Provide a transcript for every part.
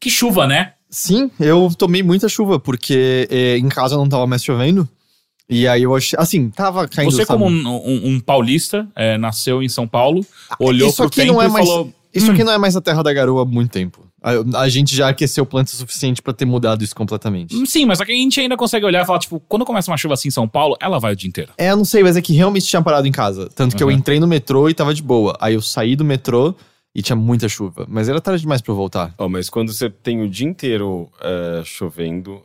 Que chuva, né? Sim, eu tomei muita chuva, porque eh, em casa não tava mais chovendo. E aí eu achei. Assim, tava caindo. Você, como um, um- um paulista, é, nasceu em São Paulo, olhou Isso pro aqui tempo não é e mais. falou. Isso "Hum, aqui não é mais a terra da garoa há muito tempo. A, a gente já aqueceu planta o suficiente pra ter mudado isso completamente. hum, Sim, mas a gente ainda consegue olhar e falar, tipo, quando começa uma chuva assim em São Paulo, ela vai o dia inteiro. É, eu não sei, mas é que realmente tinha parado em casa. Tanto que eu Uhum. entrei no metrô e tava de boa. Aí eu saí do metrô e tinha muita chuva. Mas era tarde demais pra eu voltar. Ó, mas quando você tem o dia inteiro é, chovendo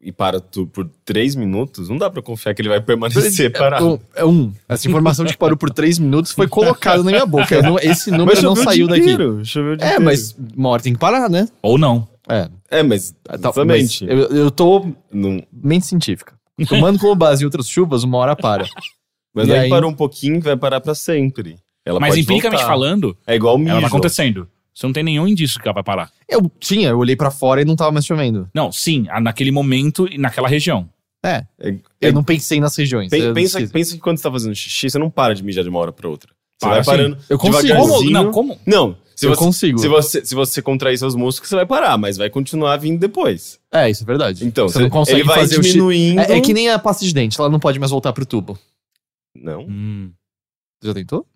e para tu por três minutos, não dá pra confiar que ele vai permanecer parado. É um. Essa informação de que parou por três minutos foi colocada na minha boca. Não- esse número não saiu daqui. inteiro, choveu o dia É, inteiro. mas uma hora tem que parar, né? Ou não. É. É, mas Tá, exatamente. mas eu, eu tô Não, mente científica. Tomando como base outras chuvas, uma hora para. mas E aí, aí? parou um pouquinho vai parar pra sempre. Ela mas empiricamente voltar. falando, É igual mijo. ela tá acontecendo. Você não tem nenhum indício que ela vai parar. Eu tinha, eu olhei pra fora e não tava mais chovendo. Não, sim, naquele momento e naquela região. É. É- Eu não pensei nas regiões. Eu pensa, pensa que quando você tá fazendo xixi, você não para de mijar de uma hora pra outra. Você Para vai sim. parando Eu consigo. Como? Não, como? Não, se eu você, consigo. se, você, se você contrair seus músculos, você vai parar, mas vai continuar vindo depois. É, isso é verdade. Então, você não você- consegue ele vai fazer o xixi- diminuindo. É, é que nem a pasta de dente, ela não pode mais voltar pro tubo. Não. Hum. Você já tentou?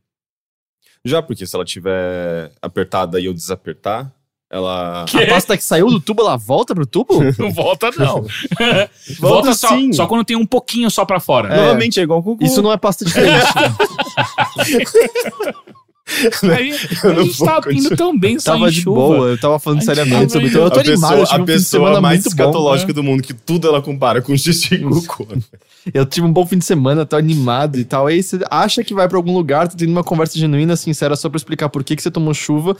Já, porque se ela tiver apertada e eu desapertar, ela. Que? A pasta que saiu do tubo, ela volta pro tubo? Não volta, não. volta Volta só, sim. só quando tem um pouquinho só pra fora. É. Novamente é igual cocô. Isso não é pasta de dente. Aí, Eu não a gente tava indo tão bem só tava de chuva. boa, eu tava falando seriamente sobre tudo. Eu tô a pessoa, animado, tive a um pessoa mais escatológica do mundo, que tudo ela compara com xixi e cocô. Eu tive um bom fim de semana, tô animado e tal. Aí você acha que vai pra algum lugar, tá tendo uma conversa genuína, sincera, só pra explicar por que, que você tomou chuva.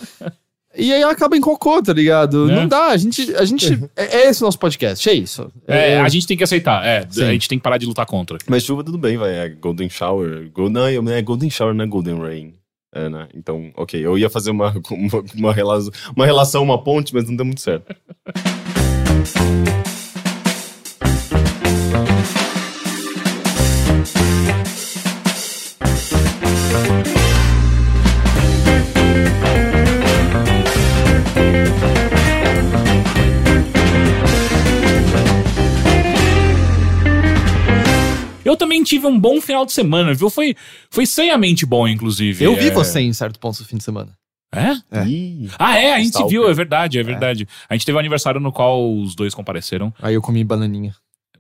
E aí acaba em cocô, tá ligado? Né? Não dá, a gente. A gente é, é esse o nosso podcast, é isso. É, a gente tem que aceitar. É, Sim. a gente tem que parar de lutar contra. Mas chuva tudo bem, vai. É Golden Shower. Go- não, é é Golden Shower, não é Golden Rain. É, né? Então, ok. Eu ia fazer uma, uma, uma, relação, uma relação, uma ponte, mas não deu muito certo. Eu também tive um bom final de semana, viu? Foi, foi seiamente bom, inclusive. Eu vi É. você em certo ponto no fim de semana. É? É. Ah, é, a gente Stalker. viu, é verdade, é verdade. A gente teve um aniversário no qual os dois compareceram. Aí eu comi bananinha.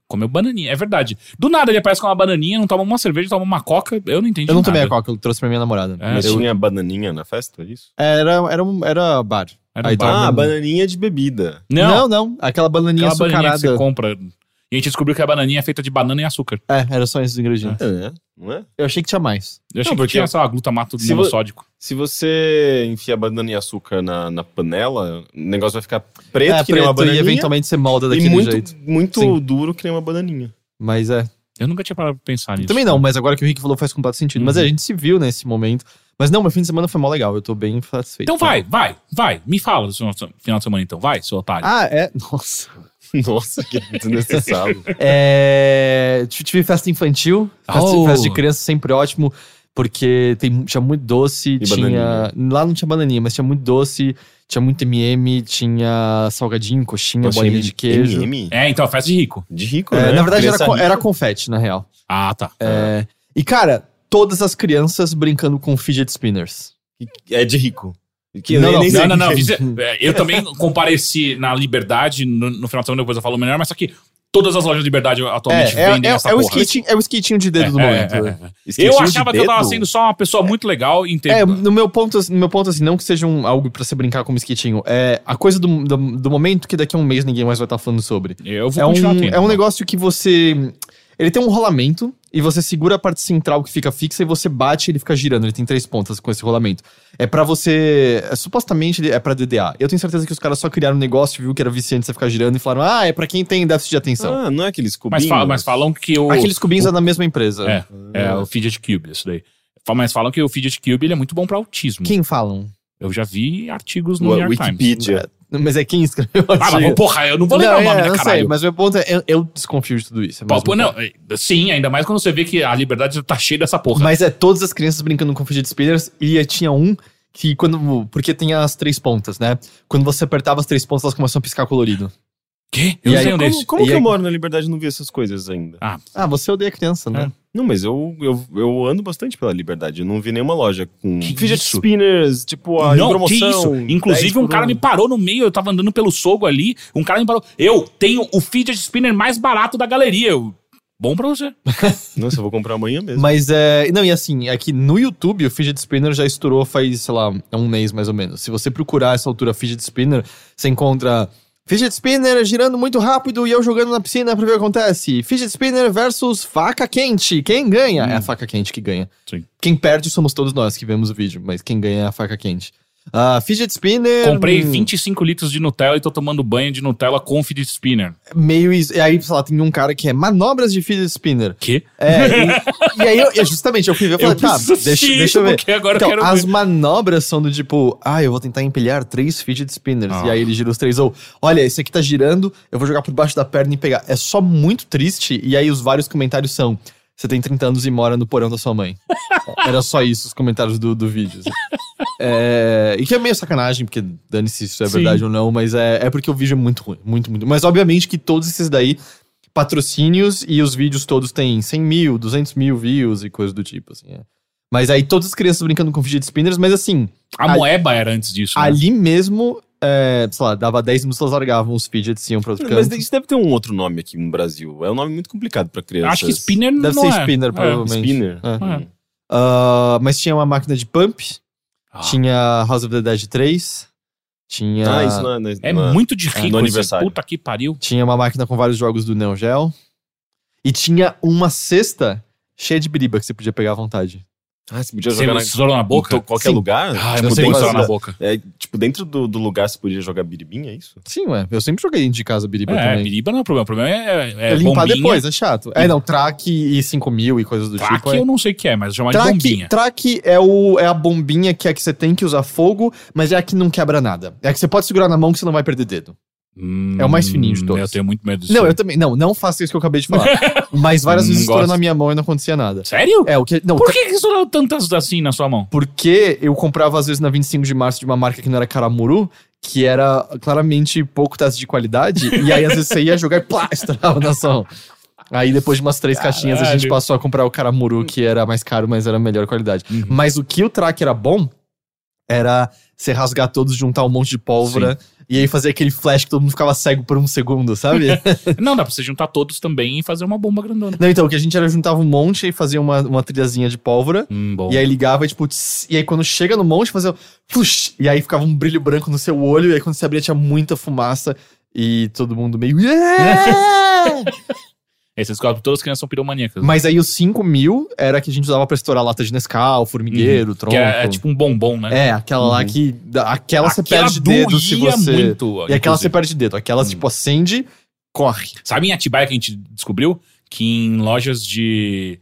Comeu bananinha, é verdade. Do nada ele aparece com uma bananinha, não toma uma cerveja, toma uma coca. Eu não entendi Eu não tomei a nada. coca, eu trouxe pra minha namorada. É, mas eu, tinha bananinha na festa, é isso? era, era, um, era bar. Era um Aí bar. Ah, bananinha de bebida. Não, Não, não, aquela bananinha aquela bananinha que você açucarada. compra. E a gente descobriu que a bananinha é feita de banana e açúcar. É, era só esses ingredientes. É, não é? Eu achei que tinha mais. Eu achei Não, que tinha, sei lá, glutamato Se vo- monossódico. Se você enfia banana e açúcar na, na panela, o negócio vai ficar preto, é, que nem uma preto, e bananinha. eventualmente você molda E daquele muito, jeito. muito Sim. duro que nem uma bananinha. Mas é. Eu nunca tinha parado pra pensar nisso. Também não, mas agora que o Rick falou faz completo sentido. Mas Uhum. é, a gente se viu nesse momento. Mas não, meu fim de semana foi mó legal. Eu tô bem satisfeito. Então vai, vai, vai. Me fala do seu final de semana então. Vai, seu otário. Ah, é. Nossa. Nossa, que desnecessário. É, tive festa infantil. Festa, Oh. festa de criança sempre ótimo. Porque tem, tinha muito doce, E tinha. Lá não tinha bananinha, mas tinha muito doce, tinha muito MM, tinha salgadinho, coxinha, Nossa, bolinha M- de queijo. MM? É, então, festa de rico. De rico, É, né? na verdade, era, Criança era confete, na real. Ah, tá. É, e, cara, todas as crianças brincando com fidget spinners. É de rico. Que Não, não, Não, não, o não. é. É, Eu também compareci na Liberdade, no, no final de semana depois eu falo melhor, mas só que todas as lojas de Liberdade atualmente É, é, vendem é, essa é o porra. skating, é o skatinho de dedo do É, momento. é, é, é. Eu achava que eu tava dedo? sendo só uma pessoa muito legal e É, entendo. no meu ponto, no meu ponto assim, não que seja um, algo pra você brincar como skatinho, é a coisa do, do, do momento que daqui a um mês ninguém mais vai estar falando sobre. Eu vou É continuar um, tendo. é um negócio que você. Ele tem um rolamento e você segura a parte central que fica fixa e você bate e ele fica girando. Ele tem três pontas com esse rolamento. É pra você. é, supostamente é pra DDA. Eu tenho certeza que os caras só criaram um negócio, viu que era viciante você ficar girando e falaram: ah, é pra quem tem déficit de atenção. Ah, não é aqueles Mas, cubinhos? fala- mas falam que o. Aqueles cubinhos é da mesma empresa. É, é o Fidget Cube, isso daí. Mas falam que o Fidget Cube ele é muito bom pra autismo. Quem falam? Eu já vi artigos no O- New York Times. Mas é quem escreveu o Ah, mas artigo. porra, eu não vou lembrar Não, o nome é, da não caralho. sei, mas meu ponto é, eu, eu desconfio de tudo isso. é Pô, não, é, sim, ainda mais quando você vê que a liberdade tá cheia dessa porra. Mas é todas as crianças brincando com fidget spinners e tinha um que quando. Porque tem as três pontas, né? Quando você apertava as três pontas, elas começam a piscar colorido. Quê? E Eu não aí, sei um Como, desse. como E que aí- eu moro na Liberdade e não vi essas coisas ainda? Ah, Ah, você odeia criança, né? Não, mas eu, eu, eu ando bastante pela Liberdade. Eu não vi nenhuma loja com Que fidget isso? spinners, tipo, a não, que promoção. isso. 10 Inclusive, um cara me parou no meio, eu tava andando pelo sogo ali, um cara me parou. Eu tenho o fidget spinner mais barato da galeria. Eu, bom pra você. Nossa, eu vou comprar amanhã mesmo. Mas é. Não, e assim, é que no YouTube o Fidget Spinner já estourou faz, sei lá, um mês mais ou menos. Se você procurar essa altura Fidget Spinner, você encontra. Fidget Spinner girando muito rápido e eu jogando na piscina pra ver o que acontece. Fidget Spinner versus faca quente. Quem ganha? É a faca quente que ganha. Sim. Quem perde somos todos nós que vemos o vídeo, mas quem ganha é a faca quente. Ah, Fidget Spinner. Comprei hum, 25 litros de Nutella e tô tomando banho de Nutella com fidget spinner. Meio. is- E aí, sei lá, tem um cara que é manobras de Fidget Spinner. Que? É, e, e aí eu, eu- justamente eu fui ver e falei, tá, preciso deixa, deixa eu isso, ver. eu então, quero as ver. manobras são do tipo, ah, eu vou tentar empilhar três fidget spinners. Ah. E aí ele gira os três, ou, olha, esse aqui tá girando, eu vou jogar por baixo da perna e pegar. É só muito triste, e aí os vários comentários são. Você tem 30 anos e mora no porão da sua mãe. Era só isso os comentários do, do vídeo. assim. É, e que é meio sacanagem, porque dane-se se isso é Sim. verdade ou não, mas é, é porque o vídeo é muito ruim. Muito, muito. Mas obviamente que todos esses daí patrocínios e os vídeos todos têm 100 mil, 200 mil views e coisas do tipo, assim. é. Mas aí todas as crianças brincando com fidget spinners, mas assim, A Ali- moeba era antes disso. né? ali mesmo, é, sei lá, dava 10 minutos, elas largavam os fidgets e iam pra outro Mas canto. isso deve ter um outro nome aqui no Brasil. É um nome muito complicado pra crianças. Acho que spinner Deve não ser é. spinner, É. provavelmente. Spinner. É. Ah, mas tinha uma máquina de pump, Ah. tinha House of the Dead 3, tinha, Ah, isso não é. não É não muito de rico no esse aniversário. puta que pariu. tinha uma máquina com vários jogos do Neo Geo, e tinha uma cesta cheia de biriba que você podia pegar à vontade. Ah, você podia Você jogar na, estourou na boca? em qualquer Sim. lugar? Ah, eu Tipo, sei dentro na boca. É, tipo, dentro do, do lugar você podia jogar biribinha, é isso? Sim, ué, eu sempre joguei dentro de casa biriba É, também. biriba não é problema. O problema é, é, É limpar bombinha. depois, é chato. É, não, track e 5 mil e coisas do Track tipo. é. eu não sei o que é, mas chamar de Track, bombinha. track é, o, é a bombinha que é que você tem que usar fogo, mas é a que não quebra nada. É a que você pode segurar na mão que você não vai perder dedo. É o mais fininho de Hum, todos. Eu tenho muito medo disso. Não, eu também. Não, não faça isso que eu acabei de falar. mas várias vezes estourou na minha mão e não acontecia nada. Sério? É, o que. Não, Por tra- que que estourou tantas assim na sua mão? Porque eu comprava às vezes na 25 de março de uma marca que não era Caramuru, que era claramente pouco teste de qualidade, e aí às vezes você ia jogar e plá, estourava na sua mão. Aí depois de umas três caixinhas a gente Caralho. passou a comprar o Caramuru, que era mais caro, mas era melhor qualidade. Uhum. Mas o que o track era bom era você rasgar todos, juntar um monte de pólvora e aí fazer aquele flash que todo mundo ficava cego por um segundo, sabe? Não, dá pra você juntar todos também e fazer uma bomba grandona. Não, então, o que a gente era juntava um monte e fazia uma, uma trilhazinha de pólvora. Hum. E aí ligava e tipo, tss, e aí quando chega no monte, fazia flush, e aí ficava um brilho branco no seu olho, e aí quando você abria tinha muita fumaça e todo mundo meio. "Yeah!" Você descobre que todas as crianças são piromaníacas. Mas aí os 5 mil era que a gente usava pra estourar lata de Nescau, formigueiro, tronco. que é, é tipo um bombom, né? É, aquela lá que. Aquela você perde dedo se você. muito. e aquela você perde dedo. Aquela, Hum. tipo, acende, corre. Sabe em Atibaia que a gente descobriu? Que em lojas de,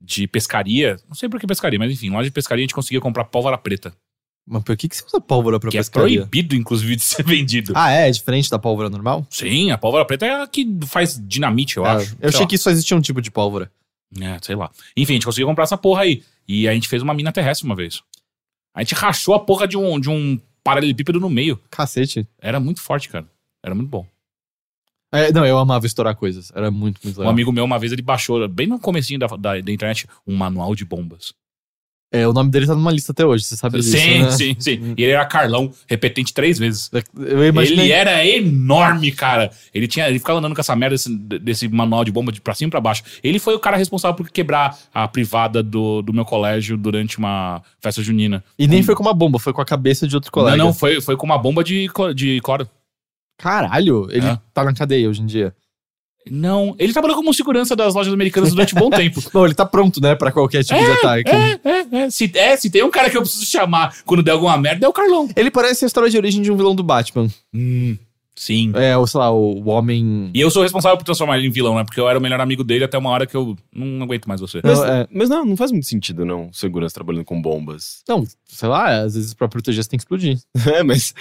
de pescaria, não sei por que pescaria, mas enfim, em loja de pescaria a gente conseguia comprar pólvora preta. Mas por que, que você usa pólvora pra que pescaria? é proibido, inclusive, de ser vendido. Ah, é? É diferente da pólvora normal? Sim, a pólvora preta é a que faz dinamite, eu Ah, acho. Eu Sei achei lá. que só existia um tipo de pólvora. É, sei lá. Enfim, a gente conseguiu comprar essa porra aí. E a gente fez uma mina terrestre uma vez. A gente rachou a porra de um, de um paralelepípedo no meio. Cacete. Era muito forte, cara. Era muito bom. É, não, eu amava estourar coisas. Era muito, muito Um legal. amigo meu, uma vez, ele baixou, bem no comecinho da, da, da internet, um manual de bombas. É, o nome dele tá numa lista até hoje, você sabe disso, sim, né? sim, sim. E ele era Carlão, repetente três vezes. Eu imaginei... Ele era enorme, cara. Ele tinha, ele ficava andando com essa merda desse, desse manual de bomba de pra cima e pra baixo. Ele foi o cara responsável por quebrar a privada do, do meu colégio durante uma festa junina. E nem foi com uma bomba, foi com a cabeça de outro colega. Não, não, foi, foi com uma bomba de, de cloro. Caralho, ele É. tá na cadeia hoje em dia. Não, ele trabalhou como segurança das lojas americanas durante um bom tempo. Bom, ele tá pronto, né, pra qualquer tipo de ataque. É, é, é. Se, é, se tem um cara que eu preciso chamar quando der alguma merda, é o Carlão. Ele parece a história de origem de um vilão do Batman. Hum, Sim. É, ou sei lá, o, o homem. E eu sou responsável por transformar ele em vilão, né? Porque eu era o melhor amigo dele até uma hora que eu não aguento mais você. Mas, Não, é- mas não, não faz muito sentido, não, segurança trabalhando com bombas. Não, sei lá, às vezes pra proteger você tem que explodir. É, mas.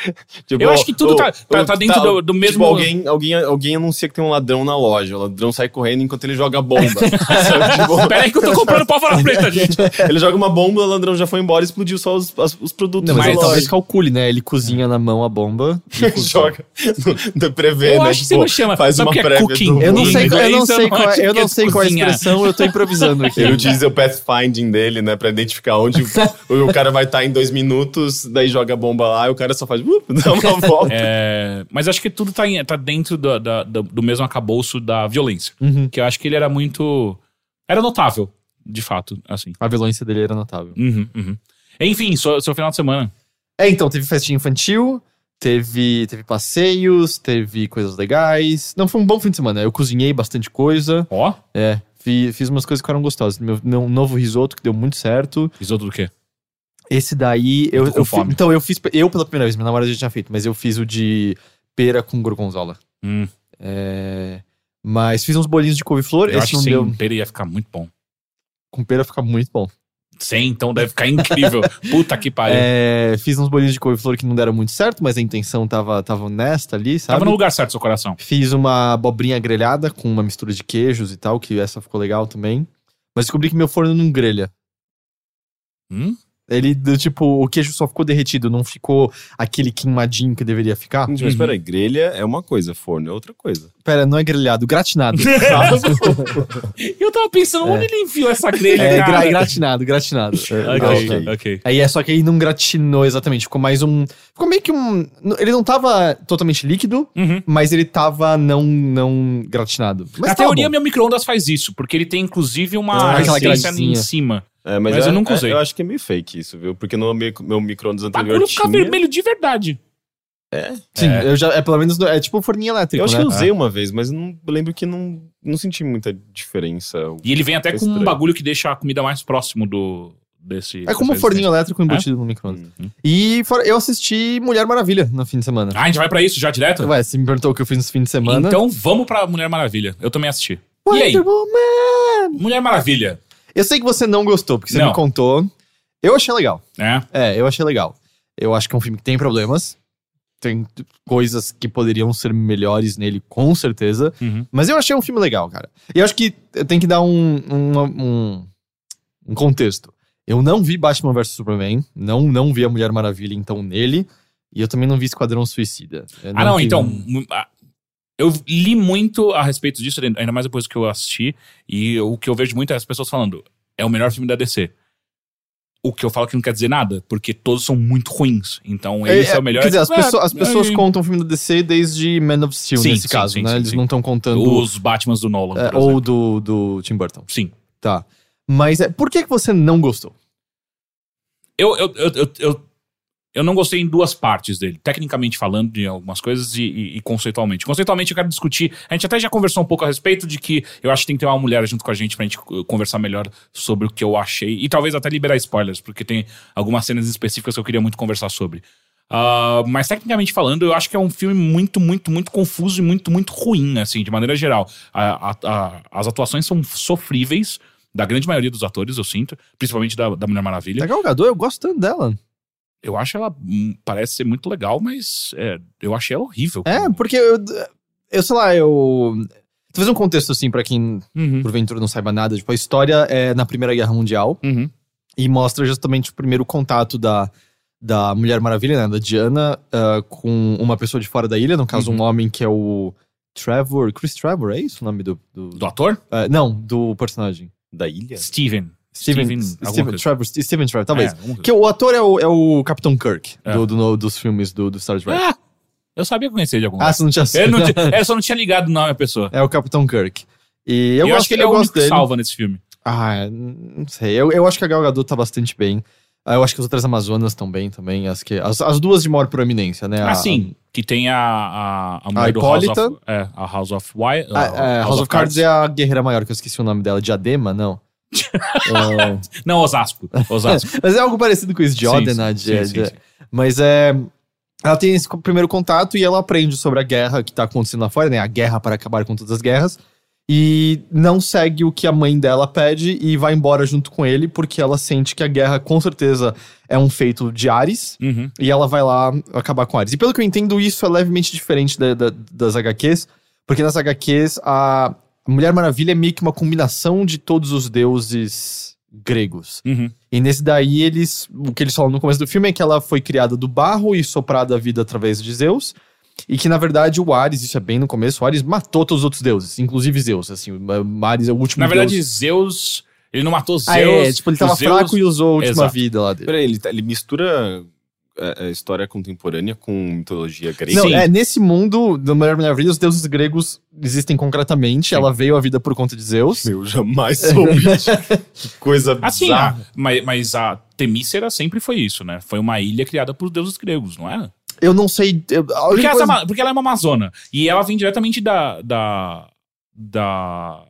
tipo, Eu acho que tudo o- tá- tá- tá dentro do- do tipo, mesmo- alguém, alguém, alguém anuncia que tem um ladrão na loja. O ladrão sai correndo enquanto ele joga a bomba. Tipo, Pera aí que eu tô comprando pólvora preta, gente. ele joga uma bomba, o ladrão já foi embora e explodiu só os, as- os produtos. Não, mas da ele talvez calcule, né? Ele cozinha na mão a bomba. e joga. Não, prevê, Eu né? acho que você não chama. Faz uma é prévia. cooking? do- Eu não sei, eu não sei não qual, é- eu que é não sei qual é a expressão, eu tô improvisando aqui. Ele utiliza o pathfinding dele, né? Pra identificar onde o, o cara vai estar em dois minutos, daí joga a bomba lá e o cara só faz. Uh, dá uma volta. É, mas acho que tudo tá, em- tá dentro do, da- da- do mesmo acabouço da violência. Uhum. Que eu acho que ele era muito. Era notável, de fato, assim. A violência dele era notável. Uhum, uhum. Enfim, seu, seu final de semana. É, então, teve festinha infantil, teve, teve passeios, teve coisas legais. Não, foi um bom fim de semana. Eu cozinhei bastante coisa. Ó, É, fi- fiz umas coisas que eram gostosas. Meu, meu novo risoto que deu muito certo. risoto do quê? Esse daí, eu, eu fi- fome. então eu fiz, eu pela primeira vez, minha namorada já tinha feito, mas eu fiz o de pera com gorgonzola. Hum, É, mas fiz uns bolinhos de couve-flor, eu esse acho que sem deu. pera ia ficar muito bom. Com pera fica muito bom. Sem, então deve ficar incrível. Puta que pariu. É, fiz uns bolinhos de couve-flor que não deram muito certo, mas a intenção tava, tava honesta ali, sabe? Tava no lugar certo, seu coração. Fiz uma abobrinha grelhada com uma mistura de queijos e tal, que essa ficou legal também. Mas descobri que meu forno não grelha. Hum? Ele, tipo, o queijo só ficou derretido, não ficou aquele queimadinho que deveria ficar. Mas peraí, grelha é uma coisa, forno é outra coisa. Pera, não é grelhado, gratinado. Eu tava pensando, onde ele enfiou essa grelha, é, cara? gra- gratinado, gratinado. É, Ok, ok. ok. Aí é só que aí não gratinou exatamente, ficou mais um. Ficou meio que um. Ele não tava totalmente líquido, Uhum. mas ele tava não, não gratinado. Mas Na teoria, bom. meu micro-ondas faz isso, porque ele tem inclusive uma Ah, aquela resistência em cima. É, mas Mas é- eu nunca é- usei. eu acho que é meio fake isso, viu? Porque no meu, meu micro-ondas O anterior bagulho fica tinha... vermelho de verdade. Sim, É. eu já. É pelo menos. É tipo forninho elétrico. Eu acho né? que eu usei uma vez, mas não eu lembro que não, não senti muita diferença. E ele vem até É com um estranho. bagulho que deixa a comida mais próximo do desse. É como um forninho elétrico embutido no micro-ondas. Uhum. E fora- eu assisti Mulher Maravilha no fim de semana. Ah, a gente vai pra isso já direto? Ué, você me perguntou o que eu fiz no fim de semana. Então vamos pra Mulher Maravilha. Eu também assisti. E aí? Wonder Woman! Mulher Maravilha. Eu sei que você não gostou, porque você Não. me contou. Eu achei legal. né? É, eu achei legal. Eu acho que é um filme que tem problemas. Tem coisas que poderiam ser melhores nele, com certeza. Uhum. Mas eu achei um filme legal, cara. E eu acho que tem que dar um, um, um, um contexto. Eu não vi Batman vs Superman. Não, não vi a Mulher Maravilha, então, nele. E eu também não vi Esquadrão Suicida. Eu Ah, não, tenho- então. ah, Eu li muito a respeito disso, ainda mais depois que eu assisti. E o que eu vejo muito é as pessoas falando: é o melhor filme da DC. O que eu falo que não quer dizer nada, porque todos são muito ruins. Então, esse é, o melhor. Quer dizer, as, É, pessoas, as é, pessoas é, contam o filme da DC desde Man of Steel, Sim, nesse sim, caso, sim, né? Eles não estão contando. Os Batmans do Nolan. é, por ou do, do Tim Burton. Sim. Tá. Mas é, por que, que você não gostou? Eu, eu, eu, eu, eu, eu não gostei em duas partes dele. Tecnicamente falando de algumas coisas e, e- e conceitualmente. Conceitualmente eu quero discutir. A gente até já conversou um pouco a respeito de que eu acho que tem que ter uma mulher junto com a gente pra gente uh, conversar melhor sobre o que eu achei. E talvez até liberar spoilers, porque tem algumas cenas específicas que eu queria muito conversar sobre. Ah, mas tecnicamente falando, eu acho que é um filme muito, muito, muito confuso e muito, muito ruim, assim, de maneira geral. A- a- a- as atuações são sofríveis, da grande maioria dos atores, eu sinto, principalmente da, da Mulher Maravilha. Da Gal Gadot, eu gosto tanto dela. Eu acho ela hum, parece ser muito legal, mas é, eu achei ela horrível. É, porque eu, eu sei lá, eu. Fazer um contexto assim pra quem Uhum, porventura não saiba nada. Tipo, a história é na Primeira Guerra Mundial uhum. e mostra justamente o primeiro contato da, da Mulher Maravilha, né, da Diana, ah, com uma pessoa de fora da ilha, no caso, Uhum. um homem que é o Trevor. Chris Trevor, é isso o nome do. do- Do ator? Ah, não, do personagem. Da ilha? Steven. Steven, Steven. Trevor, Steven Trevor, talvez. É. Que o ator é o, é o Capitão Kirk É. do, do- no- dos filmes do, do Star Trek. Ah, eu sabia conhecer de algum Ah, você não tinha Eu, não tinha- eu só não tinha ligado o nome da pessoa. É o Capitão Kirk. E eu, Eu, gosto, acho que ele é o único que salva nesse filme. Ah, não sei. Eu, eu acho que a Gal Gadot tá bastante bem. Ah, Eu acho que as outras Amazonas estão bem também. As, que, as, as duas de maior proeminência, né? Ah, A- sim. Que tem a, a, a mulher do Hipólita. House of... É, a House of Why. A, é, House of Cards é a guerreira maior, que eu esqueci o nome dela. Diadema? Não. É, Não, Osasco. Osasco. mas é algo parecido com isso, de Odena. sim, sim, sim. Mas é. ela tem esse primeiro contato e ela aprende sobre a guerra que tá acontecendo lá fora, né? A guerra para acabar com todas as guerras. E não segue o que a mãe dela pede e vai embora junto com ele, porque ela sente que a guerra com certeza é um feito de Ares. Uhum. E ela vai lá acabar com Ares. E pelo que eu entendo, isso é levemente diferente da- da- das HQs, porque nas HQs a Mulher Maravilha é meio que uma combinação de todos os deuses gregos. Uhum. E nesse daí, eles. O que eles falam no começo do filme é que ela foi criada do barro e soprada a vida através de Zeus. E que, na verdade, o Ares, isso é bem no começo, o Ares matou todos os outros deuses, inclusive Zeus. Assim, o Ares é o último Na verdade, deus. Zeus. Ele não matou Zeus. Ah, é, tipo, ele tava Zeus- fraco e usou a última Exato. vida lá dele. Peraí, ele, tá- ele mistura a, a história contemporânea com mitologia grega. Não, Sim. é, nesse mundo da Mulher Maravilha, os deuses gregos existem concretamente. Ela veio à vida por conta de Zeus. Eu jamais soube. que coisa Assim, bizarra. mas, mas a Temícera sempre foi isso, né? Foi uma ilha criada por deuses gregos, não é? Eu não sei. eu- Porque, essa coisa- ama- porque ela é uma amazona. E ela vem diretamente da. da. da.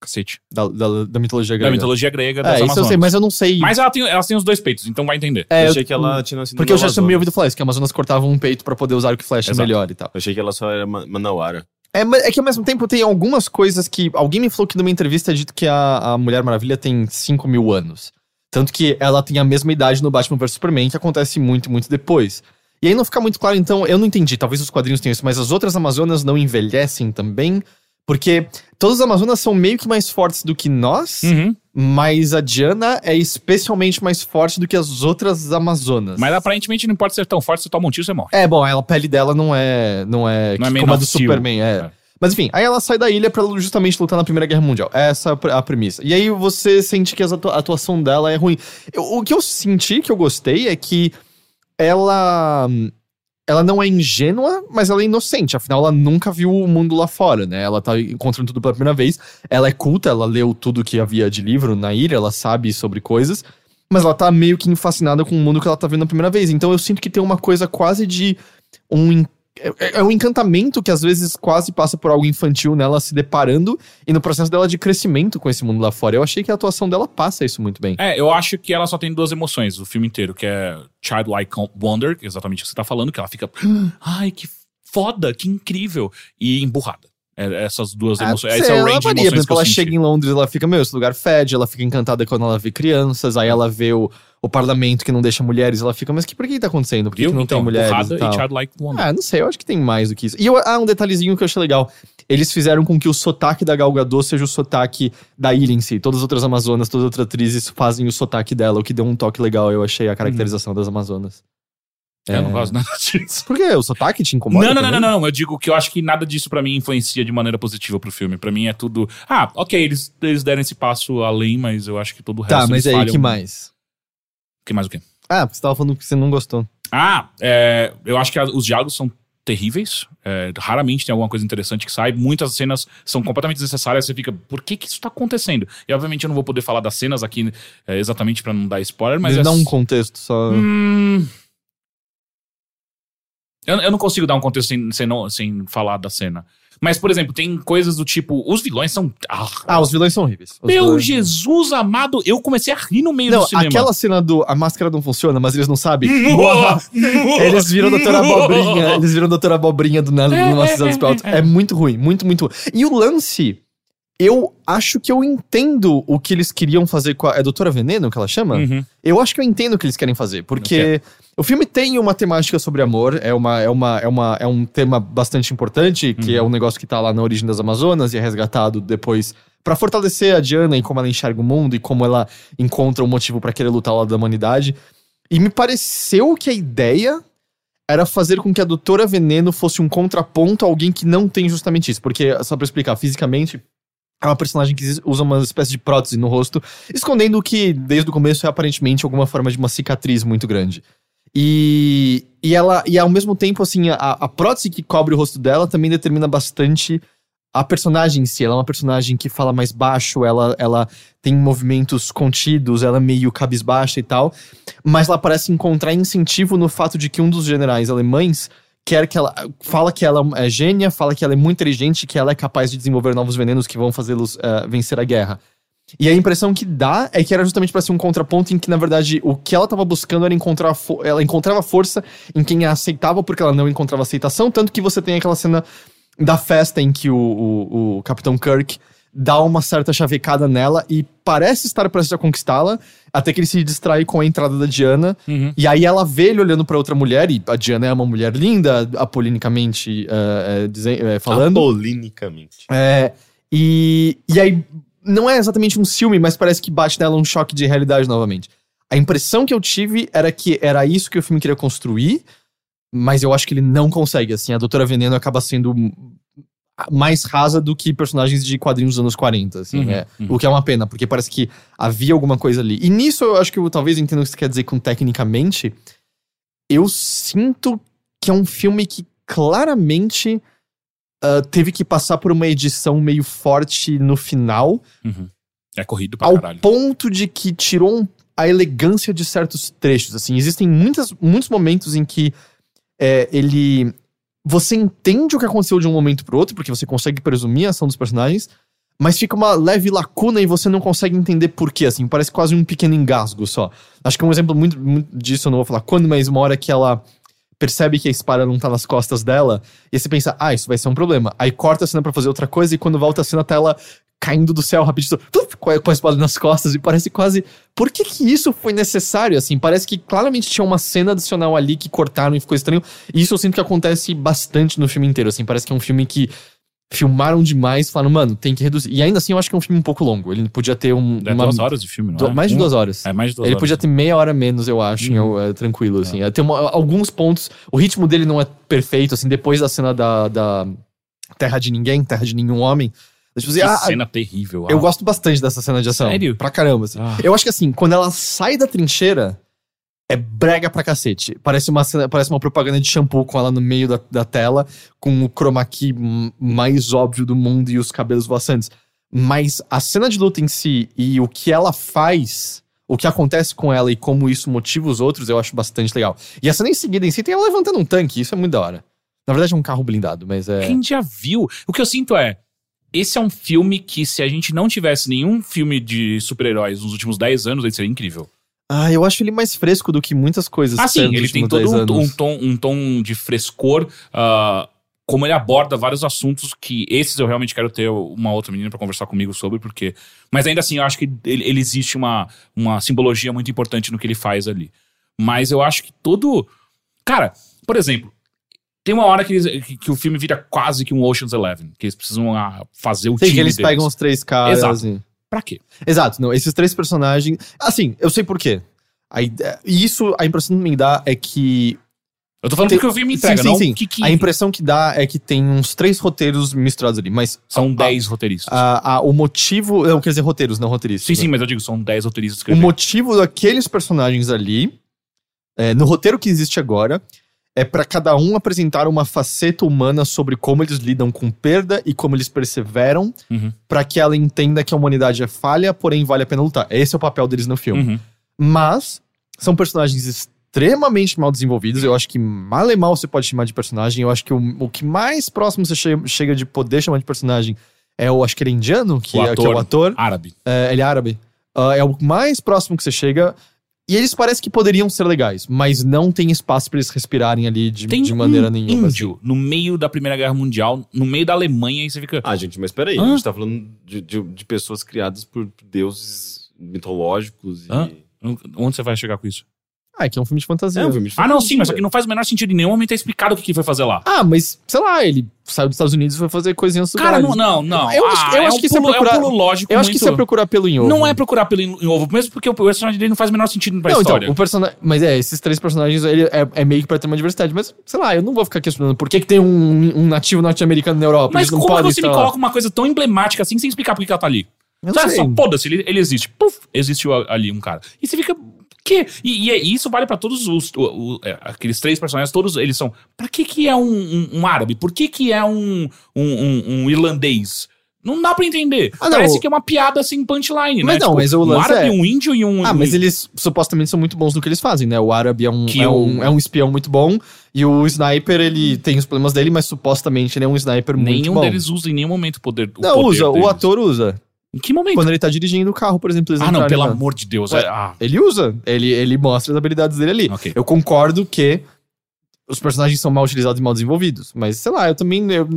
Cacete. da, da- da mitologia grega. Da mitologia grega das É, isso eu Amazonas. sei, mas eu não sei. Mas ela tem, elas têm os dois peitos, então vai entender. É, eu eu- achei que ela tinha nascido Porque eu já tinha Amazonas. me ouvido falar isso, que a Amazonas cortava um peito pra poder usar o que flecha Exato. melhor e tal. Eu achei que ela só era ma- manauara. É, mas é que ao mesmo tempo tem algumas coisas que. Alguém me falou que numa entrevista é dito que a, a Mulher Maravilha tem 5 mil anos. Tanto que ela tem a mesma idade no Batman vs Superman, que acontece muito, muito depois. E aí não fica muito claro, então, eu não entendi, talvez os quadrinhos tenham isso, mas as outras Amazonas não envelhecem também? Porque todas as Amazonas são meio que mais fortes do que nós, Uhum. mas a Diana é especialmente mais forte do que as outras Amazonas. Mas aparentemente não importa ser tão forte, você toma um tiro, você morre. É, bom, ela- a pele dela não é. Não é, Não é como a do Steel. Superman, é. É. Mas enfim, aí ela sai da ilha pra justamente lutar na Primeira Guerra Mundial. Essa é a pre- a premissa. E aí você sente que a atuação dela é ruim. Eu- o que eu senti que eu gostei é que ela. Ela não é ingênua, mas ela é inocente. Afinal, ela nunca viu o mundo lá fora, né? Ela tá encontrando tudo pela primeira vez. Ela é culta, ela leu tudo que havia de livro na ilha, ela sabe sobre coisas. Mas ela tá meio que fascinada com o mundo que ela tá vendo a primeira vez. Então eu sinto que tem uma coisa quase de um. En- É, é um encantamento que às vezes quase passa por algo infantil nela se deparando e no processo dela de crescimento com esse mundo lá fora. Eu achei que a atuação dela passa isso muito bem. É, eu acho que ela só tem duas emoções o filme inteiro, que é Childlike Wonder, que é exatamente o que você tá falando, que ela fica, ai, que foda, que incrível, e emburrada. É, essas duas emoções. Esse é o range varia, emoções que ela chega em Londres, ela fica, meu, esse lugar fede, ela fica encantada quando ela vê crianças, aí ela vê o, o parlamento que não deixa mulheres, ela fica, mas que, por que tá acontecendo? Por que, que não então, tem mulheres e tal? e. Ah, não sei, eu acho que tem mais do que isso. E eu, ah, um detalhezinho que eu achei legal. Eles fizeram com que o sotaque da Gal Gadot seja o sotaque da ilha em si. Todas as outras Amazonas, todas as outras atrizes fazem o sotaque dela, o que deu um toque legal, eu achei, a caracterização das Amazonas. Eu não É. gosto nada disso. Por quê? O sotaque te incomoda? Não, não, não, não, não. Eu digo que eu acho que nada disso pra mim influencia de maneira positiva pro filme. Pra mim é tudo. Ah, ok, eles, eles deram esse passo além, mas eu acho que todo o resto. Tá, mas aí, falham. que mais? Que mais o quê? Ah, porque você tava falando que você não gostou. Ah, é, eu acho que a- os diálogos são terríveis. É, raramente tem alguma coisa interessante que sai. Muitas cenas são completamente desnecessárias. Você fica, por que que isso tá acontecendo? E obviamente eu não vou poder falar das cenas aqui é, exatamente pra não dar spoiler, mas. Mas é dá um contexto só. Hum, eu, eu não consigo dar um contexto sem, sem, não- sem falar da cena. Mas, por exemplo, tem coisas do tipo. Os vilões são. Ah, Ah, os vilões são horríveis. Os meu vilões- Jesus amado, eu comecei a rir no meio Não, do cinema. aquela cena do a máscara não funciona, mas eles não sabem. Eles viram Doutora Abobrinha, eles viram Doutora Abobrinha do nada É, numa é, cisão dos é, pautas. é. É muito ruim, muito, muito ruim. E o lance, eu acho que eu entendo o que eles queriam fazer com a. É Doutora Veneno que ela chama? Uhum. Eu acho que eu entendo o que eles querem fazer, porque o filme tem uma temática sobre amor, é, uma, é, uma, é, uma, é um tema bastante importante, que é um negócio que tá lá na origem das Amazonas e é resgatado depois pra fortalecer a Diana e como ela enxerga o mundo e como ela encontra um motivo pra querer lutar ao lado da humanidade. E me pareceu que a ideia era fazer com que a Doutora Veneno fosse um contraponto a alguém que não tem justamente isso, porque só pra explicar fisicamente, é uma personagem que usa uma espécie de prótese no rosto, escondendo o que, desde o começo, é aparentemente alguma forma de uma cicatriz muito grande. E, e ela, e ao mesmo tempo, assim, a, a prótese que cobre o rosto dela também determina bastante a personagem em si. Ela é uma personagem que fala mais baixo, ela, ela tem movimentos contidos, ela é meio cabisbaixa e tal. Mas ela parece encontrar incentivo no fato de que um dos generais alemães quer que ela. fala que ela é gênia, fala que ela é muito inteligente, que ela é capaz de desenvolver novos venenos que vão fazê-los eh, vencer a guerra. E a impressão que dá é que era justamente pra ser um contraponto em que, na verdade, o que ela tava buscando era encontrar. Ela encontrava força em quem a aceitava porque ela não encontrava aceitação. Tanto que você tem aquela cena da festa em que o, o, o Capitão Kirk dá uma certa chavecada nela e parece estar prestes a conquistá-la, até que ele se distrai com a entrada da Diana. Uhum. E aí ela vê ele olhando pra outra mulher, e a Diana é uma mulher linda, apolinicamente eh, eh, dizen- eh, falando. Apolinicamente. É, e, e aí, não é exatamente um ciúme, mas parece que bate nela um choque de realidade novamente. A impressão que eu tive era que era isso que o filme queria construir, mas eu acho que ele não consegue. Assim, a Doutora Veneno acaba sendo mais rasa do que personagens de quadrinhos dos anos 40, assim, Uhum, é, uhum. o que é uma pena, porque parece que havia alguma coisa ali. E nisso eu acho que eu talvez entenda o que você quer dizer com tecnicamente. Eu sinto que é um filme que claramente ah, teve que passar por uma edição meio forte no final, Uhum. É corrido pra ao caralho. ponto de que tirou um- a elegância de certos trechos. Assim, existem muitas, muitos momentos em que é, ele. Você entende o que aconteceu de um momento pro outro, porque você consegue presumir a ação dos personagens, mas fica uma leve lacuna e você não consegue entender por quê, assim, parece quase um pequeno engasgo só. Acho que um exemplo muito, muito disso, eu não vou falar quando, mas uma hora que ela percebe que a espada não tá nas costas dela, e você pensa, ah, isso vai ser um problema. Aí corta a cena pra fazer outra coisa, e quando volta a cena tá ela caindo do céu rapidinho, com a espada nas costas, e parece quase. Por que que isso foi necessário, assim? Parece que claramente tinha uma cena adicional ali que cortaram e ficou estranho. E isso eu sinto que acontece bastante no filme inteiro, assim. Parece que é um filme que filmaram demais, falaram, mano, tem que reduzir. E ainda assim eu acho que é um filme um pouco longo. Ele podia ter um. É uma- duas horas de filme, não du- é? mais de duas horas. É mais de duas Ele horas. podia ter meia hora menos, eu acho, em- Uhum. é, tranquilo, assim. É, Tem uma- alguns pontos. O ritmo dele não é perfeito, assim, depois da cena da, da Terra de Ninguém, Terra de Nenhum Homem. Tipo assim, ah, cena terrível. eu ah. gosto bastante dessa cena de ação. Sério? Pra caramba, assim. Ah. Eu acho que assim, quando ela sai da trincheira, é brega pra cacete. Parece uma, cena- parece uma propaganda de shampoo com ela no meio da, da tela, com o chroma key mais óbvio do mundo e os cabelos voaçantes. Mas a cena de luta em si e o que ela faz, o que acontece com ela e como isso motiva os outros, eu acho bastante legal. E a cena em seguida em si tem ela levantando um tanque, isso é muito da hora. Na verdade é um carro blindado, mas é. Quem já viu? O que eu sinto é. Esse é um filme que, se a gente não tivesse nenhum filme de super-heróis nos últimos 10 anos, ele seria incrível. Ah, eu acho ele mais fresco do que muitas coisas. Ah, sim, ele tem todo 10 um, um tom, um tom de frescor. ah, como ele aborda vários assuntos que esses eu realmente quero ter uma outra menina pra conversar comigo sobre, porque. Mas ainda assim, eu acho que ele, ele existe uma, uma simbologia muito importante no que ele faz ali. Mas eu acho que todo. Cara, por exemplo, tem uma hora que, eles- que, que o filme vira quase que um Ocean's Eleven, que eles precisam ah, fazer o Sim, time que eles deles. pegam os três caras. Exato. e- Pra quê? Exato, não. Esses três personagens. Assim, eu sei por quê. A ide- E isso, a impressão que me dá é que. Eu tô falando Tem- porque o filme sim, entrega, sim, não sim. que, que A impressão que dá é que tem uns três roteiros misturados ali, mas. são a- 10 roteiristas. a- a- o motivo. Não, quer dizer, roteiros, não roteiristas. sim, sim, mas eu digo, são 10 roteiristas O motivo daqueles personagens ali, é, no roteiro que existe agora, é pra cada um apresentar uma faceta humana sobre como eles lidam com perda e como eles perseveram, Uhum. pra que ela entenda que a humanidade é falha, porém vale a pena lutar. Esse é o papel deles no filme. Uhum. Mas são personagens extremamente mal desenvolvidos. Eu acho que mal e mal você pode chamar de personagem. Eu acho que o, o que mais próximo você che- chega de poder chamar de personagem é o, acho que ele é indiano, que, O é, que é o ator. Árabe. É, ele é árabe. Ah, é o mais próximo que você chega. E eles parecem que poderiam ser legais, mas não tem espaço pra eles respirarem ali de, Tem de maneira um nenhuma. assim. índio no meio da Primeira Guerra Mundial, no meio da Alemanha, e você fica... Ah, gente, mas peraí. Hã? A gente tá falando de, de, de pessoas criadas por deuses mitológicos e. Hã? Onde você vai chegar com isso? Ah, é que é um filme de fantasia. É um filme de Ah, não, sim, fantasia. mas só que não faz o menor sentido em nenhum momento é explicado o que, que foi fazer lá. Ah, mas, sei lá, ele saiu dos Estados Unidos e foi fazer coisinhas Cara, não, não, não. Eu acho- Ah, eu é acho um que isso é procurar- é um pulo lógico Eu acho que muito- isso é procurar pelo em ovo. Não é procurar pelo em ovo, mesmo porque o personagem dele não faz o menor sentido pra Não, história. então, o personagem. Mas é, esses três personagens ele é, é meio que pra ter uma diversidade. Mas, sei lá, eu não vou ficar questionando por que, que tem um, um nativo norte-americano na Europa. Mas como você me lá. coloca uma coisa tão emblemática assim sem explicar por que ela tá ali? Eu Sabe, sei. só foda-se, ele, ele existe. Puf, existiu ali um cara. E você fica. Que? E, e é- e isso vale pra todos os. o- o- é, aqueles três personagens, todos eles são. Pra que, que é um, um- um árabe? Por que, que é um, um, irlandês? Não dá pra entender. Ah, Parece o- que é uma piada assim, punchline, Mas né? não, mas o um árabe, é- um índio e um. Ah, mas eles supostamente são muito bons no que eles fazem, né? O árabe é um, é o- um, é um espião muito bom. E o sniper, ele tem os problemas dele, mas supostamente ele é um sniper muito Nenhum bom. deles usa em nenhum momento o poder. O Não, poder usa. O deles. ator usa. Em que momento? Quando ele tá dirigindo o carro, por exemplo. eles ah, não, pelo amor de Deus. Ué, é- ah, Ele usa, ele, ele mostra as habilidades dele ali. ok. Eu concordo que os personagens são mal utilizados e mal desenvolvidos. Mas, sei lá, eu também. Eu,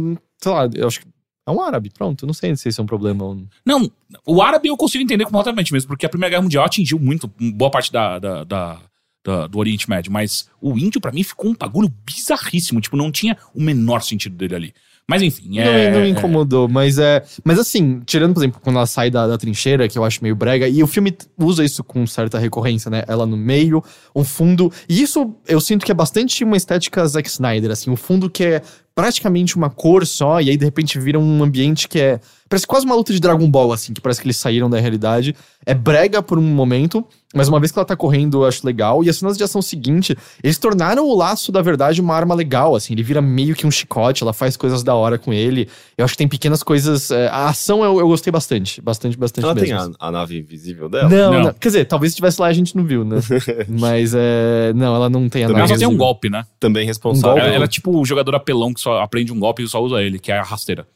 sei lá, eu acho que. É um árabe, pronto. Eu não sei se isso é um problema. ou não. Não, o árabe eu consigo entender completamente mesmo, porque a Primeira Guerra Mundial atingiu muito, boa parte da, da- da- da- do Oriente Médio, mas o índio pra mim ficou um bagulho bizarríssimo, tipo, não tinha o menor sentido dele ali. Mas enfim, é... não, não me incomodou, mas é. Mas assim, tirando, por exemplo, quando ela sai da, da trincheira, que eu acho meio brega, e o filme usa isso com certa recorrência, né? Ela no meio, um fundo. E isso eu sinto que é bastante uma estética Zack Snyder, assim, um fundo que é praticamente uma cor só, e aí de repente vira um ambiente que é. Parece quase uma luta de Dragon Ball, assim, que parece que eles saíram da realidade. É brega por um momento, mas uma vez que ela tá correndo, eu acho legal. E as cenas de ação seguinte, eles tornaram o laço da verdade uma arma legal, assim. Ele vira meio que um chicote, ela faz coisas da hora com ele. Eu acho que tem pequenas coisas. é, a ação eu, eu gostei bastante. Bastante, bastante Ela tem mesmo. a, a nave invisível dela? Não, Não. não. Quer dizer, talvez se tivesse lá a gente não viu, né? Mas é. Não, ela não tem a Também Ela nave. só tem um golpe, né? Também responsável. Ela, ela é tipo o jogador apelão que só aprende um golpe e só usa ele, que é a rasteira.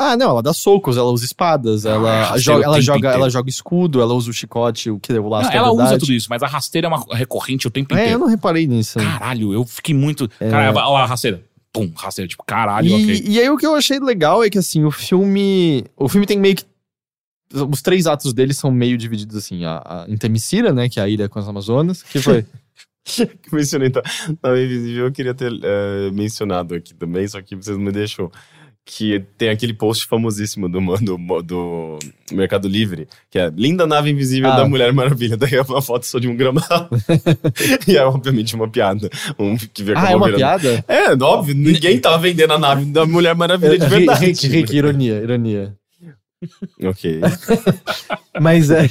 Ah, não, ela dá socos, ela usa espadas, ela, Ah, joga, ela, joga, inteiro. ela joga escudo, ela usa o chicote, o que o laço Não, ela usa tudo isso, mas a rasteira é uma recorrente o tempo É, eu inteiro. não reparei nisso. Caralho, eu fiquei muito. Cara, olha lá, a rasteira. Pum, rasteira, tipo, caralho, E, ok. e aí o que eu achei legal é que assim, o filme. O filme tem meio que. Os três atos dele são meio divididos assim. A, a, né? Que é a ilha com as Amazonas. Que foi? que mencionei tá, nave invisível, eu queria ter eh, mencionado aqui também, só que vocês não me deixam. Que tem aquele post famosíssimo do, do, do Mercado Livre, que é Linda nave invisível Ah. da Mulher Maravilha. Daí é uma foto só de um gramado. e é obviamente uma piada. Um que ah, é uma virando- piada? É, óbvio, ninguém tava vendendo a nave da Mulher Maravilha de verdade. Rick, Rick, ironia, ironia. Ok. Mas é.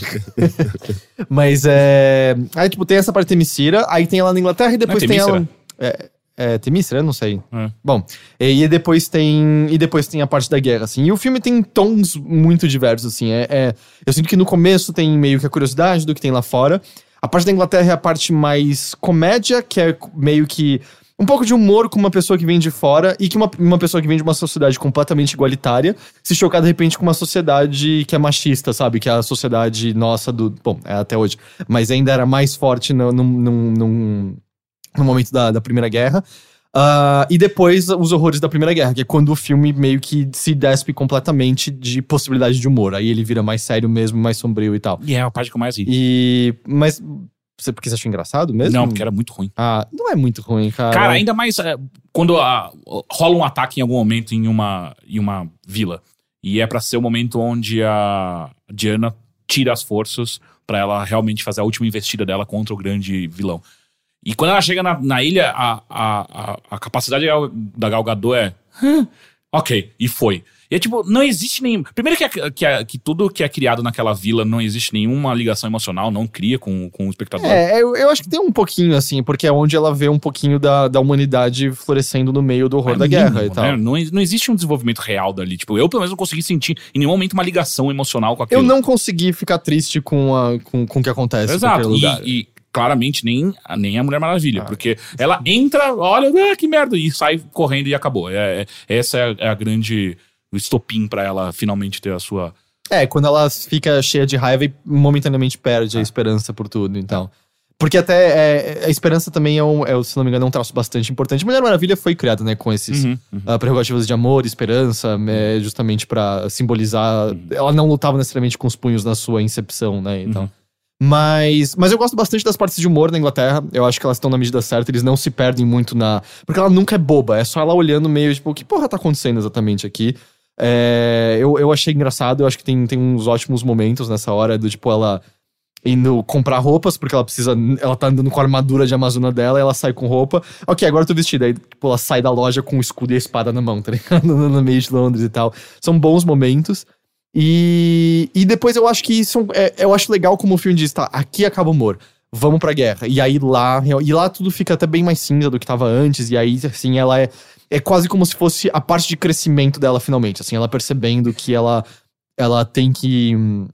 Mas é. Aí, tipo, tem essa parte de Temicira, aí tem ela na Inglaterra e depois Não é tem ela. É, é? Eu não sei. É. Bom, e, e depois tem. E depois tem a parte da guerra, assim. E o filme tem tons muito diversos, assim. É, é- eu sinto que no começo tem meio que a curiosidade do que tem lá fora. A parte da Inglaterra é a parte mais comédia, que é meio que. Um pouco de humor com uma pessoa que vem de fora e que uma, uma pessoa que vem de uma sociedade completamente igualitária se chocar de repente com uma sociedade que é machista, sabe? Que é a sociedade nossa do. Bom, é até hoje. Mas ainda era mais forte no, num, num- no momento da, da Primeira Guerra. Ah, e depois os horrores da Primeira Guerra, que é quando o filme meio que se despe completamente de possibilidade de humor. Aí ele vira mais sério mesmo, mais sombrio e tal. E é a parte que eu mais ri. E. Mas. Você, porque você achou engraçado mesmo? Não, porque era muito ruim. Ah, não é muito ruim, cara. Cara, ainda mais é, quando ah, rola um ataque em algum momento em uma, em uma vila. E é pra ser o momento onde a Diana tira as forças pra ela realmente fazer a última investida dela contra o grande vilão. E quando ela chega na, na ilha, a, a, a, a capacidade da Gal Gadot é. "Hã? Ok, e foi. E é tipo, não existe nenhum. Primeiro que, é- que, é- que tudo que é criado naquela vila não existe nenhuma ligação emocional, não cria com, com o espectador. É, eu, eu acho que tem um pouquinho, assim, porque é onde ela vê um pouquinho da, da humanidade florescendo no meio do horror É da guerra mínimo, e tal. né? Não, não existe um desenvolvimento real dali. Tipo, eu pelo menos não consegui sentir em nenhum momento uma ligação emocional com aquilo. Eu não consegui ficar triste com, a, com, com o que acontece Exato. lugar. E, e claramente nem, nem a Mulher Maravilha. Ah. Porque ela entra, olha, ah, que merda, e sai correndo e acabou. É, é- essa é a, é a grande o estopim pra ela finalmente ter a sua. É, quando ela fica cheia de raiva e momentaneamente perde a esperança por tudo, então. Porque até é, a esperança também é, um, é, se não me engano, é um traço bastante importante. Mulher Maravilha foi criada, né, com esses Uhum, uhum. ah, prerrogativas de amor, esperança, é, justamente pra simbolizar. Ela não lutava necessariamente com os punhos na sua incepção, né? Então. Mas, mas eu gosto bastante das partes de humor na Inglaterra. Eu acho que elas estão na medida certa, eles não se perdem muito na. Porque ela nunca é boba, é só ela olhando meio tipo, o que porra tá acontecendo exatamente aqui? É, eu, eu achei engraçado, eu acho que tem, tem uns ótimos momentos nessa hora, do tipo, ela indo comprar roupas, porque ela precisa. Ela tá andando com a armadura de Amazona dela, ela sai com roupa. Ok, agora eu tô vestida. Aí, tipo, ela sai da loja com o escudo e a espada na mão, tá ligado? No, meio de Londres e tal. São bons momentos. E, e depois eu acho que isso é, eu acho legal como o filme diz, tá, aqui acaba o humor. Vamos pra guerra. E aí lá, e lá tudo fica até bem mais cinza do que tava antes. E aí, assim, ela é, é quase como se fosse a parte de crescimento dela finalmente. Assim, ela percebendo que ela, ela tem que. hum,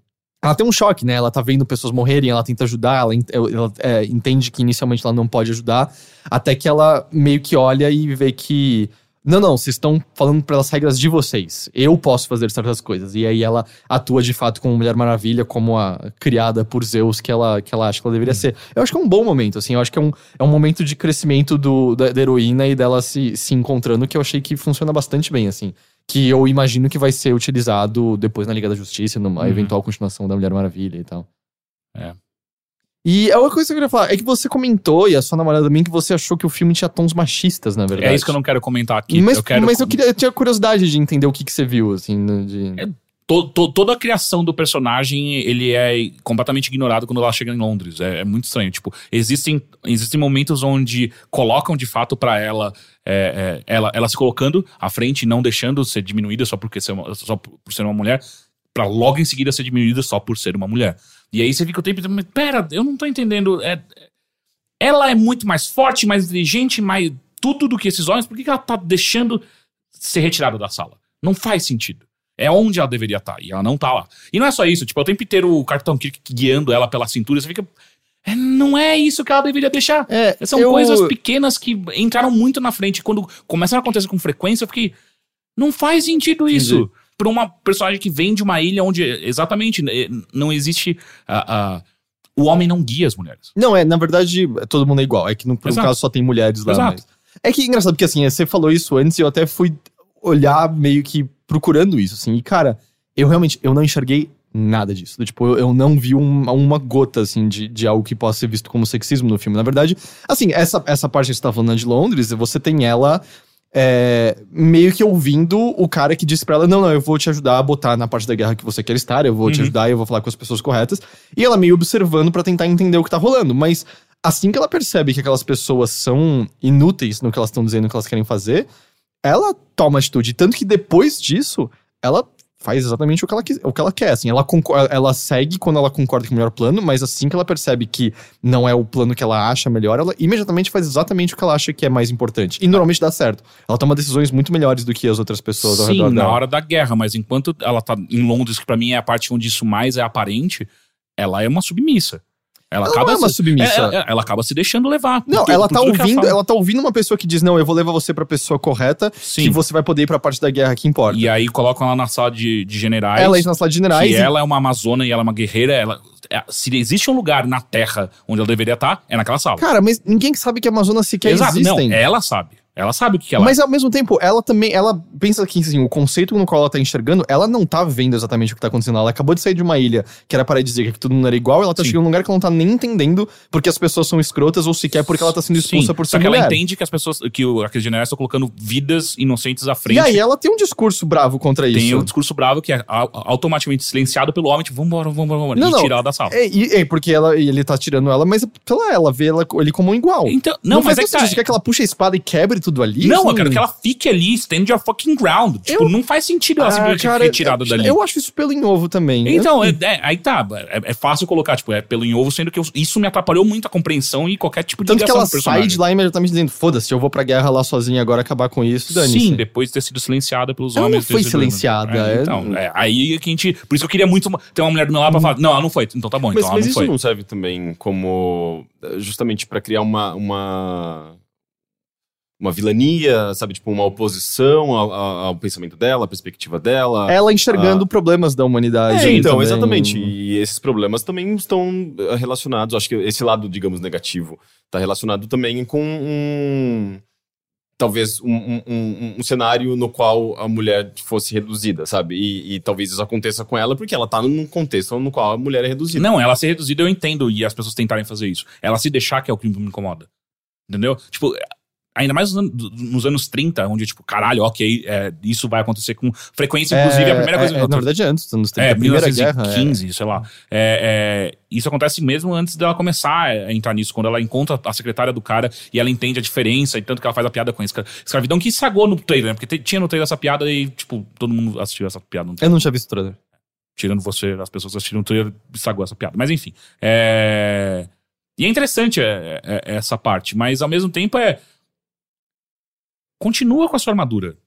Ela tem um choque, né? Ela tá vendo pessoas morrerem, ela tenta ajudar, ela, ela, é, entende que inicialmente ela não pode ajudar, até que ela meio que olha e vê que Não, não, vocês estão falando pelas regras de vocês. Eu posso fazer certas coisas. E aí ela atua de fato como Mulher Maravilha, como a criada por Zeus que ela, que ela acha que ela deveria ser. Eu acho que é um bom momento, assim. Eu acho que é um, é um momento de crescimento do, da, da heroína e dela se, se encontrando que eu achei que funciona bastante bem, assim. Que eu imagino que vai ser utilizado depois na Liga da Justiça, numa Uhum. eventual continuação da Mulher Maravilha e tal. É. E é uma coisa que eu queria falar, é que você comentou, e a sua namorada também, que você achou que o filme tinha tons machistas, na verdade. É isso que eu não quero comentar aqui. Mas eu quero mas eu, queria, eu tinha curiosidade de entender o que, que você viu, assim, né, de... É, to- to- toda a criação do personagem, ele é completamente ignorado quando ela chega em Londres. É, é muito estranho. Tipo, existem, existem momentos onde colocam de fato pra ela, é, é, ela, ela se colocando à frente, não deixando ser diminuída só porque ser uma- só por por ser uma mulher, pra logo em seguida ser diminuída só por ser uma mulher. E aí você fica o tempo inteiro, pera, eu não tô entendendo. É, ela é muito mais forte, mais inteligente, mais tudo do que esses homens, por que, que ela tá deixando ser retirada da sala? Não faz sentido. É onde ela deveria estar, e ela não tá lá. E não é só isso, tipo, é o tempo inteiro o Kirk guiando ela pela cintura, você fica. é, não é isso que ela deveria deixar. É, São eu- coisas pequenas que entraram muito na frente. Quando começaram a acontecer com frequência, eu fiquei. Não faz sentido isso. Entendi. Pra uma personagem que vem de uma ilha onde, exatamente, eh, não existe. a- a- o homem não guia as mulheres. Não, é, na verdade, todo mundo é igual. É que no, no caso só tem mulheres lá. Exato. Mas... É que é engraçado, porque assim, você falou isso antes e eu até fui olhar meio que procurando isso, assim. E, cara, eu realmente, eu não enxerguei nada disso. Tipo, eu, eu não vi uma, uma gota, assim, de, de algo que possa ser visto como sexismo no filme. Na verdade, assim, essa, essa parte que você tá falando de Londres, você tem ela... é, meio que ouvindo o cara que disse pra ela: Não, não, eu vou te ajudar a botar na parte da guerra que você quer estar, eu vou te Uhum. ajudar, eu vou falar com as pessoas corretas. E ela meio observando pra tentar entender o que tá rolando. Mas assim que ela percebe que aquelas pessoas são inúteis no que elas estão dizendo, no que elas querem fazer, ela toma atitude. Tanto que depois disso, ela faz exatamente o que ela, quis- o que ela quer. Assim, ela, ela segue quando ela concorda com o melhor plano, mas assim que ela percebe que não é o plano que ela acha melhor, ela imediatamente faz exatamente o que ela acha que é mais importante. E normalmente dá certo. Ela toma decisões muito melhores do que as outras pessoas ao Sim, redor na dela. hora da guerra, mas enquanto ela tá em Londres, que pra mim é a parte onde isso mais é aparente, ela é uma submissa. Ela, Ela acaba é uma se- submissa. é, é, ela acaba se deixando levar. Não, tu- ela tá tudo ouvindo, fala. ela tá ouvindo uma pessoa que diz: "Não, eu vou levar você pra pessoa correta, Sim. que você vai poder ir pra parte da guerra que importa". E aí colocam ela na sala de, de generais. ela entra na sala de generais que e ela é uma amazona e ela é uma guerreira. Ela, é- se existe um lugar na Terra onde ela deveria estar, é naquela sala. Cara, mas ninguém sabe que a Amazonas sequer Exato, existem. não, ela sabe. Ela sabe o que, que ela Mas ao mesmo tempo, ela também, ela pensa que assim, o conceito no qual ela tá enxergando, ela não tá vendo exatamente o que tá acontecendo. Ela acabou de sair de uma ilha que era para dizer que todo mundo era igual, ela tá Sim. chegando num lugar que ela não tá nem entendendo porque as pessoas são escrotas ou sequer porque ela tá sendo expulsa Sim, por só ser que mulher. ela entende que as pessoas, que o, aqueles generais estão colocando vidas inocentes à frente. E aí ela tem um discurso bravo contra Tem isso. o discurso bravo que é au- automaticamente silenciado pelo homem, tipo, vambora, vambora, vambora, Não, e não. tira ela da sala. É, e, é, porque ela, ele tá tirando ela, mas sei lá, ela vê ela, ele como um igual. Então, não, mas faz é que tá- sentido. Você quer que ela puxe a espada e quebre tudo ali? Não, eu quero que ela fique ali, stand your fucking ground. Tipo, Eu- não faz sentido ela Ah, simplesmente cara, retirada eu, dali. Eu acho isso pelo em ovo também. Então, Eu- é, é- aí tá. É, é fácil colocar, tipo, é pelo em ovo, sendo que eu- isso me atrapalhou muito a compreensão e qualquer tipo de Tanto que ela sai de lá imediatamente dizendo: foda-se, eu vou pra guerra lá sozinha agora acabar com isso. Dane-se. Sim, depois de ter sido silenciada pelos Ela homens. não foi silenciada, É, é- então, é, aí é que a gente. Por isso que eu queria muito ter uma mulher do meu lado pra falar: não, ela não foi. Então tá bom, Mas, então ela mas não isso foi. não serve também como justamente pra criar uma, uma uma vilania, sabe, tipo uma oposição ao, ao- pensamento dela, à perspectiva dela. Ela enxergando problemas da humanidade. É, então, também. exatamente. E esses problemas também estão eh, relacionados. Acho que esse lado, digamos, negativo, está relacionado também com um. Talvez um, um- um- um cenário no qual a mulher fosse reduzida, sabe? E, e talvez isso aconteça com ela porque ela tá num contexto no qual a mulher é reduzida. Não, ela ser reduzida eu entendo e as pessoas tentarem fazer isso. Ela se deixar que é o que me incomoda. Entendeu? Tipo, ainda mais nos, anos- nos anos 30, onde, tipo, caralho, ok, é, isso vai acontecer com frequência. Inclusive, a primeira coisa é, é, na verdade, é antes, anos 30, É, a primeira guerra. é. 1915, sei lá. É, é, isso acontece mesmo antes dela começar a entrar nisso, quando ela encontra a secretária do cara e ela entende a diferença, e tanto que ela faz a piada com a escra- escravidão, que sagou no trailer, né? Porque te- tinha no trailer essa piada e, tipo, todo mundo assistiu essa piada. no Eu não tinha visto o trailer. tirando você, as pessoas assistiram o trailer e sagou essa piada. Mas enfim. É... E é interessante é, é- é essa parte, mas ao mesmo tempo é. Continua com a sua armadura.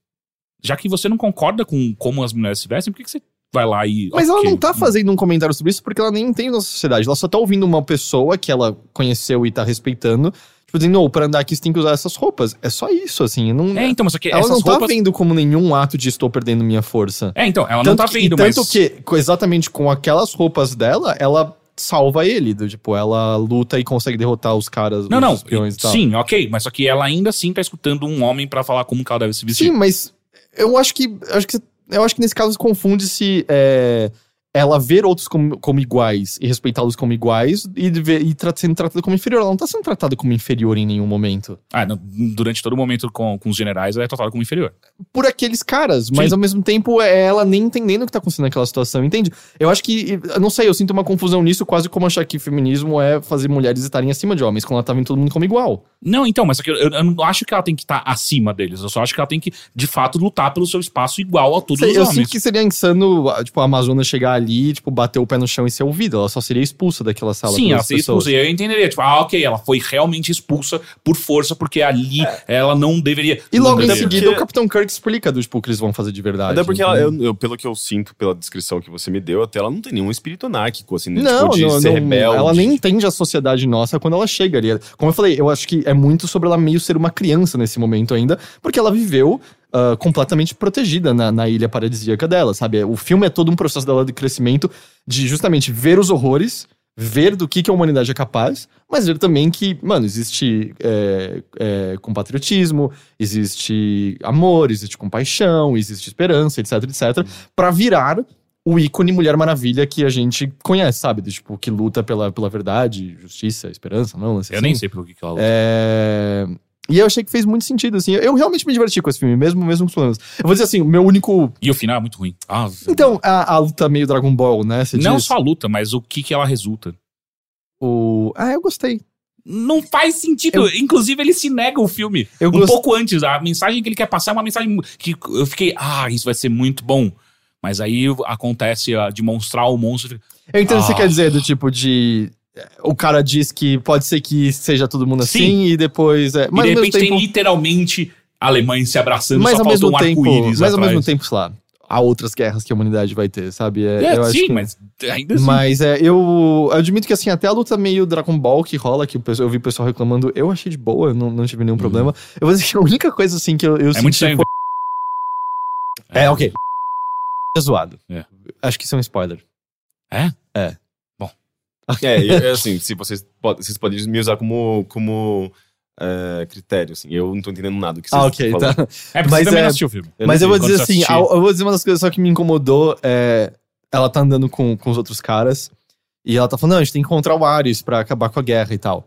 Já que você não concorda com como as mulheres se vestem, por que, que você vai lá e. Mas ela ok, não tá fazendo um comentário sobre isso porque ela nem entende nossa sociedade. Ela só tá ouvindo uma pessoa que ela conheceu e tá respeitando, Tipo, dizendo, não, pra andar aqui você tem que usar essas roupas. É só isso, assim. Não, É, então, mas só que ela não tá roupas... vendo como nenhum ato de estou perdendo minha força. É, então, ela não tanto tá que, e vendo, tanto mas... que, co- exatamente com aquelas roupas dela, ela salva ele. Do, tipo, ela luta e consegue derrotar os caras, Não, não, espiões e tal. sim, ok, mas só que ela ainda assim tá escutando um homem pra falar como que ela deve se vestir. Sim, mas eu acho que. Acho que eu acho que nesse caso confunde-se é, ela ver outros como, como iguais e respeitá-los como iguais e, ver, e tra- sendo tratada como inferior. Ela não tá sendo tratada como inferior em nenhum momento. Ah, não, durante todo o momento com, com os generais, ela é tratada como inferior. Por aqueles caras, mas Sim. ao mesmo tempo é ela nem entendendo o que tá acontecendo naquela situação, entende? Eu acho que. Eu não sei, eu sinto uma confusão nisso, quase como achar que feminismo é fazer mulheres estarem acima de homens, quando ela tá vendo todo mundo como igual. Não, então, mas que eu, eu não acho que ela tem que estar acima deles. Eu só acho que ela tem que, de fato, lutar pelo seu espaço igual a todos Sei, os eu homens. sinto que seria insano, tipo, a Amazona chegar ali, tipo, bater o pé no chão e ser ouvida. Ela só seria expulsa daquela sala. Sim, ela seria expulsa. E eu entenderia, tipo, ah, ok, ela foi realmente expulsa por força, porque ali ela não deveria. É. E logo em seguida porque- o Capitão Kirk explica do, tipo, o que eles vão fazer de verdade. Até porque, então- ela, eu, eu- pelo que eu sinto, pela descrição que você me deu, até ela não tem nenhum espírito anárquico, assim, né? Não, tipo, de não, ser não, rebelde. ela nem entende a sociedade nossa quando ela chega ali. Como eu falei, eu acho que é muito sobre ela meio ser uma criança nesse momento ainda, porque ela viveu ah, completamente protegida na, na ilha paradisíaca dela, sabe? O filme é todo um processo dela de crescimento, de justamente ver os horrores, ver do que, que a humanidade é capaz, mas ver também que, mano, existe é, é, compatriotismo, existe amor, existe compaixão, existe esperança, etc, etc, pra virar o ícone Mulher Maravilha que a gente conhece, sabe? Tipo, que luta pela, pela verdade, justiça, esperança, não? não sei Eu nem sei pelo que, que ela luta. É... E eu achei que fez muito sentido, assim. Eu realmente me diverti com esse filme, mesmo, mesmo com os problemas. Eu vou dizer assim, o meu único... E o final é muito ruim. Ah, Então, a, a luta meio Dragon Ball, né? Não diz? só a luta, mas o que, que ela resulta. O... Ah, eu gostei. Não faz sentido. Inclusive, ele se nega o filme. Eu um gost- pouco antes. A mensagem que ele quer passar é uma mensagem que eu fiquei, ah, isso vai ser muito bom. Mas aí acontece a de mostrar o monstro. Eu entendo o que você Ah. quer dizer, do tipo de... O cara diz que pode ser que seja todo mundo assim Sim. e depois... É... e Mas de ao mesmo repente tempo... tem literalmente alemães se abraçando, Mas só ao falta mesmo um tempo... arco-íris Mas ao atrás. mesmo tempo, sei lá, há outras guerras que a humanidade vai ter, sabe? É, É, eu sim, que- mas ainda assim. Mas é, eu admito que assim, até a luta meio Dragon Ball que rola, que eu vi o pessoal reclamando, eu achei de boa, não, não tive nenhum problema. Eu vou dizer que a única coisa assim que eu, eu Uhum. é muito senti estranho. foi... É, ok. É zoado. É. Acho que isso é um spoiler. É, e, é assim, se vocês, podem, vocês podem me usar como, como é, critério, assim. Eu não tô entendendo nada do que vocês Ah, ok, falando. tá. É, porque Mas você também é- não assistiu o filme. Eu Mas eu vou dizer assim, a- eu vou dizer uma das coisas só que me incomodou é... Ela tá andando com, com os outros caras e ela tá falando, não, a gente tem que encontrar o Ares pra acabar com a guerra e tal.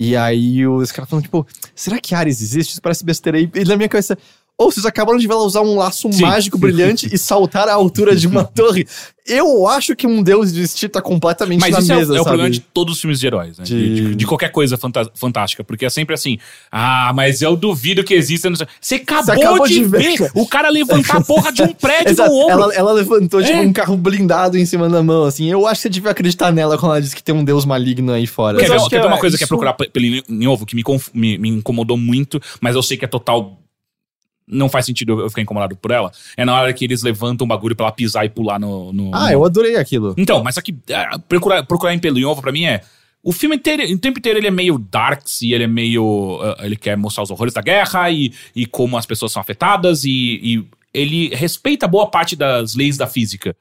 E aí os caras falam, tipo, será que Ares existe? Isso parece besteira. E, e na minha cabeça, ou vocês acabaram de ver ela usar um laço Sim. mágico brilhante e saltar à altura de uma torre. Eu acho que um deus existir tá completamente Mas na isso é o- mesa, é, o sabe? problema de todos os filmes de heróis, né? De, De- de- de qualquer coisa fanta- fantástica. Porque é sempre assim, ah, mas eu duvido que exista. Você acabou, acabou de, de ver, ver. o cara levantar a porra de um prédio Exato. no ombro. Ela, ela levantou, tipo, É. um carro blindado em cima da mão, assim. Eu acho que você devia acreditar nela quando ela disse que tem um deus maligno aí fora. Mas Quer ver, que uma é coisa que é isso- procurar pe- pelo em ovo, que me, conf- me, me incomodou muito, mas eu sei que é total. Não faz sentido eu- ficar incomodado por ela. É na hora que eles levantam o bagulho pra ela pisar e pular no. no- Ah, no- eu adorei aquilo. Então, mas aqui, é, procurar, procurar em pelo em ovo pra mim é. O filme inteiro, o tempo inteiro ele é meio darks e ele é meio. ah, ele quer mostrar os horrores da guerra e, e como as pessoas são afetadas e, e ele respeita boa parte das leis da física.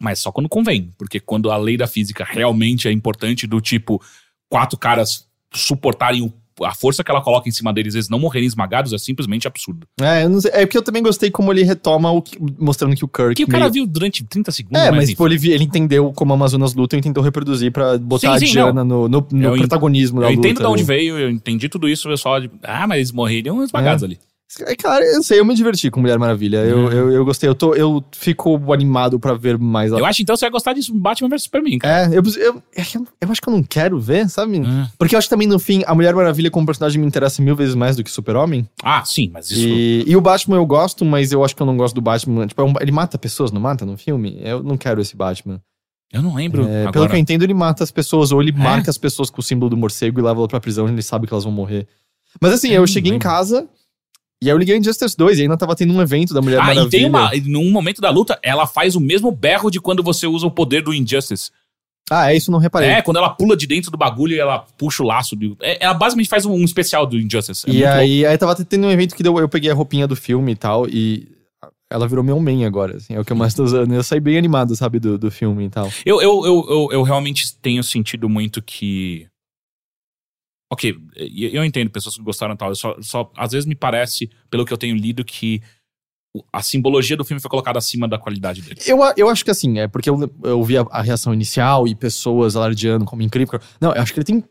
Mas só quando convém. Porque quando a lei da física realmente é importante, do tipo, quatro caras suportarem o- a força que ela coloca em cima deles, eles não morrerem esmagados, é simplesmente absurdo. É, eu não. É porque eu também gostei como ele retoma o que- mostrando que o Kirk. Que o cara meio- viu durante 30 segundos. É, mas enfim. tipo, ele, ele entendeu como a Amazonas luta e tentou reproduzir pra botar Sim, a sim, Diana no, no, no Eu en- protagonismo da Eu luta. entendo de onde né? veio, eu entendi tudo isso, eu só ah, mas eles morreriam esmagados ali. É, Cara, eu sei, eu me diverti com Mulher Maravilha. Eu, Uhum. eu, eu gostei. Eu, tô, eu fico animado pra ver mais. Eu acho então você vai gostar de Batman vs Superman, cara. É, eu, eu, é eu, eu acho que eu não quero ver, sabe? Ah. Porque eu acho que também, no fim, a Mulher Maravilha como personagem me interessa mil vezes mais do que o Super-Homem. Ah, sim, mas isso. E, e o Batman eu gosto, mas eu acho que eu não gosto do Batman. Tipo, é ele mata pessoas, não mata no filme? Eu não quero esse Batman. Eu não lembro. É, pelo agora. que eu entendo, ele mata as pessoas, ou ele É? marca as pessoas com o símbolo do morcego e leva elas pra prisão e ele sabe que elas vão morrer. Mas assim, Eu eu não cheguei em lembro. casa e aí eu liguei em Justice 2 e ainda tava tendo um evento da Mulher Ah, Maravilha. e tem uma. Num momento da luta, ela faz o mesmo berro de quando você usa o poder do Injustice. Ah, é isso, não reparei. É, quando ela pula de dentro do bagulho e ela puxa o laço. Do, é, ela basicamente faz um, um especial do Injustice. É e louco. aí, aí tava tendo um evento que deu, eu peguei a roupinha do filme e tal, e ela virou meu main agora, assim, é o que eu mais tô usando. Eu saí bem animado, sabe, do, do filme e tal. Eu, eu, eu, eu, eu realmente tenho sentido muito que. Ok, eu entendo pessoas que gostaram tal. Só, só, às vezes me parece, pelo que eu tenho lido, que a simbologia do filme foi colocada acima da qualidade dele. Eu, eu acho que assim, é porque eu, eu vi a, a reação inicial e pessoas alardeando como incrível. Não, eu acho que ele tem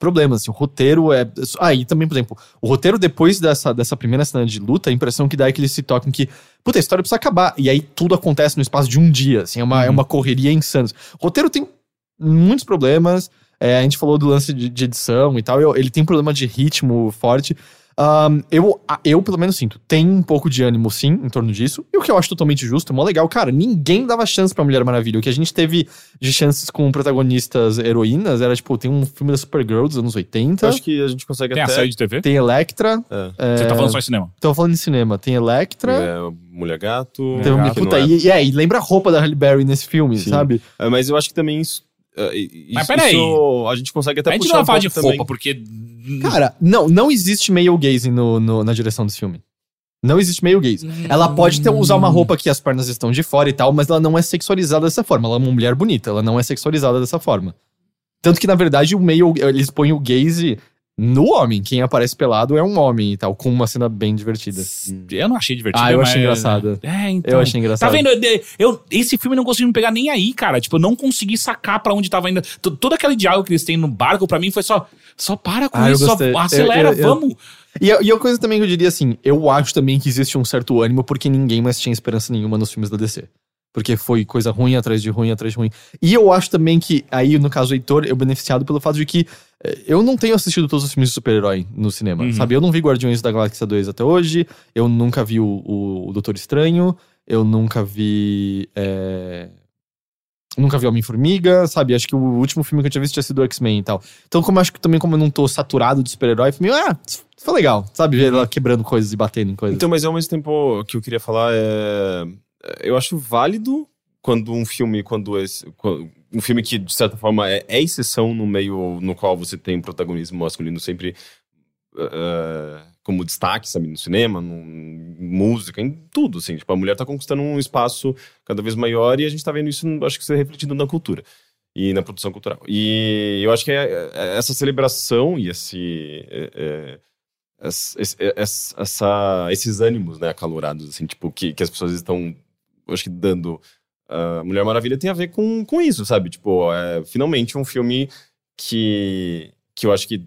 problemas, assim, o roteiro é... Ah, e também, por exemplo, o roteiro depois dessa, dessa primeira cena de luta, a impressão que dá é que eles se tocam que, puta, a história precisa acabar. E aí tudo acontece no espaço de um dia, assim, é uma, é Uhum. uma correria insana. O roteiro tem muitos problemas, é, a gente falou do lance de, de edição e tal, eu- ele tem problema de ritmo forte. Ahn, eu, a- eu, pelo menos, sinto, tem um pouco de ânimo, sim, em torno disso. E o que eu acho totalmente justo, é mó legal. Cara, ninguém dava chance pra Mulher Maravilha. O que a gente teve de chances com protagonistas heroínas era, tipo, tem um filme da Supergirl dos anos 80, Eu acho que a gente consegue Tem a até. série de TV? tem Electra. É. Você tá falando só em cinema? Tô falando em cinema, tem Electra. É, Mulher Gato. Tem um, que não puta, é. e, e, é, e lembra a roupa da Halle Berry nesse filme, Sim. sabe? É, mas eu acho que também isso. Isso- Mas peraí. isso a gente consegue até a gente puxar não um falar de também. roupa, porque. Cara, não, não existe male gaze no, no- na direção desse filme. Não existe male gaze. Ela pode ter, usar uma roupa que as pernas estão de fora e tal, mas ela não é sexualizada dessa forma. Ela é uma mulher bonita, ela não é sexualizada dessa forma. Tanto que, na verdade, o male, eles põem o gaze no homem. Quem aparece pelado é um homem e tal, com uma cena bem divertida. Eu não achei divertido. Ah, eu achei mas- engraçado. É, então. Eu achei engraçado. Tá vendo? Eu- esse filme não conseguiu me pegar nem aí, cara. Tipo, eu não consegui sacar pra onde tava. T- Todo aquele diálogo que eles têm no barco, pra mim, foi só. Só para com Ah, isso, só acelera, Eu- eu- vamos. E, a- e a coisa também que eu diria assim, eu acho também que existe um certo ânimo porque ninguém mais tinha esperança nenhuma nos filmes da DC. Porque foi coisa ruim atrás de ruim atrás de ruim. E eu acho também que, aí no caso do Heitor, eu beneficiado pelo fato de que eu não tenho assistido todos os filmes de super-herói no cinema, Uhum. sabe? Eu não vi Guardiões da Galáxia 2 até hoje, eu nunca vi o, o, o Doutor Estranho, eu nunca vi. eh, Nunca vi Homem-Formiga, sabe? Acho que o último filme que eu tinha visto tinha sido o X-Men e tal. Então, como eu acho que também, como eu não tô saturado de super-herói, meio, ah, foi legal, sabe? Ver ela quebrando coisas e batendo em coisas. Então, mas ao mesmo tempo, o que eu queria falar é. Eu acho válido quando um filme, quando esse. quando- um filme que, de certa forma, é, é exceção no meio no qual você tem protagonismo masculino sempre eh, como destaque, sabe, no cinema, no, música, em tudo, assim. Tipo, a mulher tá conquistando um espaço cada vez maior e a gente tá vendo isso, acho que ser refletido na cultura e na produção cultural. E eu acho que é- é- essa celebração e esse. é- é, essa, esse- essa- essa- esses ânimos, né, acalorados, assim, tipo, que, que as pessoas estão, acho que dando. A Mulher Maravilha tem a ver com, com isso, sabe? Tipo, é finalmente um filme que, que eu acho que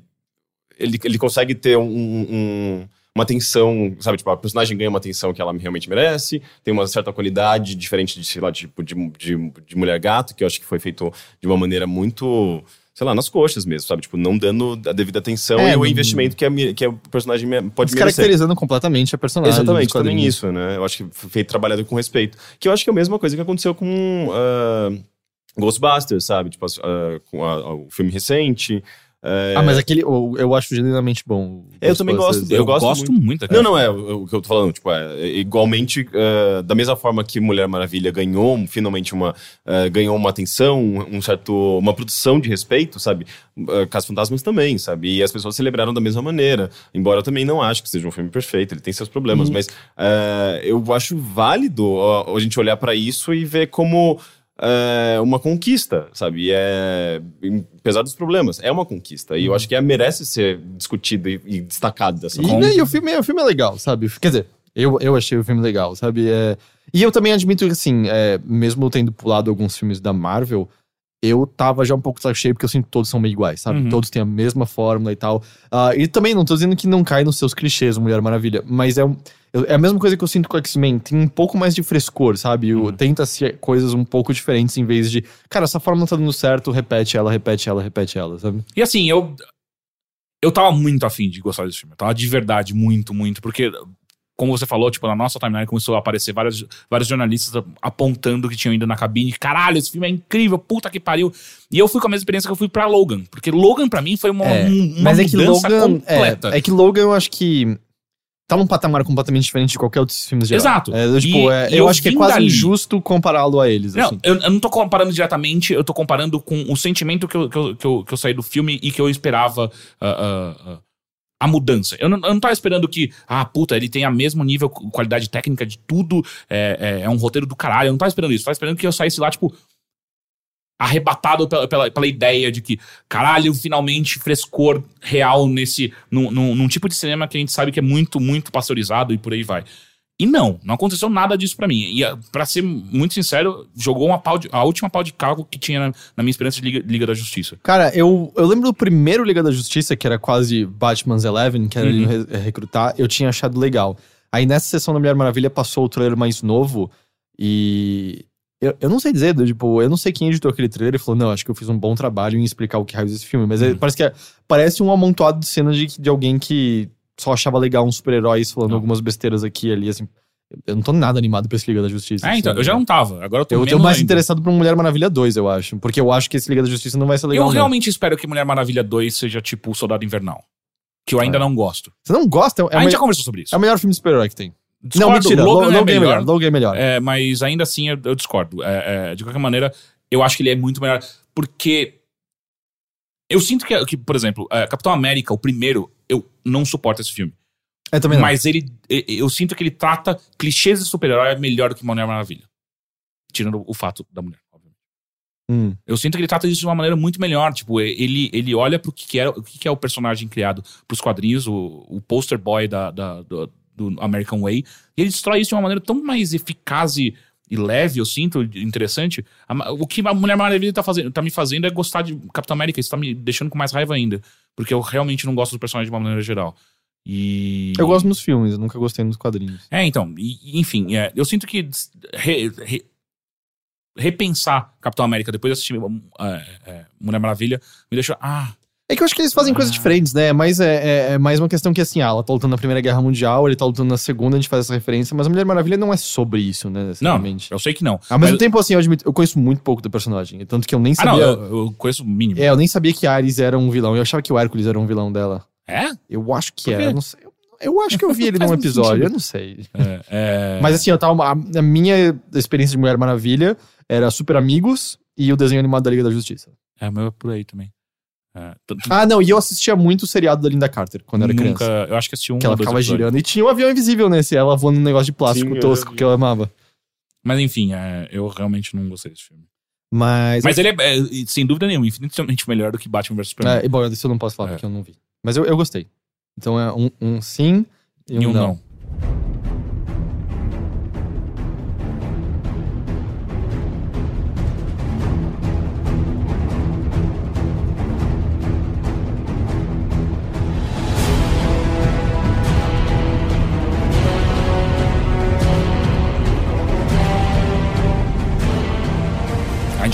ele, ele consegue ter um, um- uma atenção, sabe? Tipo, a personagem ganha uma atenção que ela realmente merece, tem uma certa qualidade diferente de, sei lá, tipo, de, de, de Mulher Gato, que eu acho que foi feito de uma maneira muito, sei lá, nas coxas mesmo, sabe? Tipo, não dando a devida atenção É, e o investimento que a, que a personagem pode merecer. Descaracterizando completamente a personagem. Exatamente, também isso, né? Eu acho que foi trabalhado com respeito. Que eu acho que é a mesma coisa que aconteceu com ah, Ghostbusters, sabe? Tipo, ah, com a- o filme recente. É, Ah, mas aquele, eu, eu acho genuinamente bom. Eu também gosto. Eu Eu, gosto gosto, muito. Não, cara. não, é o, que eu tô falando, tipo, é, é igualmente, ah, da mesma forma que Mulher Maravilha ganhou finalmente uma, ah, ganhou uma atenção, um, certo, uma produção de respeito, sabe? Uh, Casos Fantasmas também, sabe? E as pessoas celebraram da mesma maneira, embora eu também não acho que seja um filme perfeito, ele tem seus problemas, mas ah, eu acho válido a gente olhar pra isso e ver como é uma conquista, sabe? E é, apesar dos problemas, é uma conquista. E eu acho que é, merece ser discutido e, e destacado dessa E, forma. né, e o, filme, o filme é legal, sabe? Quer dizer, eu, eu achei o filme legal, sabe? É, e eu também admito que, assim, é, mesmo tendo pulado alguns filmes da Marvel, eu tava já um pouco de saco cheio, porque eu sinto que todos são meio iguais, sabe? Uhum. Todos têm a mesma fórmula e tal. Ah, e também não tô dizendo que não cai nos seus clichês, Mulher Maravilha, mas é, um, é a mesma coisa que eu sinto com o X-Men. Tem um pouco mais de frescor, sabe? Uhum. Tenta ser coisas um pouco diferentes em vez de, cara, essa fórmula tá dando certo, repete ela, repete ela, repete ela, sabe? E assim, eu. Eu tava muito afim de gostar desse filme. Eu tava de verdade muito, muito. Porque, como você falou, tipo, na nossa timeline começou a aparecer vários, vários jornalistas apontando que tinham ido na cabine. Caralho, esse filme é incrível, puta que pariu. E eu fui com a mesma experiência que eu fui pra Logan. Porque Logan, pra mim, foi uma, É, um- uma Mas é que Logan. completa. É, é que Logan eu acho que. tá num patamar completamente diferente de qualquer outro filmes de. Exato. É, tipo, E- é, eu eu acho que é quase dali. injusto compará-lo a eles. Não, assim. eu, eu não tô comparando diretamente, eu tô comparando com o sentimento que eu, que eu, que eu, que eu saí do filme e que eu esperava ah, ah, ah, a mudança. Eu não, eu não tava esperando que, ah, puta, ele tem a mesmo nível, qualidade técnica de tudo, é, é, é um roteiro do caralho. Eu não tava esperando isso, eu tava esperando que eu saísse lá, tipo, arrebatado pela, pela, pela ideia de que, caralho, finalmente frescor real nesse. Num, num, num tipo de cinema que a gente sabe que é muito, muito pasteurizado e por aí vai. E não, não aconteceu nada disso pra mim. E ah, pra ser muito sincero, jogou uma pau de- a última pau de cargo que tinha na, na minha experiência de Liga, Liga da Justiça. Cara, eu, eu lembro do primeiro Liga da Justiça, que era quase Batman's Eleven, que era ele Uhum. re- recrutar, eu tinha achado legal. Aí nessa sessão da Mulher Maravilha passou o trailer mais novo e. Eu, eu não sei dizer, tipo, eu não sei quem editou aquele trailer e falou, não, acho que eu fiz um bom trabalho em explicar o que raios esse filme. Mas é- Uhum. parece que é, parece um amontoado de cenas de, de alguém que só achava legal uns super-heróis falando Não. algumas besteiras aqui e ali, assim. Eu não tô nada animado pra esse Liga da Justiça. Ah, então, eu já não tava. Agora eu tô Eu tô mais ainda. interessado pra Mulher Maravilha 2, eu acho. Porque eu acho que esse Liga da Justiça não vai ser legal. Eu não. realmente espero que Mulher Maravilha 2 seja tipo o Soldado Invernal. Que eu ainda É. não gosto. Você não gosta? É, a gente me- já conversou sobre isso. é o melhor filme de super-herói que tem. Discordo, não, mentira. Logan, Logan, é melhor. Logan é melhor. É, mas ainda assim eu, eu discordo. É, é, de qualquer maneira, eu acho que ele é muito melhor. Porque eu sinto que, que por exemplo, é, Capitão América, o primeiro, eu não suporto esse filme. É também não. Mas ele, eu sinto que ele trata clichês de super-herói melhor do que Mulher Maravilha. Tirando o fato da mulher, obviamente. Hum. Eu sinto que ele trata isso de uma maneira muito melhor. Tipo, ele, ele olha pro que, que é, o que, é o personagem criado pros quadrinhos, o, o poster boy da, da- do, do American Way, e ele destrói isso de uma maneira tão mais eficaz e, e leve, eu sinto, interessante. A o que a Mulher Maravilha tá, fazendo, tá me fazendo é gostar de Capitão América. Isso tá me deixando com mais raiva ainda. Porque eu realmente não gosto do personagem de uma maneira geral. E. Eu gosto nos filmes, eu nunca gostei nos quadrinhos. É, então, e- enfim, é, eu sinto que re- re- repensar Capitão América depois de assistir é, é, Mulher Maravilha me deixou. Ah, É que eu acho que eles fazem coisas Ah. diferentes, né? Mas é, é- é mais uma questão que assim, ah, ela tá lutando na Primeira Guerra Mundial, ele tá lutando na Segunda, a gente faz essa referência, mas a Mulher Maravilha não é sobre isso, né? não, eu sei que não. Ao mesmo Mas- tempo, assim, eu, admito, eu conheço muito pouco do personagem. Tanto que eu nem Ah, não, sabia. eu, eu conheço o mínimo. É, eu nem sabia que Ares era um vilão. Eu achava que o Hércules era um vilão dela. É? Eu acho que quê? era. eu Não sei. Eu- acho que eu vi ele num episódio, eu não sei. É, é- Mas assim, eu tava. A, a minha experiência de Mulher Maravilha era Super Amigos e o desenho animado da Liga da Justiça. É, o meu é por aí também. É, Ah, não, e eu assistia muito o seriado da Linda Carter quando eu era nunca, criança. Eu acho que assisti um Que ela ficava episódios. girando. E tinha um avião invisível nesse, ela voando num negócio de plástico Sim, eu tosco vi. que eu amava. Mas enfim, é, eu realmente não gostei desse filme. Mas. Mas ele é, é, sem dúvida nenhuma, infinitamente melhor do que Batman vs Superman. É, e bom, isso eu não posso falar É. porque eu não vi. Mas eu, eu gostei. Então é um, um sim e um, e um não. não.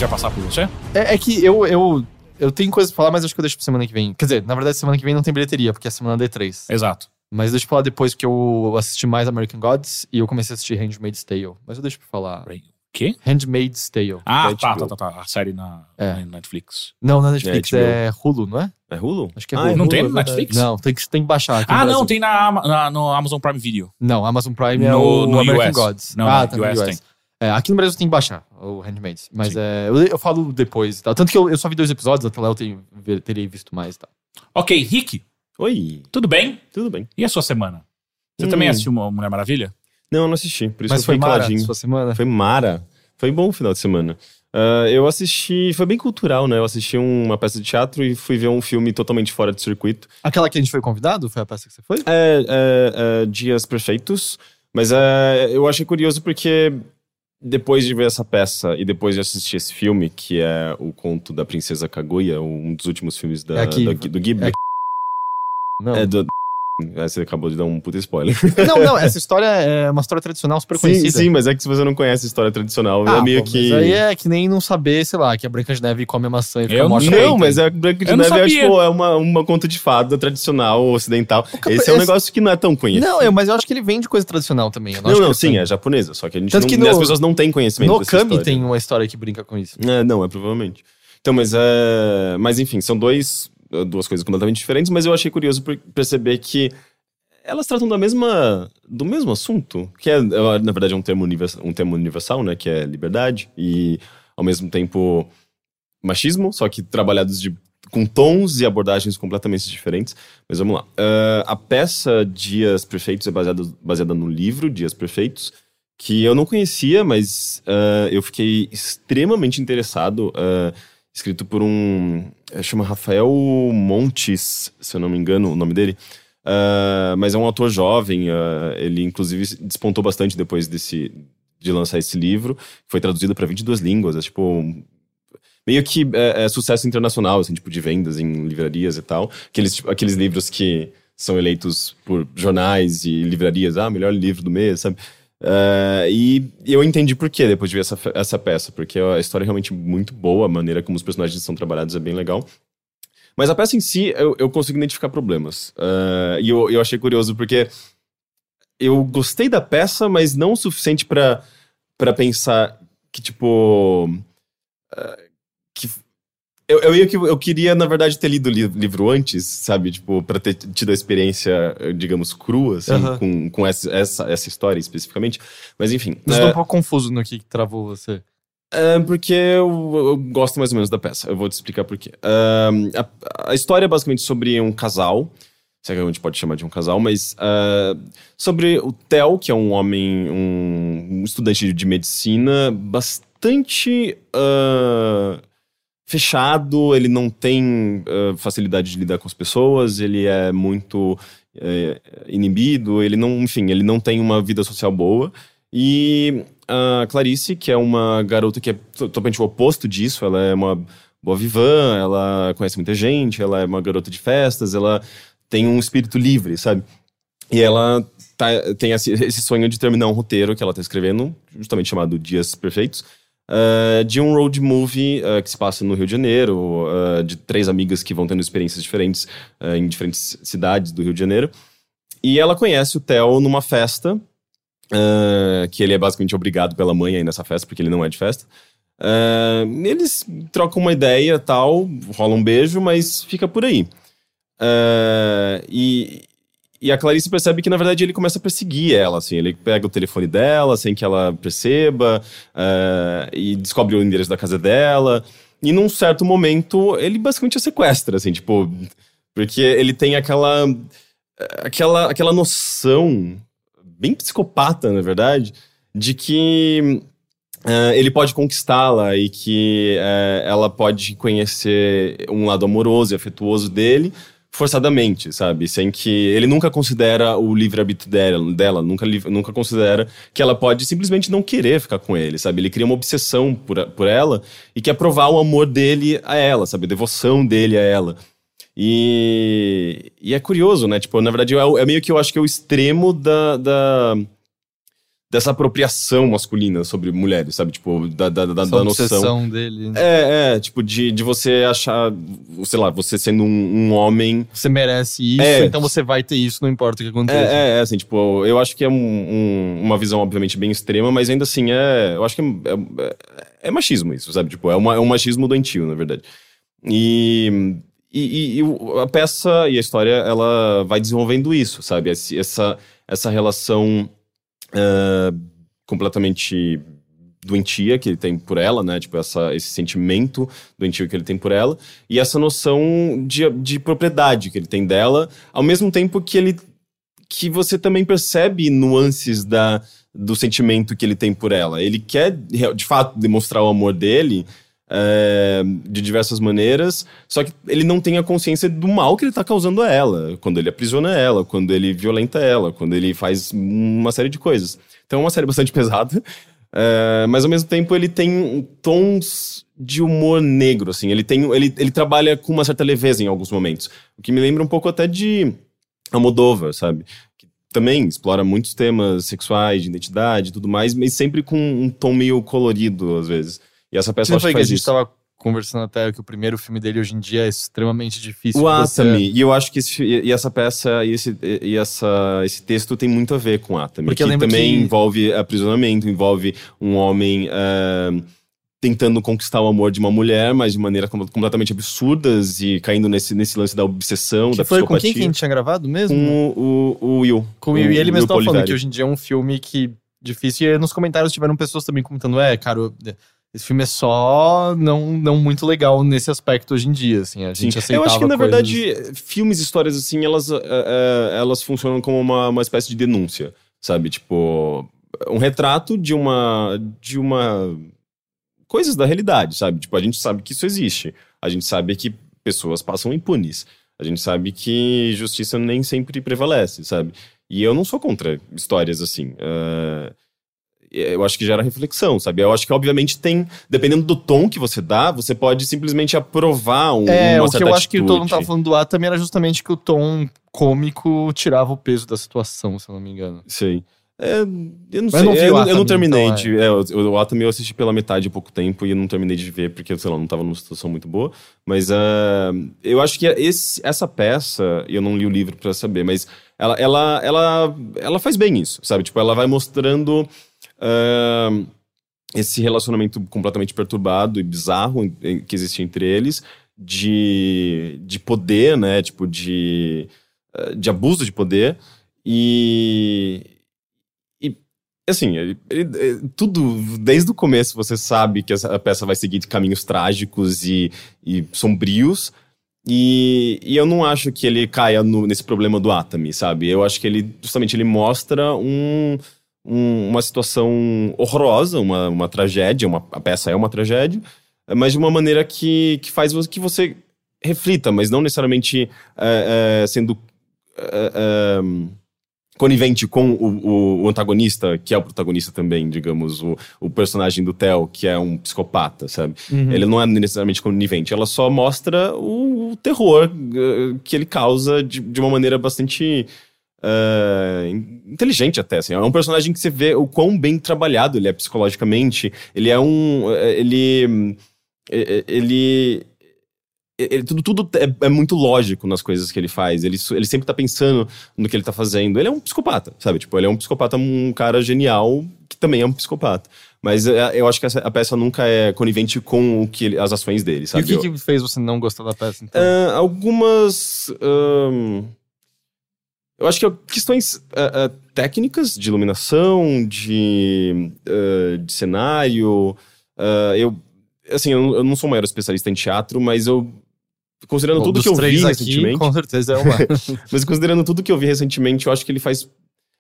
Gente vai passar por você? É, é que eu, eu, eu tenho coisas pra falar, mas acho que eu deixo pra semana que vem. Quer dizer, na verdade, semana que vem não tem bilheteria, porque é semana D3. Exato. Mas deixa eu falar depois, porque eu assisti mais American Gods e eu comecei a assistir Handmaid's Tale. Mas eu deixo pra falar. O quê? Handmaid's Tale. Ah, É, tá, tá, tá, tá. A série na, É. na Netflix. Não, na Netflix É, é, Hulu, não é? É Hulu? Acho que é Ah, Hulu. Não Hulu, tem é verdade. Netflix? Não, tem que, tem que baixar. Ah, Brasil. não, tem na, na- no Amazon Prime Video. Não, Amazon Prime é No- o no American US. Gods. Não, ah, no tá US US. tem. É, aqui no Brasil tem que baixar o Handmaid's. Mas é, eu, eu falo depois e tal. Tanto que eu, eu só vi dois episódios, até lá eu tenho, teria visto mais e tal. Ok, Rick, Oi, tudo bem? tudo bem. E a sua semana? Você Hum. também assistiu Mo- Mulher Maravilha? Não, eu não assisti, por isso Mas eu foi Mara, caladinho. sua semana? Foi Mara. Foi bom o final de semana. Ah, eu assisti, foi bem cultural, né? Eu assisti uma peça de teatro e fui ver um filme totalmente fora de circuito. Aquela que a gente foi convidado? Foi a peça que você foi? É, é, é, Dias Perfeitos, mas é, eu achei curioso porque depois de ver essa peça e depois de assistir esse filme, que é o conto da Princesa Kaguya, um dos últimos filmes da, É aqui- da- do Ghibli. é Não. É do, você acabou de dar um puta spoiler. não, não, essa história é uma história tradicional super sim, conhecida. sim, mas é que se você não conhece a história tradicional, Ah, é meio pô, que. Mas aí é que nem não saber, sei lá, que a Branca de Neve come a maçã e fica Eu não morta. Não, mas é Branca de Eu não Neve é, tipo, é uma, uma conta de fada tradicional ocidental. cap- Esse é um esse- negócio que não é tão conhecido. Não, eu, mas eu acho que ele vem de coisa tradicional também. eu Não, acho não, que sim, é japonesa, só que a gente Tanto não, que no- as pessoas não têm conhecimento No Kami história. tem uma história que brinca com isso. É, não, é provavelmente. Então, mas é. Mas enfim, são dois, duas coisas completamente diferentes, mas eu achei curioso per- perceber que elas tratam da mesma, do mesmo assunto, que é, na verdade, é um termo, universal, um termo universal, né? Que é liberdade e, ao mesmo tempo, machismo, só que trabalhados de, com tons e abordagens completamente diferentes. Mas vamos lá. Uh, a peça Dias Perfeitos é baseada, baseada no livro Dias Perfeitos, que eu não conhecia, mas uh, eu fiquei extremamente interessado. Uh, escrito por um. chama Rafael Montes, se eu não me engano, o nome dele. Uh, mas é um autor jovem, uh, ele inclusive despontou bastante depois desse, de lançar esse livro. Foi traduzido para 22 línguas, é tipo. Meio que é, é, sucesso internacional, assim, tipo, de vendas em livrarias e tal. Aqueles, tipo, aqueles livros que são eleitos por jornais e livrarias, ah, melhor livro do mês, sabe? Uh, e eu entendi por quê depois de ver essa, essa peça, porque a história é realmente muito boa, a maneira como os personagens são trabalhados é bem legal. Mas a peça em si, eu, eu consigo identificar problemas. Uh, e eu, eu achei curioso porque eu gostei da peça, mas não o suficiente para pensar que, tipo. Uh, que eu, eu, eu, eu, queria, na verdade, ter lido o livro antes, sabe? Tipo, pra ter tido a experiência, digamos, crua, assim, uhum. com, com essa, essa, essa história especificamente. Mas enfim. Mas é... um pouco confuso no que travou você. É porque eu, eu, gosto mais ou menos da peça. Eu vou te explicar por quê. Uh, a, a, história é basicamente sobre um casal. Se é que a gente pode chamar de um casal, mas uh, sobre o Theo, que é um homem, um, um estudante de medicina bastante uh, fechado. Ele não tem facilidade de lidar com as pessoas. Ele é muito é, inibido. Ele não, enfim, ele não tem uma vida social boa. E a Clarice, que é uma garota que é totalmente o oposto disso, ela é uma boa vivã, ela conhece muita gente, ela é uma garota de festas, ela tem um espírito livre, sabe? E ela tá, tem esse sonho de terminar um roteiro que ela tá escrevendo, justamente chamado Dias Perfeitos, uh, de um road movie uh, que se passa no Rio de Janeiro, uh, de três amigas que vão tendo experiências diferentes em diferentes cidades do Rio de Janeiro. E ela conhece o Theo numa festa que ele é basicamente obrigado pela mãe aí nessa festa, porque ele não é de festa. Eles trocam uma ideia tal, rola um beijo, mas fica por aí. Uh, e, e a Clarice percebe que, na verdade, ele começa a perseguir ela, assim. Ele pega o telefone dela sem que ela perceba e descobre o endereço da casa dela. E num certo momento, ele basicamente a sequestra, assim, tipo... Porque ele tem aquela... Aquela, aquela noção bem psicopata, na verdade, de que uh, ele pode conquistá-la e que uh, ela pode conhecer um lado amoroso e afetuoso dele forçadamente, sabe? Sem que ele nunca considera o livre-arbítrio dela, dela nunca, nunca considera que ela pode simplesmente não querer ficar com ele, sabe? Ele cria uma obsessão por, por ela e quer provar o amor dele a ela, sabe? A devoção dele a ela. E, e é curioso, né? Tipo, na verdade, é, é meio que eu acho que é o extremo da, da dessa apropriação masculina sobre mulheres, sabe? Tipo, da, da, da, da noção. dele. É, é, tipo, de, de você achar, sei lá, você sendo um, um homem. Você merece isso, é, então você vai ter isso, não importa o que aconteça. É, é, é assim, tipo, eu acho que é um, um, uma visão, obviamente, bem extrema, mas ainda assim é. Eu acho que é, é, é machismo isso, sabe? Tipo, é, uma, é um machismo doentio, na verdade. E e, e, a peça e a história, ela vai desenvolvendo isso, sabe? Essa, essa relação uh, completamente doentia que ele tem por ela, né? Tipo, essa, esse sentimento doentio que ele tem por ela. E essa noção de, de propriedade que ele tem dela, ao mesmo tempo que ele... que você também percebe nuances da, do sentimento que ele tem por ela. Ele quer, de fato, demonstrar o amor dele é, de diversas maneiras, só que ele não tem a consciência do mal que ele está causando a ela, quando ele aprisiona ela, quando ele violenta ela, quando ele faz uma série de coisas. Então é uma série bastante pesada, é, mas ao mesmo tempo ele tem tons de humor negro, assim, ele, tem, ele, ele trabalha com uma certa leveza em alguns momentos, o que me lembra um pouco até de Almodóvar, sabe? Que também explora muitos temas sexuais, de identidade e tudo mais, mas sempre com um tom meio colorido, às vezes. E essa peça acho que, que a gente isso. tava conversando até que o primeiro filme dele hoje em dia é extremamente difícil. O Atami. Você... E eu acho que esse, e essa peça e, esse, e essa, esse texto tem muito a ver com Atami. Porque que também que... envolve aprisionamento, envolve um homem. Uh, tentando conquistar o amor de uma mulher, mas de maneira com- completamente absurdas e caindo nesse, nesse lance da obsessão, Que da foi com quem que a gente tinha gravado mesmo? Com o, o, o Will. Com o Will. E ele mesmo tava falando que hoje em dia é um filme que difícil. E nos comentários tiveram pessoas também comentando: é, cara, esse filme é só não, não muito legal nesse aspecto hoje em dia. Assim, a gente Sim. aceitava Eu acho que, na coisas- verdade, filmes e histórias assim, elas, é, elas funcionam como uma, uma espécie de denúncia, sabe? Tipo, um retrato de uma. de uma. coisas da realidade, sabe? Tipo, a gente sabe que isso existe. A gente sabe que pessoas passam impunes. A gente sabe que justiça nem sempre prevalece, sabe? E eu não sou contra histórias assim. é, eu acho que gera reflexão, sabe? Eu acho que, obviamente, tem. Dependendo do tom que você dá, você pode simplesmente aprovar um, É, uma o que eu acho que o Tom não atitude. tava falando do ar também era justamente que o tom cômico tirava o peso da situação, se eu não me engano. Sei. É, eu não Mas sei. não vi eu, o não- eu não terminei então, de. É, eu, o Atami eu assisti pela metade há pouco tempo e eu não terminei de ver porque, sei lá, não tava numa situação muito boa. Mas ah, eu acho que esse, essa peça, eu não li o livro pra saber, mas ela, ela, ela, ela faz bem isso, sabe? Tipo, ela vai mostrando. Esse relacionamento completamente perturbado e bizarro que existe entre eles, de, de poder, né? Tipo, de, eh, de abuso de poder. E. Assim, ele- ele- eh, tudo, desde o começo você sabe que essa peça vai seguir caminhos trágicos e, e sombrios. E, e eu não acho que ele caia no- nesse problema do Atami, sabe? Eu acho que ele, justamente, ele mostra um, um- uma situação horrorosa, uma, uma tragédia, uma, a peça é uma tragédia, mas de uma maneira que, que faz que você reflita, mas não necessariamente é, é, sendo é, conivente com o, o- antagonista, que é o protagonista também, digamos, o, o personagem do Theo, que é um psicopata, sabe? Ele não é necessariamente conivente, ela só mostra o, o terror eh, que ele causa de, de uma maneira bastante in- inteligente até, assim. É um personagem que você vê o quão bem trabalhado ele é psicologicamente. Ele é um... Ele... Ele... ele- tudo tudo é, é muito lógico nas coisas que ele faz. Ele, ele sempre tá pensando no que ele tá fazendo. Ele é um psicopata, sabe? Tipo, ele é um psicopata, um cara genial que também é um psicopata. Mas eh, eu acho que essa- a peça nunca é conivente com o que ele- as ações dele, E sabe? o que, que fez você não gostar da peça, então? ah, algumas. ahn, eu acho que é questões ah, ah, técnicas de iluminação, de, ah, de cenário. eu, assim, eu, eu não sou o maior especialista em teatro, mas eu. Considerando Bom, tudo que eu vi aqui, recentemente. com certeza é uma. Mas considerando tudo que eu vi recentemente, eu acho que ele faz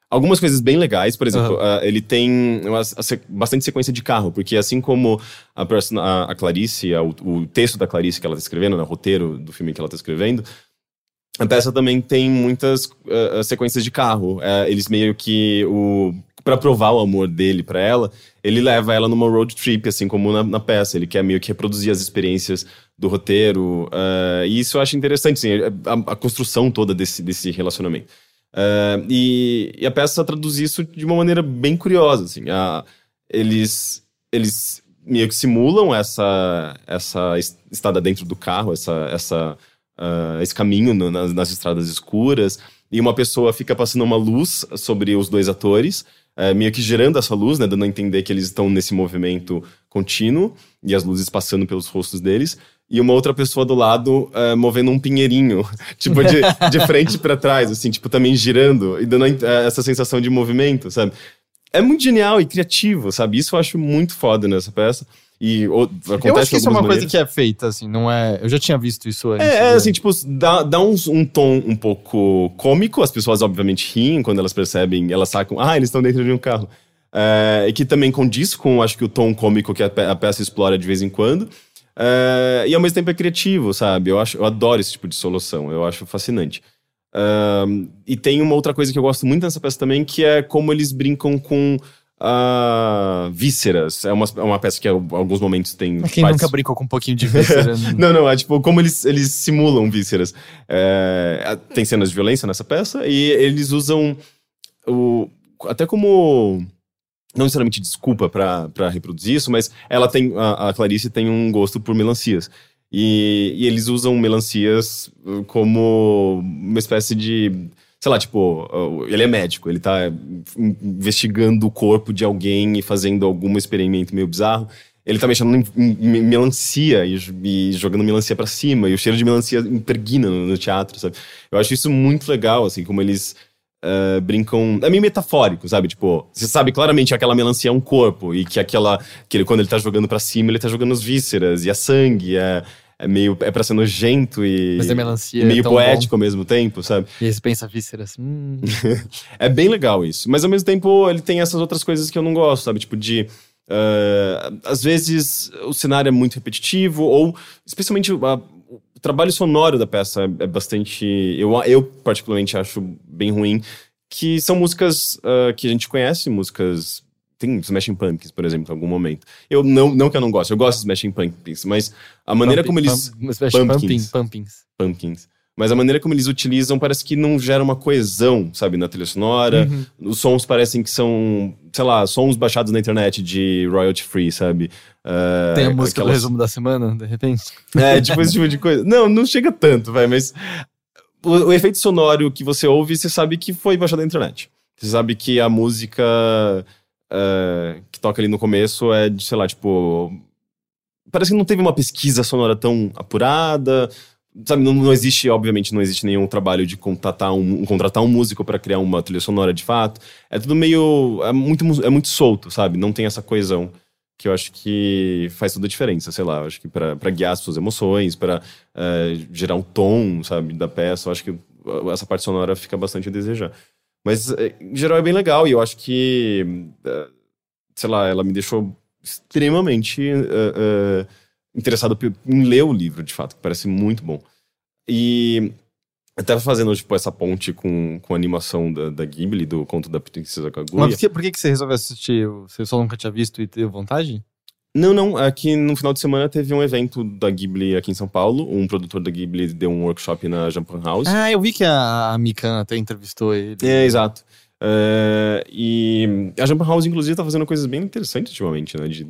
algumas coisas bem legais. Por exemplo, Aham. ah, ele tem uma- bastante sequência de carro, porque assim como a, a- a Clarice, a- o, o texto da Clarice que ela está escrevendo, né, o roteiro do filme que ela está escrevendo, a peça também tem muitas ah, sequências de carro. Ah, eles meio que o para provar o amor dele pra ela, ele leva ela numa road trip, assim como na, na peça. Ele quer meio que reproduzir as experiências do roteiro. ah, e isso eu acho interessante, assim, a, a construção toda desse, desse relacionamento. E, e a peça traduz isso de uma maneira bem curiosa, assim. A- eles, eles meio que simulam essa, essa es- estada dentro do carro, essa, essa, ah, esse caminho no- nas, nas estradas escuras, e uma pessoa fica passando uma luz sobre os dois atores, eh, meio que gerando essa luz, né, dando a entender que eles estão nesse movimento contínuo, e as luzes passando pelos rostos deles, e uma outra pessoa do lado eh, movendo um pinheirinho, tipo, de, de frente pra trás, assim, tipo, também girando, e dando eh, essa sensação de movimento, sabe? É muito genial e criativo, sabe? Isso eu acho muito foda nessa peça. E o, acontece Eu acho que isso é uma algumas coisa que é feita, assim, não é. Eu já tinha visto isso antes. é, é, né? assim, tipo, dá, dá uns- um tom um pouco cômico, as pessoas obviamente riem quando elas percebem, elas sacam, ah, eles estão dentro de um carro. É, e que também condiz com, acho que, o tom cômico que a, pe- a peça explora de vez em quando. É, e ao mesmo tempo é criativo, sabe? Eu, acho, eu adoro esse tipo de solução, eu acho fascinante. Ahn, e tem uma outra coisa que eu gosto muito nessa peça também, que é como eles brincam com ah, vísceras. É uma, é uma peça que em alguns momentos tem. Quem partes- nunca brincou com um pouquinho de víscera? não, não, é tipo, como eles, eles simulam vísceras. É, tem cenas de violência nessa peça e eles usam o. Até como. Não necessariamente desculpa pra pra reproduzir isso, mas ela tem. A, a Clarice tem um gosto por melancias. E, e eles usam melancias uh, como uma espécie de. Sei lá, tipo, uh, ele é médico, ele tá investigando o corpo de alguém e fazendo algum experimento meio bizarro. ele tá mexendo em, melancia e, jogando melancia pra cima, e o cheiro de melancia impregna no, teatro, sabe? Eu acho isso muito legal, assim, como eles eh, brincam. É meio metafórico, sabe? Tipo, você sabe claramente que aquela melancia é um corpo, e que aquela. Que ele, quando ele tá jogando pra cima, ele tá jogando as vísceras, e a sangue, é, é meio. É pra ser nojento e. Mas a melancia e meio é poético ao mesmo tempo, sabe? bom. E aí você pensa vísceras. Hum. É bem legal isso. Mas ao mesmo tempo, ele tem essas outras coisas que eu não gosto, sabe? Tipo, de. ah, às vezes o cenário é muito repetitivo, ou especialmente a- o trabalho sonoro da peça é, é bastante. Eu, eu, particularmente, acho bem ruim. Que são músicas ah, que a gente conhece, músicas. Tem Smashing Pumpkins, por exemplo, em algum momento. Eu não, não que eu não gosto, eu gosto de Smashing Pumpkins, mas a maneira como eles. Pump, Pumpkins. pumpings. Pumpkins. Mas a maneira como eles utilizam parece que não gera uma coesão, sabe, na trilha sonora. Uhum. Os sons parecem que são, sei lá, sons baixados na internet de royalty free, sabe? Ah, Tem a música do aquelas- resumo da semana, de repente. É, tipo esse tipo de coisa. Não, não chega tanto, vai, mas o, o efeito sonoro que você ouve, você sabe que foi baixado da internet. Você sabe que a música ah, que toca ali no começo é de, sei lá, tipo. Parece que não teve uma pesquisa sonora tão apurada. Sabe, não, não existe, obviamente, não existe nenhum trabalho de contratar um, contratar um músico para criar uma trilha sonora de fato. É tudo meio. É muito, mu- é muito solto, sabe? Não tem essa coesão que eu acho que faz toda a diferença, sei lá. Eu acho que para guiar as suas emoções, para gerar um tom, sabe, da peça, eu acho que uh, essa parte sonora fica bastante a desejar. Mas, eh, em geral, é bem legal e eu acho que, eh, sei lá, ela me deixou extremamente eh, eh, interessado em ler o livro, de fato, que parece muito bom. E até fazendo, tipo, essa ponte com, com a animação da, da Ghibli, do Conto da Princesa Kaguya. Mas por que, por que você resolveu assistir? Você só nunca tinha visto e teve vontade? Não, não. Aqui no final de semana teve um evento da Ghibli aqui em São Paulo. Um produtor da Ghibli deu um workshop na Japan House. Ah, eu vi que a, a Mikan até entrevistou ele. É, exato. É, e a Japan House, inclusive, tá fazendo coisas bem interessantes ultimamente, né? De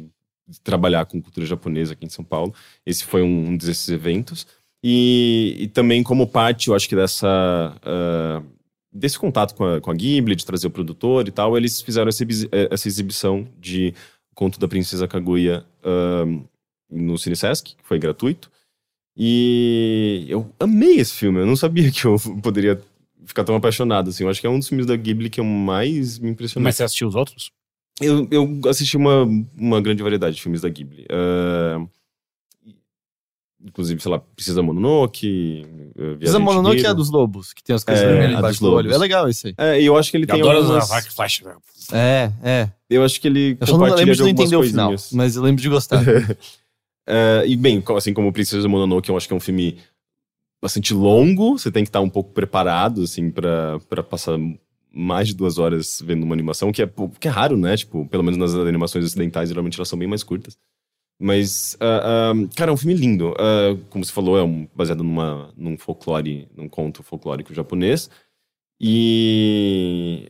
trabalhar com cultura japonesa aqui em São Paulo. Esse foi um, desses eventos. E, e também como parte, eu acho que dessa... ah, desse contato com a, com a Ghibli, de trazer o produtor e tal, eles fizeram essa, essa exibição de Conto da Princesa Kaguya ah, no Cine Sesc, que foi gratuito. E eu amei esse filme. Eu não sabia que eu poderia ficar tão apaixonado, assim. Eu acho que é um dos filmes da Ghibli que eu mais me impressionou. Mas você assistiu os outros? Eu, eu assisti uma, uma grande variedade de filmes da Ghibli. Ah, inclusive, sei lá, Precisa Mononoke, uh, Precisa Mononoke é dos lobos, que tem as coisas É, vermelhas embaixo do olho. É legal esse aí. É, e eu acho que ele Eu tem adoro algumas... as Dark Flash. É, é. Eu acho que ele Eu só não lembro de não entender o final, mas eu lembro de gostar. É, e bem, assim como Princesa Mononoke, eu acho que é um filme bastante longo. Você tem que estar um pouco preparado, assim, pra, pra passar mais de duas horas vendo uma animação, que é, que é raro, né? Tipo, pelo menos nas animações ocidentais, geralmente elas são bem mais curtas. Mas, ah, ah, cara, é um filme lindo. Ah, como você falou, é um- baseado numa, num folclore, num conto folclórico japonês. E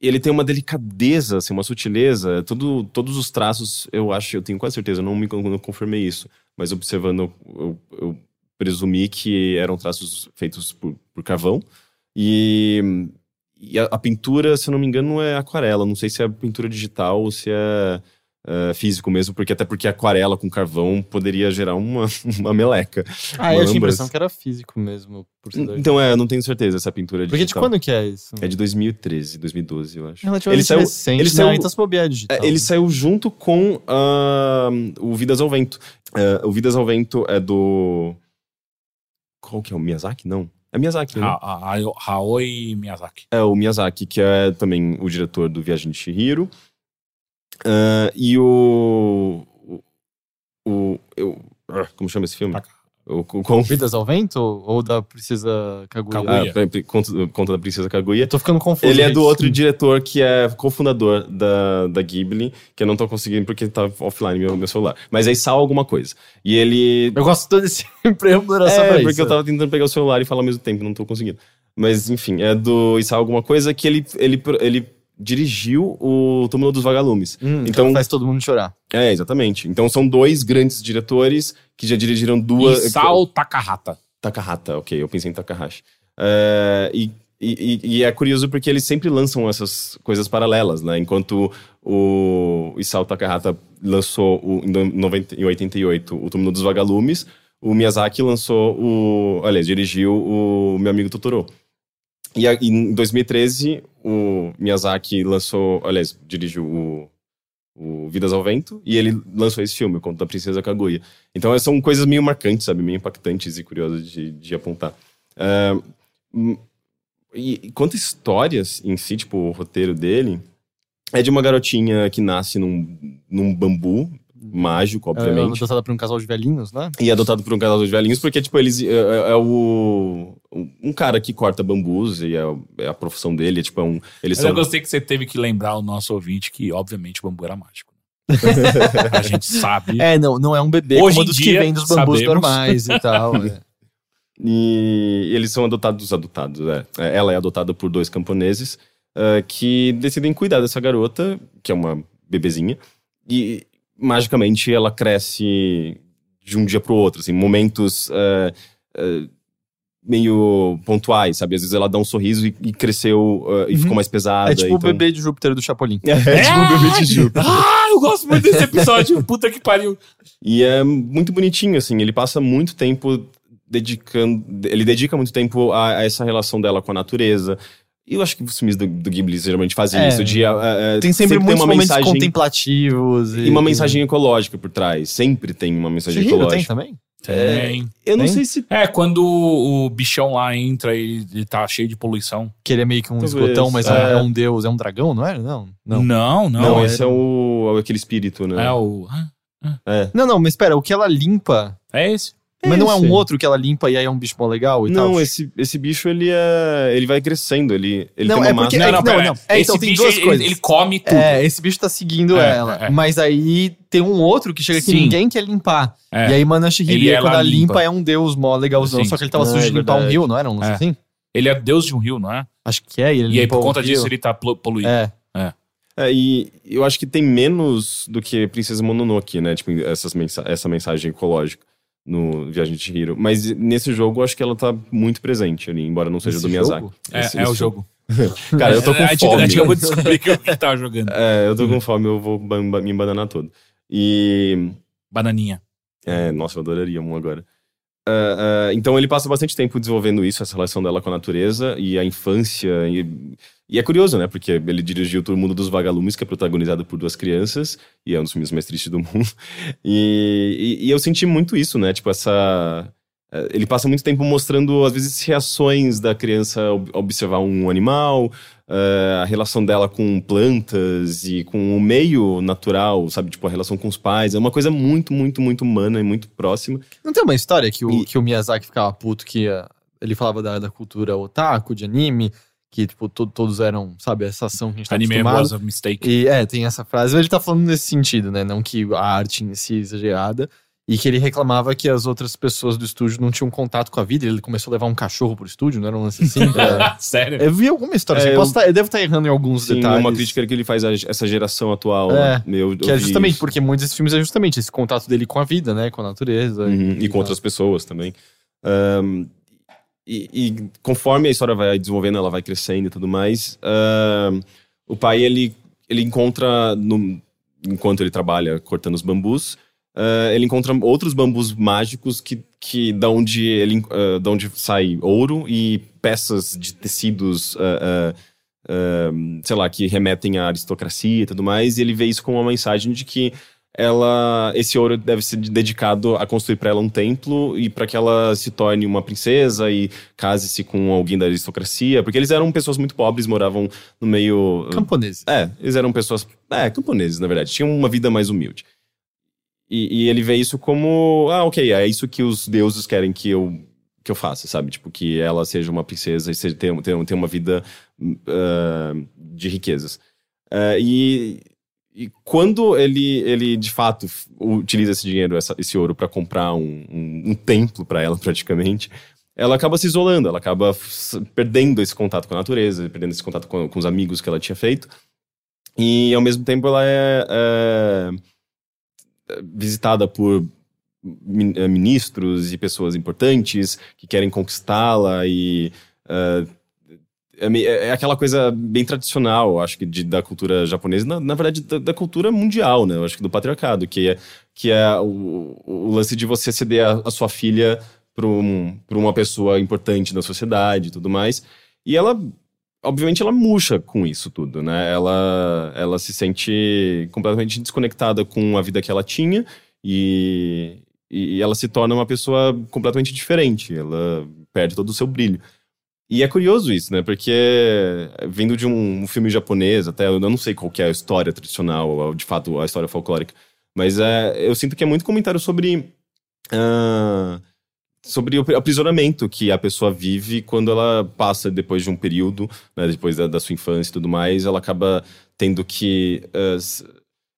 ele tem uma delicadeza, assim, uma sutileza. Tudo, todos os traços, eu acho, eu tenho quase certeza, eu não me não confirmei isso, mas observando, eu, eu presumi que eram traços feitos por, por carvão. E, e a, a pintura, se eu não me engano, é aquarela. Não sei se é pintura digital ou se é, é físico mesmo, porque até porque aquarela com carvão poderia gerar uma, uma meleca. ah, eu tinha a impressão que era físico mesmo. Por ser da- Então é, eu não tenho certeza essa pintura Porque de digital. quando que é isso? É de 2013, 2012, eu acho. Relativamente Ele saiu- recente. ele não, saiu- então se bobear é digital. É, ele saiu junto com ah, o Vidas ao Vento. É, o Vidas ao Vento é do. Qual que é o Miyazaki? Não. É Miyazaki, né? Ha- Ha- Ha- Haoi Miyazaki. É o Miyazaki, que é também o diretor do Viagem de Chihiro. Ah, e o. O. eu, ah, como chama esse filme? Taka- O, com, Vidas ao Vento ou da Princesa Kaguya? Kaguya. ah, conta, conta da Princesa Kaguya. Eu tô ficando confuso. Ele é do outro diretor que é cofundador da, da Ghibli, que eu não tô conseguindo porque tá offline meu, meu celular. Mas é Isao alguma coisa. E ele. Eu gosto todo esse preâmbulo É, pra porque isso. eu tava tentando pegar o celular e falar ao mesmo tempo, não tô conseguindo. Mas enfim, é do Isao alguma coisa que ele, ele, ele dirigiu o Túmulo dos Vagalumes. Hum, Então- então faz todo mundo chorar. É, exatamente. Então são dois grandes diretores que já dirigiram duas. Isao Takahata. Takahata, ok, eu pensei em Takahashi. É, e, e, e é curioso porque eles sempre lançam essas coisas paralelas, né? Enquanto o Isao Takahata lançou o, em, 90, em 88 o Túmulo dos Vagalumes, o Miyazaki lançou o. Aliás, dirigiu o Meu Amigo Totoro. E em 2013, o Miyazaki lançou. Aliás, dirigiu o, o Vidas ao Vento, e ele lançou esse filme, o Conto da Princesa Kaguya. Então são coisas meio marcantes, sabe? Meio impactantes e curiosas de, de apontar. Uh, e, quanto histórias em si, tipo, o roteiro dele, é de uma garotinha que nasce num, num bambu mágico, é, obviamente. É adotada por um casal de velhinhos, né? E é adotado por um casal de velhinhos, porque, tipo, eles. É, é, é o. Um cara que corta bambus e é, é a profissão dele. É, tipo, é um. Eles são... Eu gostei que você teve que lembrar o nosso ouvinte que, obviamente, o bambu era mágico. a gente sabe. É, não, não é um bebê Hoje como dos dia, que vem dos bambus sabemos. normais e tal. É. E eles são adotados, adotados, é. Ela é adotada por dois camponeses uh, que decidem cuidar dessa garota, que é uma bebezinha. E magicamente ela cresce de um dia pro outro, assim, momentos uh, uh, meio pontuais, sabe? Às vezes ela dá um sorriso e, e cresceu uh, e uhum. ficou mais pesada. É tipo então... o bebê de Júpiter do Chapolin. É, é tipo o bebê de Júpiter. Ah, eu gosto muito desse episódio, puta que pariu. E é muito bonitinho, assim, ele passa muito tempo dedicando. Ele dedica muito tempo a, a essa relação dela com a natureza. E eu acho que os filmes do, do Ghibli geralmente fazem é, isso. De, uh, tem sempre, sempre muitos tem uma momentos mensagem, contemplativos. E... e... uma mensagem ecológica por trás. Sempre tem uma mensagem Chihiro ecológica. tem também? Tem. É, eu não tem? sei se. É, quando o bichão lá entra e ele tá cheio de poluição. Que ele é meio que um Talvez. esgotão, mas é. é. um deus, é um dragão, não é? Não. Não, não. Não, não esse é o. aquele espírito, né? É o. É. Não, não, mas espera, o que ela limpa. É esse. Mas não é um outro que ela limpa e aí é um bicho mó legal e não, tal? Não, esse, esse bicho ele é. Ele vai crescendo, ele, ele não, tem uma é porque, massa. Não, não, não, não. É, então tem duas ele, coisas. Ele come tudo. É, esse bicho tá seguindo é, ela. É. Mas aí tem um outro que chega que ninguém quer limpar. É. E aí Mana Shihiri, quando ela limpa, limpa, é um deus mó legalzão. Sim. Só que ele tava sujo de limpar um rio, não era? Um é. assim? Ele é deus de um rio, não é? Acho que é. e aí, por conta disso, ele tá poluído. É. É. É, e eu acho que tem menos do que Princesa Mononoke, né? Tipo, essas mensa essa mensagem ecológica no Viagem de Hiro. Mas nesse jogo, eu acho que ela tá muito presente ali, embora não seja Esse do Miyazaki. Jogo? É, esse, é esse o jogo. Cara, eu tô com fome. Acabou de descobrir que eu tava jogando. É, eu tô com fome, eu vou me embananar todo. E... Bananinha. É, nossa, eu adoraria um agora. Uh, uh, então ele passa bastante tempo desenvolvendo isso, essa relação dela com a natureza e a infância. E, e é curioso, né? Porque ele dirigiu o Mundo dos Vagalumes, que é protagonizado por duas crianças, e é um dos filmes mais tristes do mundo. E, e, e eu senti muito isso, né? Tipo, essa. Eh, ele passa muito tempo mostrando, às vezes, reações da criança observar um animal, uh, a relação dela com plantas e com o meio natural, sabe? Tipo, a relação com os pais. É uma coisa muito, muito, muito humana e muito próxima. Não tem uma história que o, e... que o Miyazaki ficava puto que uh, ele falava da, da cultura otaku, de anime, que, tipo, to todos eram, sabe, essa ação que a gente tá Anime acostumado. was a mistake. E, é, tem essa frase. Ele tá falando nesse sentido, né? Não que a arte em si é exagerada. E que ele reclamava que as outras pessoas do estúdio não tinham contato com a vida. Ele começou a levar um cachorro pro estúdio, não era um lance assim? é. Sério? Eu vi alguma história. É, assim, eu, posso tá, eu devo estar tá errando em alguns sim, detalhes. uma crítica que ele faz a essa geração atual. É, meu, que é justamente, porque muitos desses filmes é justamente esse contato dele com a vida, né? Com a natureza. Uhum, e, e, com outras pessoas também. Um, e, e, conforme a história vai desenvolvendo, ela vai crescendo e tudo mais, uh, o pai, ele, ele encontra, no, enquanto ele trabalha cortando os bambus, uh, ele encontra outros bambus mágicos que, que da onde ele uh, da onde sai ouro e peças de tecidos sei lá que remetem à aristocracia e tudo mais e ele vê isso com uma mensagem de que ela esse ouro deve ser dedicado a construir para ela um templo e para que ela se torne uma princesa e case-se com alguém da aristocracia, porque eles eram pessoas muito pobres, moravam no meio camponeses. É, eles eram pessoas, é, camponeses, na verdade, tinham uma vida mais humilde. E, e ele vê isso como, ah, OK, é isso que os deuses querem que eu que eu faça, sabe? Tipo, que ela seja uma princesa e seja, tenha, tenha, tenha uma vida uh, de riquezas. Uh, e e quando ele, ele de fato utiliza esse dinheiro, essa, esse ouro, para comprar um, um, um templo para ela, praticamente, ela acaba se isolando, ela acaba perdendo esse contato com a natureza, perdendo esse contato com, com os amigos que ela tinha feito. E ao mesmo tempo ela é, é visitada por é, ministros e pessoas importantes que querem conquistá-la e uh, é, meio- é aquela coisa bem tradicional, acho que, de- da cultura japonesa, na, na verdade, da, da cultura mundial, né? Eu acho que do patriarcado, que é, que é o, o lance de você ceder a, a sua filha para um, uma pessoa importante da sociedade e tudo mais. E ela, obviamente, ela murcha com isso tudo, né? Ela, ela se sente completamente desconectada com a vida que ela tinha e, e ela se torna uma pessoa completamente diferente. Ela perde todo o seu brilho. E é curioso isso, né? Porque vindo de um, filme japonês, até eu não sei qual que é a história tradicional, de fato a história folclórica, mas é, eu sinto que é muito comentário sobre ah, sobre o aprisionamento que a pessoa vive quando ela passa depois de um período, né, depois da, da sua infância e tudo mais, ela acaba tendo que s-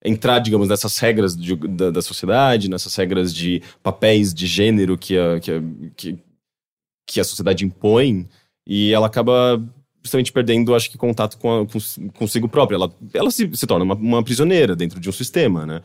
entrar, digamos, nessas regras de- da, da sociedade, nessas regras de papéis de gênero que a, que, a- que, que a sociedade impõe, e ela acaba justamente perdendo, acho que, contato com a- com- consigo própria. Ela, ela se, se torna uma, uma prisioneira dentro de um sistema, né?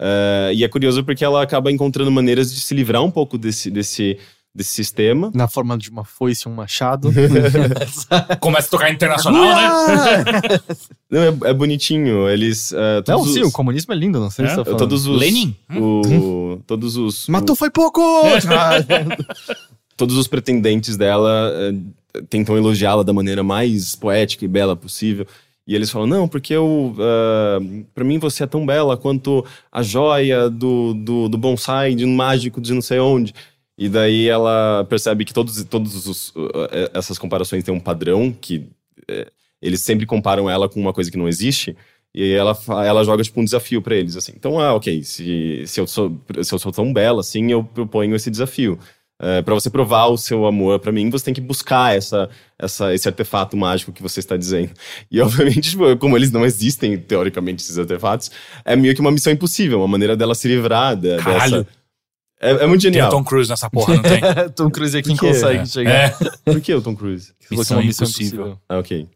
Eh, e é curioso porque ela acaba encontrando maneiras de se livrar um pouco desse, desse, desse sistema. Na forma de uma foice e um machado. Começa a tocar internacional, né? Não, é, é bonitinho. Eles. eh, Não, todos sim, os, o comunismo é lindo, não sei É? se você tá falando. todos os. Lenin? o- todos os. Matou foi pouco! todos os pretendentes dela eh, tentam elogiá-la da maneira mais poética e bela possível. E eles falam, não, porque eu, ah, pra mim você é tão bela quanto a joia do, do, do bonsai de um mágico de não sei onde. E daí ela percebe que todos, todos os, eh, essas comparações têm um padrão, que eh, eles sempre comparam ela com uma coisa que não existe. E ela, ela joga tipo um desafio pra eles, assim. Então, ah, ok, se, se, eu sou, se eu sou tão bela assim, eu proponho esse desafio. É, para você provar o seu amor pra mim, você tem que buscar essa, essa, esse artefato mágico que você está dizendo. E, obviamente, tipo, como eles não existem, teoricamente, esses artefatos, é meio que uma missão impossível, uma maneira dela se livrar da- Caralho. dessa... É, é muito Tem o genial. Tom Cruise nessa porra, não tem? Tom Cruise é quem consegue É. chegar. É. Por que o Tom Cruise? Você é Missão uma missão impossível. impossível. Ah, ok.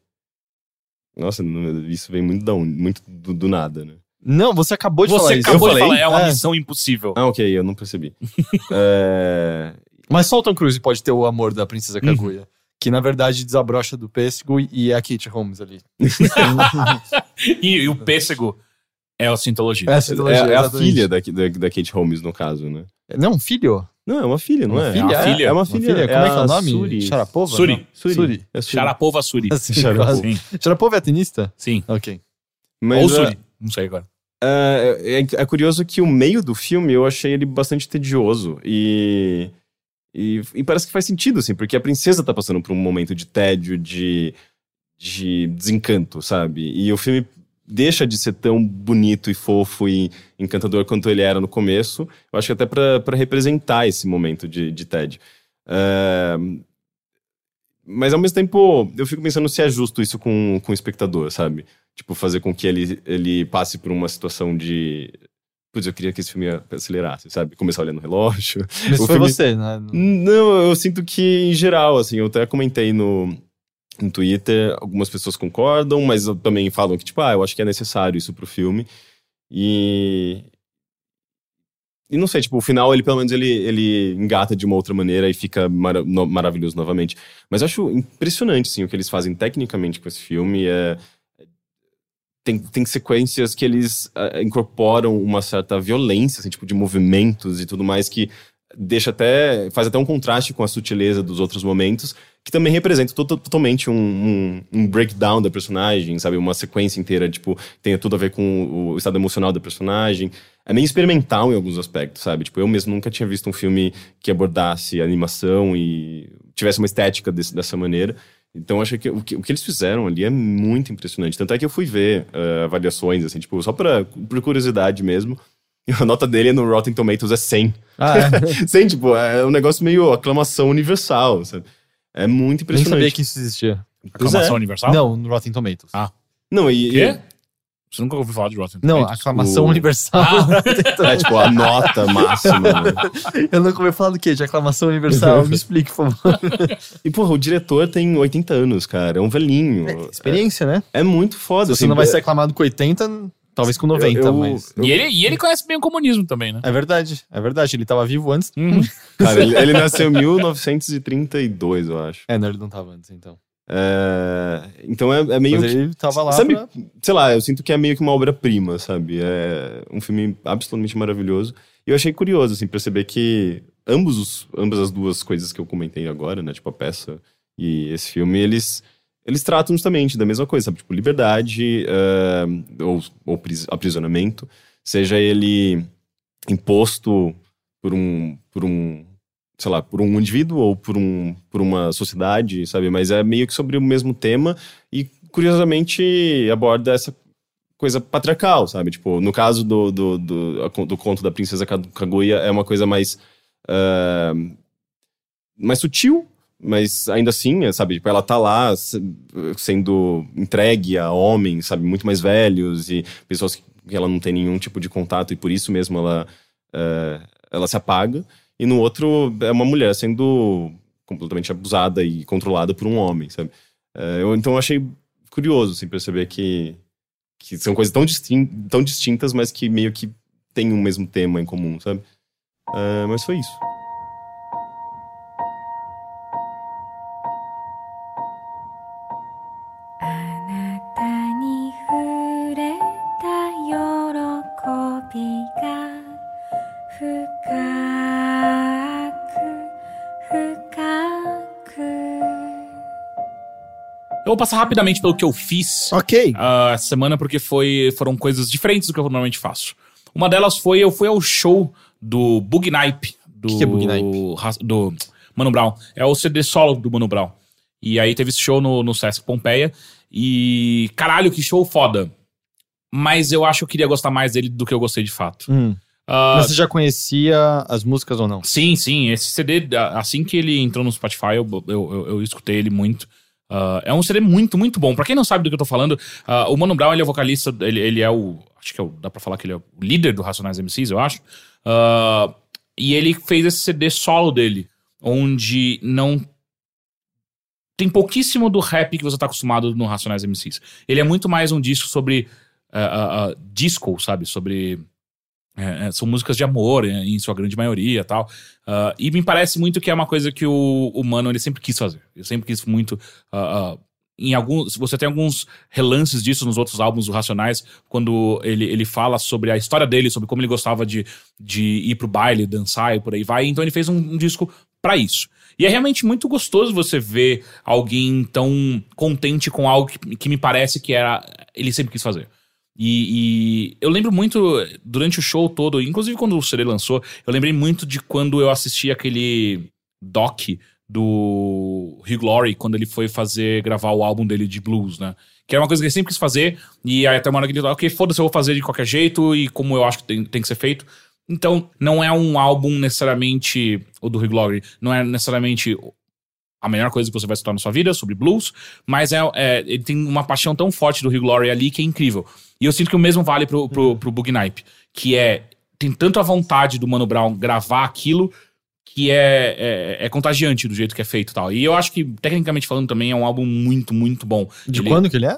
Nossa, isso vem muito, da, onde? muito do, do nada, né? Não, você acabou de falar Você isso. acabou Eu de falei? falar, é uma É. missão impossível. Ah, ok, eu não percebi. é... Mas só o Tom Cruise pode ter o amor da Princesa Uhum. Kaguya. Que na verdade desabrocha do pêssego e é a Kate Holmes ali. E, e o pêssego é a Scientologia. É, a É, Scientology, é a filha da, da, da Kate Holmes, no caso, né? Não, um filho? Não, é uma filha, não Uma é? filha? É uma É filha. É uma Uma filha. filha? Como é que é o nome? Suri. Sharapova? Suri. Não. Suri. Suri. É Suri. Sharapova Suri. Assim, Sharapova. Sim, Sharapova é tenista? sim. Ok. Mas, Ou é, Suri. Não sei agora. É, é, é curioso que o meio do filme eu achei ele bastante tedioso e, e, e parece que faz sentido, assim, porque a princesa tá passando por um momento de tédio, de, de desencanto, sabe? E o filme deixa de ser tão bonito e fofo e encantador quanto ele era no começo, eu acho que até pra representar esse momento de, de tédio. É, mas ao mesmo tempo, eu fico pensando se é justo isso com, com o espectador, sabe? Tipo, fazer com que ele, ele passe por uma situação de. Putz, eu queria que esse filme acelerasse, sabe? Começar olhando o relógio. Mas O foi filme- você, né? Não, eu sinto que, em geral, assim, eu até comentei no, no Twitter, algumas pessoas concordam, mas também falam que, tipo, ah, eu acho que é necessário isso pro filme. E. E não sei, tipo, o final, ele pelo menos ele, ele engata de uma outra maneira e fica mara- no- maravilhoso novamente. Mas eu acho impressionante, assim, o que eles fazem tecnicamente com esse filme. É, tem, tem sequências que eles ah, incorporam uma certa violência, assim, tipo, de movimentos e tudo mais, que deixa até. faz até um contraste com a sutileza dos outros momentos, que também representa to- totalmente um, um, um breakdown da personagem, sabe? Uma sequência inteira, tipo, tem tudo a ver com o estado emocional da personagem. É meio experimental em alguns aspectos, sabe? Tipo, eu mesmo nunca tinha visto um filme que abordasse animação e tivesse uma estética desse- dessa maneira. Então, eu achei que o, que o que eles fizeram ali é muito impressionante. Tanto é que eu fui ver eh, avaliações, assim, tipo, só pra, por curiosidade mesmo. E a nota dele no Rotten Tomatoes é 100. Ah, é. 100, tipo, é um negócio meio aclamação universal, sabe? É muito Nem impressionante. sabia que isso existia. Pois Aclamação é. universal? Não, no Rotten Tomatoes. Ah. Não, e... Quê? Você nunca ouviu falar de Rotten Não, Tomatoes? aclamação o- universal. É, tipo, a nota máxima. né? Eu nunca ouvi falar do quê? De aclamação universal? Me explique, por favor. E, porra, o diretor tem 80 anos, cara. É um velhinho. Experiência, né? É, é muito foda. Se você assim, não vai é- ser aclamado com 80, talvez com 90, eu- mas... E ele, e ele conhece bem o comunismo também, né? É verdade, é verdade. Ele tava vivo antes. Uhum. Cara, ele, ele nasceu em 1932, eu acho. É, não, ele não tava antes, então. É, então é, é meio Mas ele tava lá Sabe, pra- sei lá, eu sinto que é meio que uma obra-prima, sabe? É um filme absolutamente maravilhoso. E eu achei curioso, assim, perceber que ambos os, ambas as duas coisas que eu comentei agora, né? Tipo, a peça e esse filme, eles, eles tratam justamente da mesma coisa, sabe? Tipo, liberdade é, ou, ou pris- aprisionamento, seja ele imposto por um, por um, sei lá, por um indivíduo ou por, um, por uma sociedade, sabe? Mas é meio que sobre o mesmo tema e, curiosamente, aborda essa coisa patriarcal, sabe? Tipo, no caso do, do, do, do conto da Princesa Ka- Kaguya, é uma coisa mais... ah, mais sutil, mas ainda assim, é, sabe? Tipo, ela tá lá se- sendo entregue a homens, sabe? Muito mais velhos e pessoas que ela não tem nenhum tipo de contato e por isso mesmo ela, eh, ela se apaga. E no outro é uma mulher sendo completamente abusada e controlada por um homem, sabe? Eh, eu, então eu achei curioso, assim, perceber que, que são coisas tão, distin tão distintas, mas que meio que têm um mesmo tema em comum, sabe? Eh, mas foi isso. Vou passar rapidamente pelo que eu fiz Ok. ah, essa semana, porque foi, foram coisas diferentes do que eu normalmente faço. Uma delas foi, eu fui ao show do Bug Nipe. Do, Que que é Bug Nipe? Ra- Do Mano Brown. É o CD solo do Mano Brown. E aí teve esse show no, no Sesc Pompeia. E caralho, que show foda. Mas eu acho que eu queria gostar mais dele do que eu gostei de fato. Hum. Ah, Mas você já conhecia as músicas ou não? Sim, sim. Esse CD, a- assim que ele entrou no Spotify, eu, eu, eu, eu escutei ele muito. Ah, é um CD muito, muito bom. Pra quem não sabe do que eu tô falando, ah, o Mano Brown, ele é vocalista, ele, ele é o... Acho que é o, dá pra falar que ele é o líder do Racionais MCs, eu acho. Ah, e ele fez esse CD solo dele, onde não... Tem pouquíssimo do rap que você tá acostumado no Racionais MCs. Ele é muito mais um disco sobre... disco, sabe? Sobre... É, é, são músicas de amor, é, em sua grande maioria tal. Ah, e me parece muito que é uma coisa que o, o Mano ele sempre quis fazer. Ele sempre quis muito. ah, ah, em alguns, você tem alguns relances disso nos outros álbuns do Racionais, quando ele, ele fala sobre a história dele, sobre como ele gostava de, de ir pro baile, dançar e por aí vai. Então ele fez um, um disco pra isso. E é realmente muito gostoso você ver alguém tão contente com algo que, que me parece que era ele sempre quis fazer. E, e eu lembro muito, durante o show todo, inclusive quando o CD lançou, eu lembrei muito de quando eu assisti aquele doc do Hugh Laurie, quando ele foi fazer, gravar o álbum dele de blues, né? Que era uma coisa que ele sempre quis fazer, e aí até uma hora que ele falou, ok, foda-se, eu vou fazer de qualquer jeito, e como eu acho que tem, tem que ser feito. Então, não é um álbum necessariamente, o do Hugh Laurie, não é necessariamente a melhor coisa que você vai escutar na sua vida sobre blues, mas é, é- ele tem uma paixão tão forte do Hugh Laurie ali que é incrível. E eu sinto que o mesmo vale pro, pro, pro Bug Nipe, que é tem tanto a vontade do Mano Brown gravar aquilo que é, é, é contagiante do jeito que é feito e tal. E eu acho que, tecnicamente falando, também é um álbum muito, muito bom. De Ele- quando que ele é?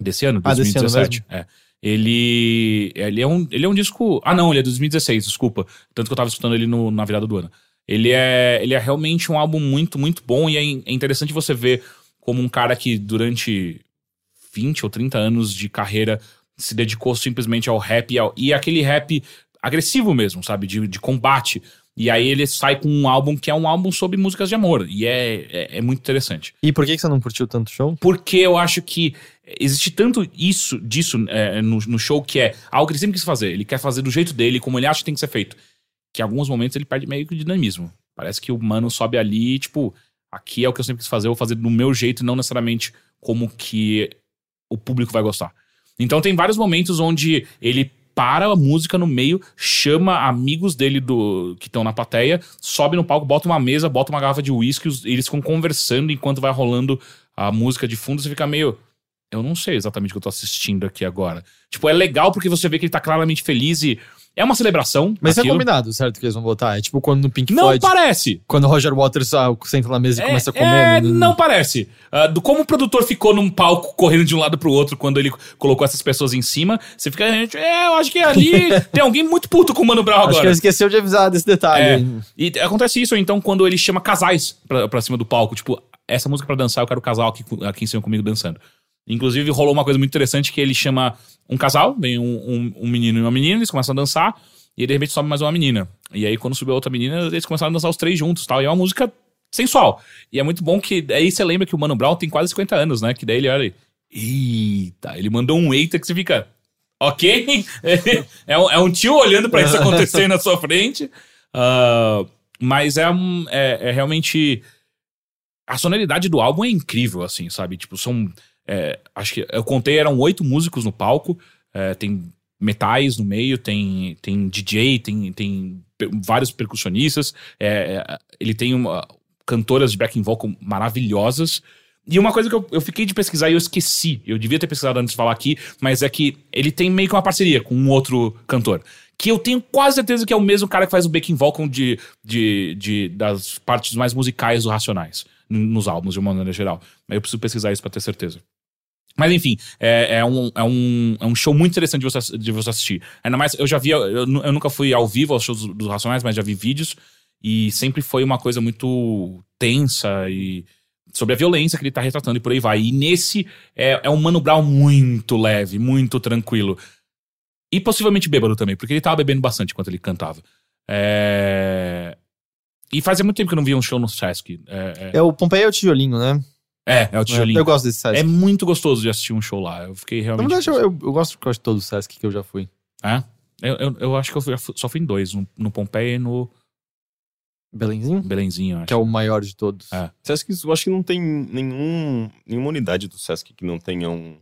Desse ano, Ah, desse ano 2017. é. Ele, ele, é um, ele é um disco. Ah, não, ele é 2016, desculpa. Tanto que eu tava escutando ele no- na virada do ano. Ele é, ele é realmente um álbum muito, muito bom. E é, é interessante você ver como um cara que durante 20 ou 30 anos de carreira se dedicou simplesmente ao rap e, ao- e aquele rap agressivo mesmo, sabe? De, de combate. E aí ele sai com um álbum que é um álbum sobre músicas de amor. E é, é, é muito interessante E por que que você não curtiu tanto o show? porque eu acho que existe tanto isso disso é, no, no show que é algo que ele sempre quis fazer. Ele quer fazer do jeito dele, como ele acha que tem que ser feito. Que em alguns momentos ele perde meio que o dinamismo. Parece que o mano sobe ali, tipo, aqui é o que eu sempre quis fazer, eu vou fazer do meu jeito e não necessariamente como que o público vai gostar. Então tem vários momentos onde ele para a música no meio, chama amigos dele do que estão na plateia, sobe no palco, bota uma mesa, bota uma garrafa de uísque, eles ficam conversando enquanto vai rolando a música de fundo, você fica meio. Eu não sei exatamente o que eu tô assistindo aqui agora. Tipo, é legal porque você vê que ele tá claramente feliz e é uma celebração. Mas é aquilo. combinado, certo? Que eles vão botar. É tipo quando no Pink Não Floyd, parece. quando o Roger Waters ah, senta na mesa e começa a comer. É, né? não parece. Ah, do como o produtor ficou num palco correndo de um lado pro outro quando ele colocou essas pessoas em cima, você fica, é, eu acho que ali tem alguém muito puto com o Mano Brown Acho que agora. ele esqueceu de avisar desse É, detalhe. e acontece isso, então, quando ele chama casais pra, pra cima do palco. Tipo, essa música pra dançar, eu quero o casal aqui, aqui em cima comigo dançando. Inclusive, rolou uma coisa muito interessante que ele chama um casal, vem um, um, um menino e uma menina, eles começam a dançar, e aí, de repente sobe mais uma menina. E aí, quando subiu a outra menina, eles começaram a dançar os três juntos tal. E é uma música sensual. E é muito bom que. Aí você lembra que o Mano Brown tem quase 50 anos, né? Que daí ele olha. e, Eita, ele mandou um eita que você fica. Ok? é, um, é um tio olhando pra isso acontecer na sua frente. Ah, mas é, um, é, é realmente. A sonoridade do álbum é incrível, assim, sabe? Tipo, são. É, acho que eu contei, eram oito músicos no palco. é, tem metais no meio, tem, tem DJ, tem, tem vários percussionistas. é, é, ele tem uma, cantoras de backing vocal maravilhosas. E uma coisa que eu, eu fiquei de pesquisar e eu esqueci, eu devia ter pesquisado antes de falar aqui, mas é que ele tem meio que uma parceria com um outro cantor. Que eu tenho quase certeza que é o mesmo cara que faz o backing vocal de, de, de, das partes mais musicais do Racionais, nos álbuns, de uma maneira geral. Mas eu preciso pesquisar isso pra ter certeza. Mas enfim, é, é um, é, um, é um show muito interessante de você, de você assistir. Ainda mais, eu já vi, eu, eu nunca fui ao vivo aos shows dos Racionais, mas já vi vídeos. E sempre foi uma coisa muito tensa e sobre a violência que ele tá retratando e por aí vai. E nesse é, é um Mano Brown muito leve, muito tranquilo. E possivelmente bêbado também, porque ele tava bebendo bastante enquanto ele cantava. É... E fazia muito tempo que eu não via um show no Sesc. É, É o Pompeia é o tijolinho, né? É, é, o tijolinho. Eu gosto desse Sesc. É muito gostoso de assistir um show lá. Eu fiquei Na realmente. verdade, eu, eu, eu gosto de todos os Sesc que eu já fui. É? Eu, eu, eu acho que eu fui- só fui em dois: no, no Pompeia e no Belenzinho? Belenzinho. Acho. Que é o maior de todos. É. Sesc, eu acho que não tem nenhum, nenhuma unidade do Sesc que não tenha um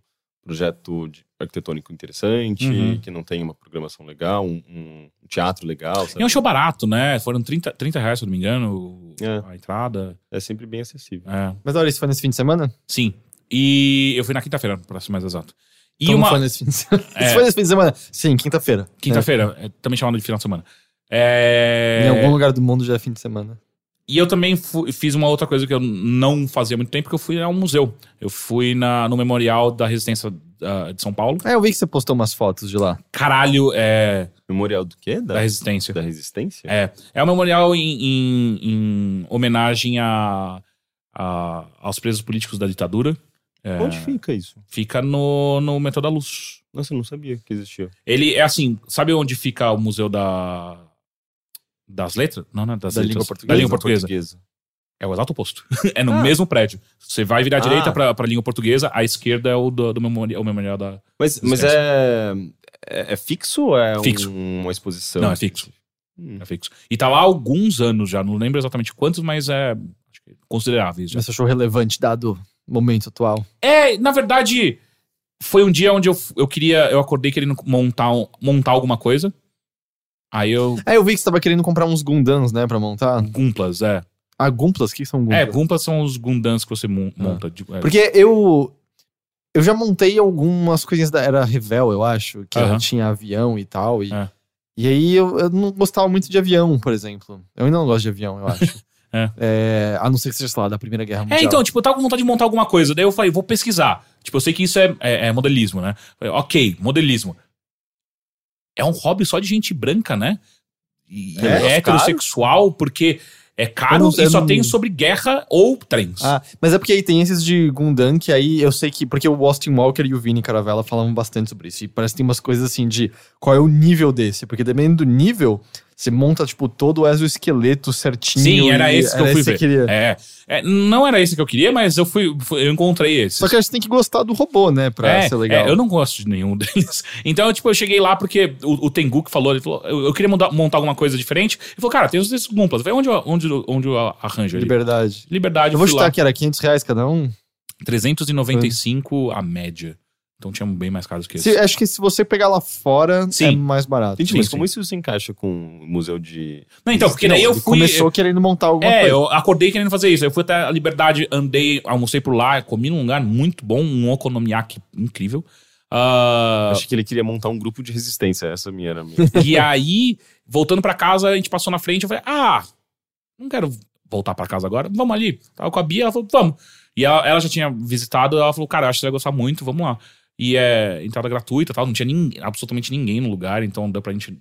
projeto de- arquitetônico interessante, Uhum. que não tenha uma programação legal, um, um teatro legal. E Sabe? é um show barato, né? Foram 30, 30 reais, se eu não me engano, É. a entrada. É sempre bem acessível. É. Mas olha, isso foi nesse fim de semana? Sim. E eu fui na quinta-feira, pra ser mais exato. E Então uma. foi nesse fim de semana. É. Isso foi nesse fim de semana? Sim, quinta-feira. Quinta-feira, é também chamado de final de semana. É. Em algum lugar do mundo já é fim de semana. E eu também fu- fiz uma outra coisa que eu não fazia muito tempo, que eu fui ao museu. Eu fui na, no Memorial da Resistência ah, de São Paulo. É, eu vi que você postou umas fotos de lá. Caralho, é. Memorial do quê? Da Da, Resistência. da Resistência? É. É um memorial em, em- em homenagem a, a- aos presos políticos da ditadura. É, Onde fica isso? Fica no, no Metrô da Luz. Nossa, eu não sabia que existia. Ele é assim, sabe onde fica o Museu da. Das letras? Não, não, é das Da letras. língua portuguesa. Da língua portuguesa. É o exato oposto. é no Ah. mesmo prédio. Você vai virar à Ah. direita pra, pra língua portuguesa, à esquerda é o do, do memorial, o memorial da. Mas, mas é, é. é fixo ou é Fixo. um- uma exposição? Não, é fixo. Hum. É fixo. E tá lá há alguns anos já, não lembro exatamente quantos, mas é acho que consideráveis já. Mas você achou relevante dado o momento atual? É, na verdade, foi um dia onde eu, eu queria. Eu acordei querendo montar, montar alguma coisa. Aí eu. É, eu vi que você tava querendo comprar uns Gundams, né, pra montar. Gumplas, é. Ah, Gumplas? O que são É, Gumplas? Gumplas são os Gundams que você Ah. monta. de- é. Porque eu... Eu já montei algumas coisinhas da era Revel, eu acho, que Aham. tinha avião e tal. E, É. e aí eu, eu não gostava muito de avião, por exemplo. Eu ainda não gosto de avião, eu acho. É. É, a não ser que seja, sei lá, da Primeira Guerra Mundial. É, então, tipo, eu tava com vontade de montar alguma coisa. Daí eu falei, vou pesquisar. Tipo, eu sei que isso é, é- é modelismo, né? Falei, ok, modelismo. É um hobby só de gente branca, né? E É, é heterossexual, porque é caro não- e só não- tem sobre guerra ou trens. Ah, mas é porque aí tem esses de Gundam que aí eu sei que. Porque o Austin Walker e o Vini Caravella falavam bastante sobre isso. E parece que tem umas coisas assim de qual é o nível desse. Porque dependendo do nível, você monta, tipo, todo o exoesqueleto certinho. Sim, era esse que eu fui ver. que queria. É, é, não era esse que eu queria, mas eu fui, fui- eu encontrei esse. Só que você tem que gostar do robô, né? Pra é, ser legal. é, eu não gosto de nenhum deles. Então, tipo, eu cheguei lá porque o, o Tengu que falou, ele falou, eu, eu queria montar, montar alguma coisa diferente. Ele falou, cara, tem os desses Gumplas. Eu falei, onde, eu- onde, onde eu arranjo ele? Liberdade. Liberdade, Eu vou chutar lá. que era 500 reais cada um. 395 a média. Então tinha bem mais caros que esse. Se- acho que se você pegar lá fora, Sim. é mais barato. Gente, Sim, mas sim. como isso se encaixa com o museu de. Não, então, porque daí eu fui. Começou querendo montar alguma É, coisa. eu acordei querendo fazer isso. Eu fui até a Liberdade, andei, almocei por lá, comi num lugar muito bom, um okonomiyaki incrível. Ah, Acho que ele queria montar um grupo de resistência. Essa minha era a minha. e aí, voltando pra casa, a gente passou na frente, eu falei, ah, não quero voltar pra casa agora, vamos ali. Tava com a Bia, ela falou, vamos. E ela, ela já tinha visitado, ela falou, cara, acho que você vai gostar muito, vamos lá. E é entrada gratuita e tal, não tinha nin- absolutamente ninguém no lugar, então deu pra gente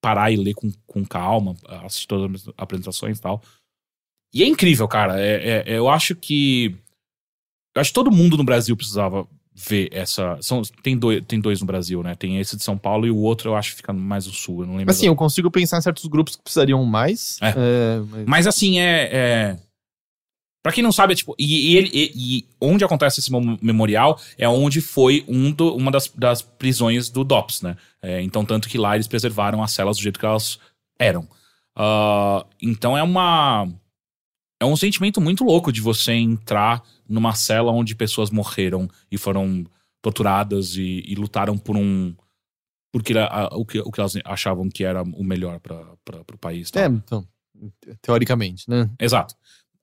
parar e ler com, com calma, assistir todas as apresentações e tal. E é incrível, cara. É, é- eu acho que. Eu acho que todo mundo no Brasil precisava ver essa. São, tem, dois, tem dois no Brasil, né? Tem esse de São Paulo e o outro eu acho que fica mais no sul. Eu não lembro. Mas assim, eu consigo pensar em certos grupos que precisariam mais. É. é, mas- Mas assim, é. Pra quem não sabe, é tipo. E, e ele, e- e onde acontece esse mem- memorial é onde foi um do- uma das, das prisões do DOPS, né? É, então, tanto que lá eles preservaram as celas do jeito que elas eram. Ah, então é uma. É um sentimento muito louco de você entrar numa cela onde pessoas morreram e foram torturadas e, e lutaram por um. Porque a- o, que, o que elas achavam que era o melhor para o país. tal. É, então, teoricamente, né? Exato.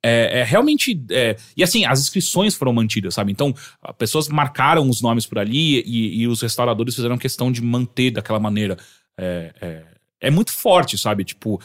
É, é realmente. é, e assim, as inscrições foram mantidas, sabe? Então, pessoas marcaram os nomes por ali e, e os restauradores fizeram questão de manter daquela maneira. É, é, é muito forte, sabe? Tipo.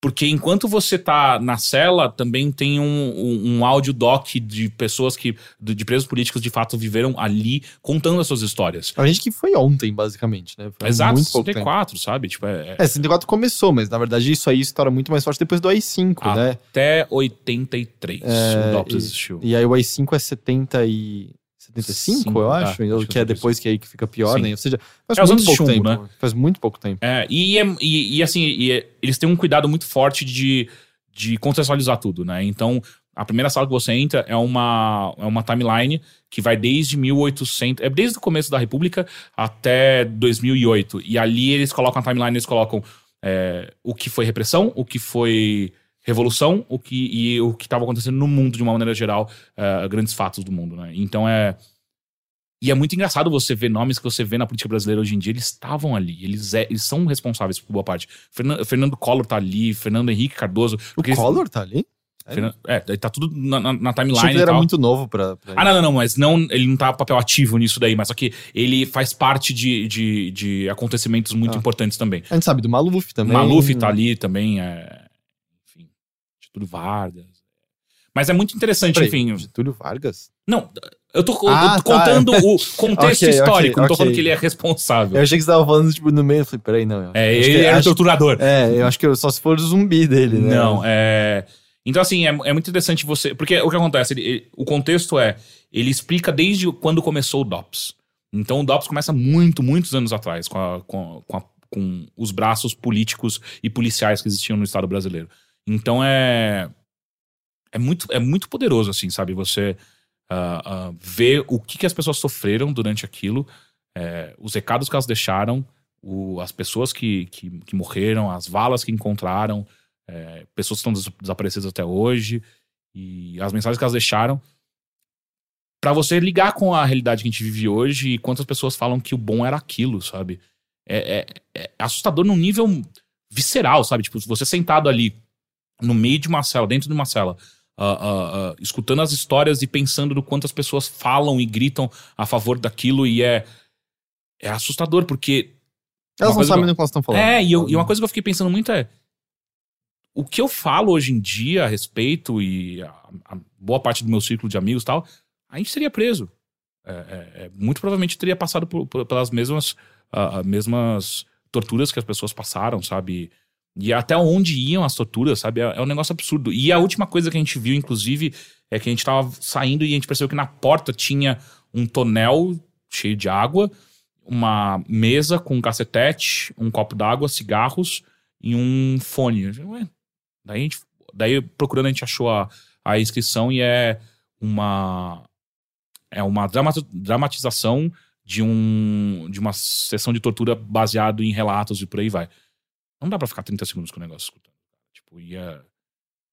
Porque enquanto você tá na cela, também tem um, um, um áudio doc de pessoas que. de, presos políticos de fato viveram ali contando as suas histórias. A gente que foi ontem, basicamente, né? Foi Exato, muito pouco tempo. 64, sabe? Tipo, é, é É, 64 começou, mas na verdade isso aí estoura muito mais forte depois do AI-5, Ah, né? até 83 É, o DOPS existiu. E aí o AI-5 é 70 e... 75, Cinco, eu acho, acho que, é é depois que aí que fica pior, Sim. né? Ou seja, faz É muito pouco chumbo, tempo. né? Faz muito pouco tempo. É, e, é- e, e, assim, e é- eles têm um cuidado muito forte de, de contextualizar tudo, né? Então, a primeira sala que você entra é uma, é uma timeline que vai desde 1800, é desde o começo da República até 2008. E ali eles colocam a timeline, eles colocam é, o que foi repressão, o que foi revolução, o que, e o que estava acontecendo no mundo de uma maneira geral, é, grandes fatos do mundo, né? Então é. E é muito engraçado você ver nomes que você vê na política brasileira hoje em dia, eles estavam ali, eles, é- eles são responsáveis por boa parte. Fernan- Fernando Collor tá ali, Fernando Henrique Cardoso. O porque eles- Collor tá ali? Fernan- É, tá tudo na, na- na timeline ele era muito novo pra... pra Ah, não, não, não, mas não, ele não tá papel ativo nisso daí, mas só que ele faz parte de, de, de acontecimentos muito Ah. importantes também. A gente sabe do Maluf também. Maluf tá ali também, é, Getúlio Vargas. Mas é muito interessante, Peraí, enfim. Getúlio Vargas? Não, eu tô, Ah, eu tô tá. contando o contexto Ok, histórico, ok, não tô ok. falando que ele é responsável. Eu achei que você tava falando, tipo, no meio. Eu falei, peraí, não. eu É, que- ele era acho- torturador. É, eu acho que eu- só se for o zumbi dele, né? Não, é. Então, assim, é, é muito interessante você. Porque o que acontece? Ele- ele- o contexto é. Ele explica desde quando começou o DOPS. Então, o DOPS começa muito, muitos anos atrás, com, a- com, a- com a- com os braços políticos e policiais que existiam no Estado brasileiro. Então, é. É muito, é muito poderoso, assim, sabe? Você ah, ah, ver o que, que as pessoas sofreram durante aquilo, é, os recados que elas deixaram, o- as pessoas que, que, que morreram, as valas que encontraram é, pessoas que estão des- desaparecidas até hoje e as mensagens que elas deixaram Pra você ligar com a realidade que a gente vive hoje e quantas pessoas falam que o bom era aquilo, sabe? É, é- é assustador num nível visceral, sabe? Tipo, você sentado ali no meio de uma cela, dentro de uma cela, ah, ah, ah, escutando as histórias e pensando do quanto as pessoas falam e gritam a favor daquilo e é é assustador porque Elas não sabem do que elas estão falando. é, e, eu- e uma coisa que eu fiquei pensando muito é. O que eu falo hoje em dia a respeito, e a, a boa parte do meu círculo de amigos e tal, a gente seria preso. É, é, é, muito provavelmente teria passado por- por- pelas mesmas, ah, mesmas torturas que as pessoas passaram, sabe? E até onde iam as torturas, sabe? É, é um negócio absurdo. E a última coisa que a gente viu, inclusive, é que a gente tava saindo e a gente percebeu que na porta tinha um tonel cheio de água, uma mesa com um cacetete, um copo d'água, cigarros e um fone. Daí, gente, daí procurando a gente achou a, a inscrição e é uma é uma drama- dramatização de um de uma sessão de tortura baseado em relatos e por aí vai. Não dá pra ficar 30 segundos com o negócio escutando. Tipo, ia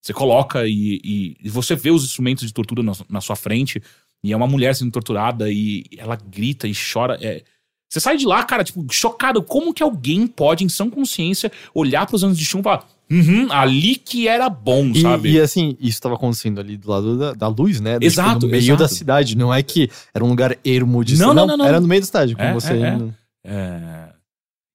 você coloca e, e, e você vê os instrumentos de tortura na, na sua frente e é uma mulher sendo torturada e ela grita e chora. É, você sai de lá, cara, tipo, chocado. Como que alguém pode, em sã consciência, olhar pros anos de chumbo e falar, uhum, ali que era bom, E, sabe? e, assim, isso estava acontecendo ali do lado da, da luz, né? Do- Exato, no meio exato. da cidade. Não é que era um lugar ermo de Não, não, não, não. Era no meio da cidade, como É, você. é, é. É,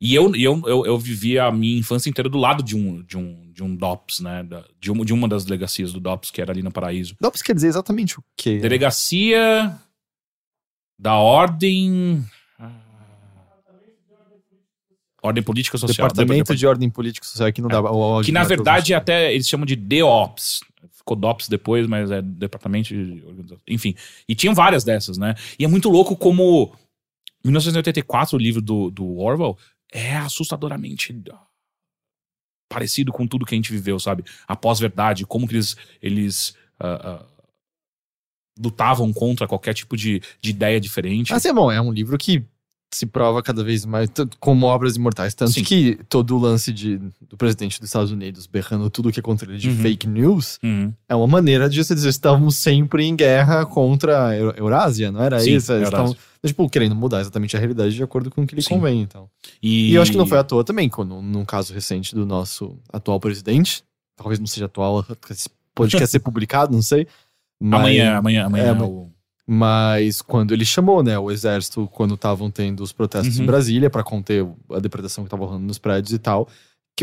E eu, eu, eu, eu vivi a minha infância inteira do lado de um, de um, de um DOPS, né? De, uma, de uma das delegacias do DOPS, que era ali no Paraíso. Pra quer dizer exatamente o quê? Delegacia da Ordem. ah, Ordem Política Social. Departamento de Ordem Política Social aqui não dá. o- o- É. Que na verdade até eles chamam de DEOPS. ficou DOPS depois, mas é departamento de organização. Enfim. E tinham várias dessas, né? E é muito louco como 1984, o livro do, do Orwell, é assustadoramente parecido com tudo que a gente viveu, sabe? A pós-verdade, como que eles, eles ah, ah, lutavam contra qualquer tipo de, de ideia diferente. Mas é bom, é um livro que se prova cada vez mais como obras imortais. Tanto Sim. que todo o lance de, do presidente dos Estados Unidos berrando tudo que é contra ele de Uhum. fake news Uhum. é uma maneira de você dizer estávamos sempre em guerra contra a Eu- Eurásia, não era Sim, isso? Eles estavam, tipo, querendo mudar exatamente a realidade de acordo com o que lhe Sim. convém. Então. E, E eu acho que não foi à toa também, quando, num caso recente do nosso atual presidente, talvez não seja atual, esse podcast ser publicado, não sei. Mas, Amanhã, amanhã, amanhã. É, é amanhã. o- Mas quando ele chamou, né, o exército, quando estavam tendo os protestos Uhum. em Brasília pra conter a depredação que tava rolando nos prédios e tal,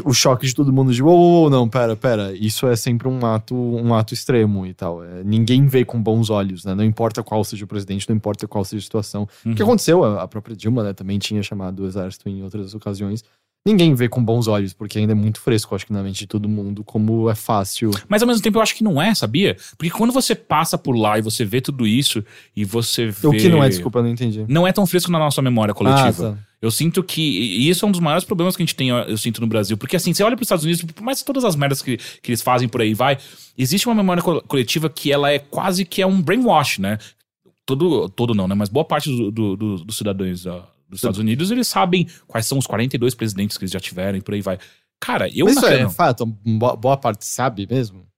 o choque de todo mundo de, uou, uou, uou, não, pera, pera, isso é sempre um ato, um ato extremo e tal. É, ninguém vê com bons olhos, né? Não importa qual seja o presidente, não importa qual seja a situação. O que Uhum. aconteceu, a a própria Dilma, né, também tinha chamado o exército em outras ocasiões. Ninguém vê com bons olhos, porque ainda é muito fresco, acho que na mente de todo mundo, como é fácil. Mas ao mesmo tempo eu acho que não é, sabia? Porque quando você passa por lá e você vê tudo isso e você vê. O que não é, desculpa, eu não entendi. Não é tão fresco na nossa memória coletiva. Ah, tá. Eu sinto que. E isso é um dos maiores problemas que a gente tem, eu sinto, no Brasil. Porque assim, você olha para os Estados Unidos, por mais todas as merdas que, que eles fazem por aí vai, existe uma memória co- coletiva que ela é quase que é um brainwash, né? Todo, todo não, né? Mas boa parte do- do- do- dos cidadãos ó, dos Estados Unidos, eles sabem quais são os 42 presidentes que eles já tiveram e por aí vai. Cara, eu Mas isso é fato, boa parte sabe mesmo.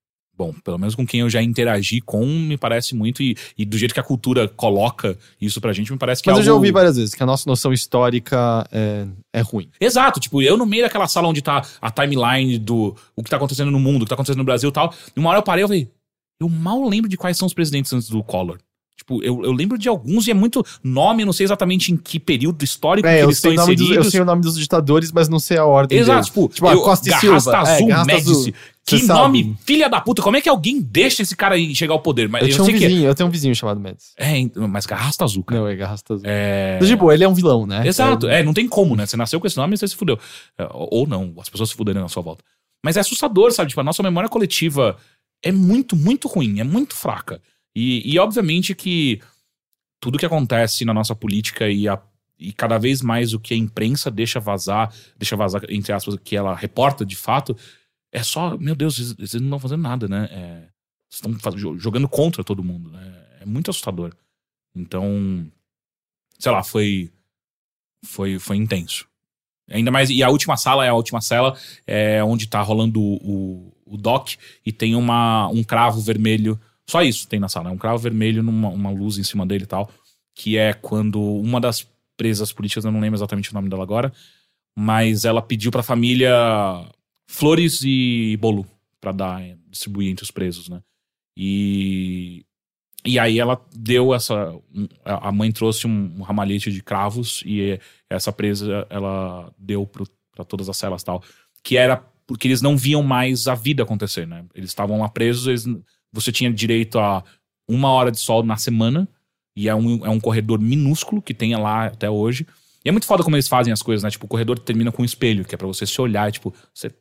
Bom, pelo menos com quem eu já interagi com, me parece muito. E, e do jeito que a cultura coloca isso pra gente, me parece que Mas é eu já algo- ouvi várias vezes que a nossa noção histórica é, é ruim. Exato, tipo, eu no meio daquela sala onde tá a timeline do o que tá acontecendo no mundo, o que tá acontecendo no Brasil e tal. E uma hora eu parei e falei, eu mal lembro de quais são os presidentes antes do Collor. Tipo, eu, eu lembro de alguns e é muito nome, não sei exatamente em que período histórico que É, eu eles sei, estão o nome dos, inseridos. eu sei o nome dos ditadores, mas não sei a ordem Exato, deles. tipo, Tipo, a eu, Costa e Silva. É, Azul, Garrasta Médici. Azul. Que Cê nome, sabe. filha da puta, como é que alguém deixa esse cara chegar ao poder? Mas Eu, eu, tinha um que é. vizinho, eu tenho um vizinho chamado Médici. É, mas Garrasta Azul, cara. Não, é Garrasta Azul. É... Mas, tipo, ele é um vilão, né? Exato, É, é, não tem como, né? Você nasceu com esse nome e você se fudeu. É, Ou ou não, as pessoas se fuderem na sua volta. Mas é assustador, sabe? Tipo, a nossa memória coletiva é muito, muito ruim, é muito fraca. E, e obviamente que tudo que acontece na nossa política e, a- e cada vez mais o que a imprensa deixa vazar, deixa vazar, entre aspas, o que ela reporta de fato, é só, meu Deus, vocês, não estão fazendo nada, né? É, estão jogando contra todo mundo, né? É muito assustador. Então, sei lá, foi foi, foi intenso. Ainda mais. E a última sala é a última cela, é onde tá rolando o, o, o doc e tem uma, um cravo vermelho. Só isso tem na sala, é um cravo vermelho numa uma luz em cima dele e tal. Que é quando uma das presas políticas, eu não lembro exatamente o nome dela agora, mas ela pediu pra família flores e bolo pra dar, eh, distribuir entre os presos, né? E. E aí ela deu essa. a mãe trouxe um, ramalhete de cravos e essa presa ela deu pro, pra todas as celas tal. Que era porque eles não viam mais a vida acontecer, né? Eles estavam lá presos, eles, você tinha direito a uma hora de sol na semana, e é um, é um corredor minúsculo que tem lá até hoje. E é muito foda como eles fazem as coisas, né? Tipo, o corredor termina com um espelho, que é pra você se olhar, e, tipo, você,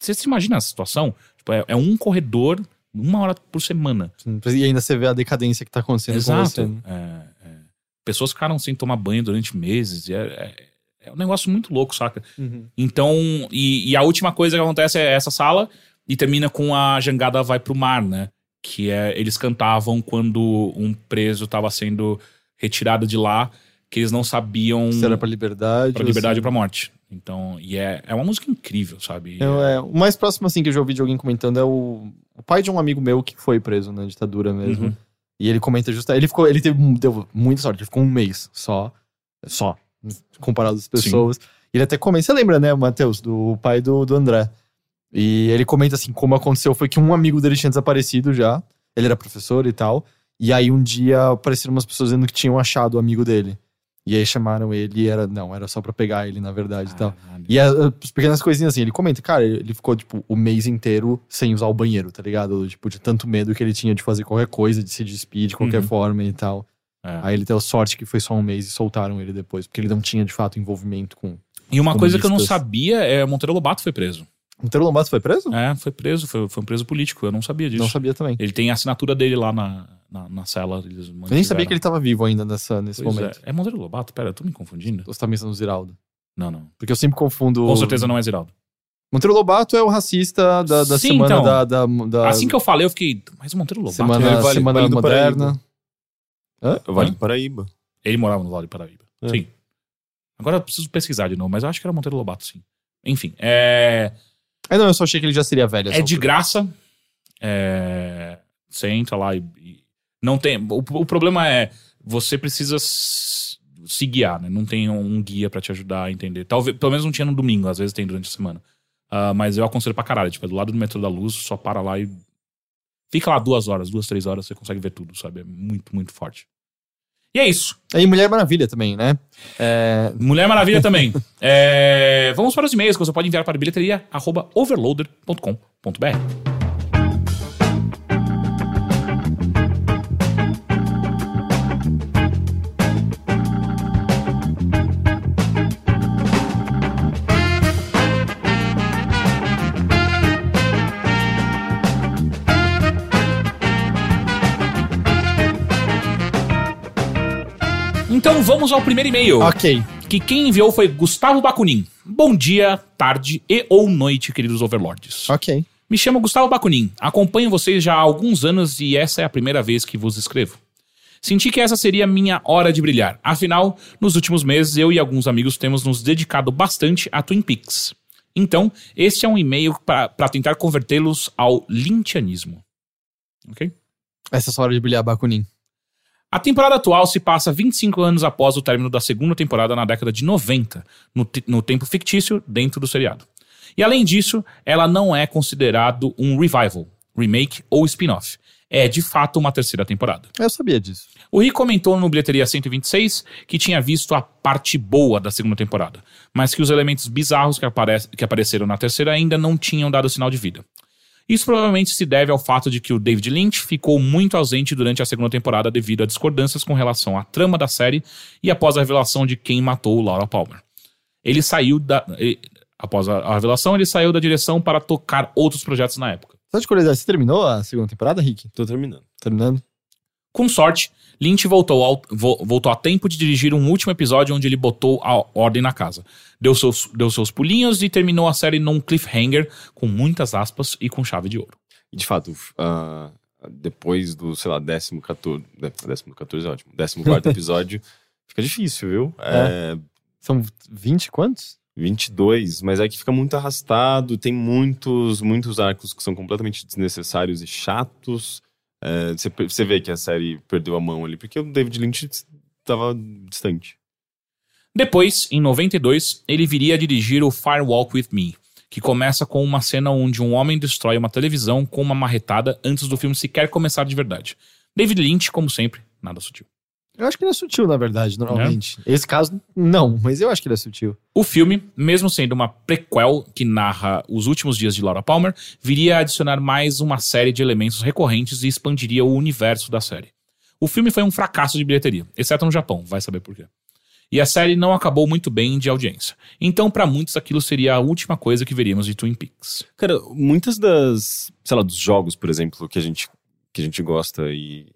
você se imagina a situação? Tipo, é, é um corredor, uma hora por semana. E ainda você vê a decadência que tá acontecendo com Exato. você. né? É, é. Pessoas ficaram sem tomar banho durante meses. E é, é, é um negócio muito louco, saca? Então, e, e a última coisa que acontece é essa sala e termina com a jangada vai pro mar, né? Que é, eles cantavam quando um preso tava sendo retirado de lá, que eles não sabiam Se era pra liberdade. pra ou liberdade ou pra morte. Então, e é, é uma música incrível, sabe? Eu, é, o mais próximo, assim, que eu já ouvi de alguém comentando é o, o pai de um amigo meu que foi preso na ditadura mesmo. Uhum. E ele comenta justo. Ele ficou. Ele teve, deu muita sorte, ele ficou um mês só. Só. Comparado às pessoas. Ele até comenta. Você lembra, né, Matheus, do pai do, do André? E ele comenta assim: como aconteceu foi que um amigo dele tinha desaparecido já. Ele era professor e tal. E aí um dia apareceram umas pessoas dizendo que tinham achado o amigo dele. E aí chamaram ele e era. Não, era só pra pegar ele, na verdade e tal. E as, as pequenas coisinhas assim, ele comenta, cara, ele ficou, tipo, o mês inteiro sem usar o banheiro, tá ligado? Tipo, de tanto medo que ele tinha de fazer qualquer coisa, de se despir de qualquer Uhum. forma e tal. É. Aí ele deu sorte que foi só um mês e soltaram ele depois, porque ele não tinha, de fato, envolvimento com. E uma coisa que eu não sabia é Monteiro Lobato foi preso. Monteiro Lobato foi preso? É, foi preso, foi, foi um preso político, eu não sabia disso. Não sabia também. Ele tem a assinatura dele lá na, na, na cela. Eles Eu nem sabia que ele tava vivo ainda nessa, nesse Pois momento. É. é Monteiro Lobato? Pera, eu tô me confundindo. Ou você tá pensando no Ziraldo? Não, não. Porque eu sempre confundo. Com certeza não é Ziraldo. Monteiro Lobato é o racista da, da Sim, semana então. da, da, da Assim que eu falei, eu fiquei. Mas o Monteiro Lobato. semana, é, Vale- semana Vale do moderna. O Vale Hã? do Paraíba. Ele morava no Vale do Paraíba. É. Sim. Agora eu preciso pesquisar de novo, mas eu acho que era Monteiro Lobato, sim. Enfim, é. É, não, eu só achei que ele já seria velho. É de altura. graça. É, Você entra lá e, não tem. O, o problema é você precisa se guiar, né? Não tem um guia pra te ajudar a entender. Talvez, pelo menos não tinha no domingo, às vezes tem durante a semana. Ah, mas eu aconselho pra caralho. Tipo, é do lado do metrô da luz, só para lá e. Fica lá duas horas, duas, três horas, você consegue ver tudo, sabe? É muito, muito forte. E é isso. E Mulher Maravilha também, né? É, Mulher Maravilha também. É, vamos para os e-mails que você pode enviar para bilheteria.overloader.com.br. Então vamos ao primeiro e-mail. ok. que quem enviou foi Gustavo Bacunin. Bom dia, tarde e ou noite, queridos overlords. Ok. Me chamo Gustavo Bacunin, acompanho vocês já há alguns anos e essa é a primeira vez que vos escrevo. Senti que essa seria minha hora de brilhar. Afinal, nos últimos meses eu e alguns amigos temos nos dedicado bastante a Twin Peaks. Então, este é um e-mail para tentar convertê-los ao lintianismo. Ok? Essa é a sua hora de brilhar, Bakunin. A temporada atual se passa 25 anos após o término da segunda temporada na década de 90, no, te- no tempo fictício dentro do seriado. E além disso, ela não é considerado um revival, remake ou spin-off. É de fato uma terceira temporada. Eu sabia disso. O Rick comentou no Bilheteria 126 que tinha visto a parte boa da segunda temporada, mas que os elementos bizarros que, apare- que apareceram na terceira ainda não tinham dado sinal de vida. Isso provavelmente se deve ao fato de que o David Lynch ficou muito ausente durante a segunda temporada devido a discordâncias com relação à trama da série e após a revelação de quem matou Laura Palmer. Ele saiu da. ele- após a, a revelação, ele saiu da direção para tocar outros projetos na época. Só de curiosidade, você terminou a segunda temporada, Rick? Tô terminando. Terminando? Com sorte, Lynch voltou, ao- vo- voltou a tempo de dirigir um último episódio onde ele botou a ordem na casa. Deu seus, deu seus pulinhos e terminou a série num cliffhanger com muitas aspas e com chave de ouro. E de fato, ah, depois do, sei lá, décimo 14. Décimo 14 é ótimo. Décimo quarto episódio, fica difícil, viu? É. São 20 quantos? 22, mas é que fica muito arrastado, tem muitos, muitos arcos que são completamente desnecessários e chatos. É, Você você vê que a série perdeu a mão ali, porque o David Lynch estava distante. Depois, em 92, ele viria a dirigir o Firewalk With Me, que começa com uma cena onde um homem destrói uma televisão com uma marretada antes do filme sequer começar de verdade. David Lynch, como sempre, nada sutil. Eu acho que ele é sutil, na verdade, normalmente. Esse caso, não, mas eu acho que ele é sutil. O filme, mesmo sendo uma prequel que narra os últimos dias de Laura Palmer, viria a adicionar mais uma série de elementos recorrentes e expandiria o universo da série. O filme foi um fracasso de bilheteria, exceto no Japão, vai saber por quê. E a série não acabou muito bem de audiência. Então, pra muitos, aquilo seria a última coisa que veríamos de Twin Peaks. Cara, muitas das, sei lá, dos jogos, por exemplo, que a gente, que a gente gosta e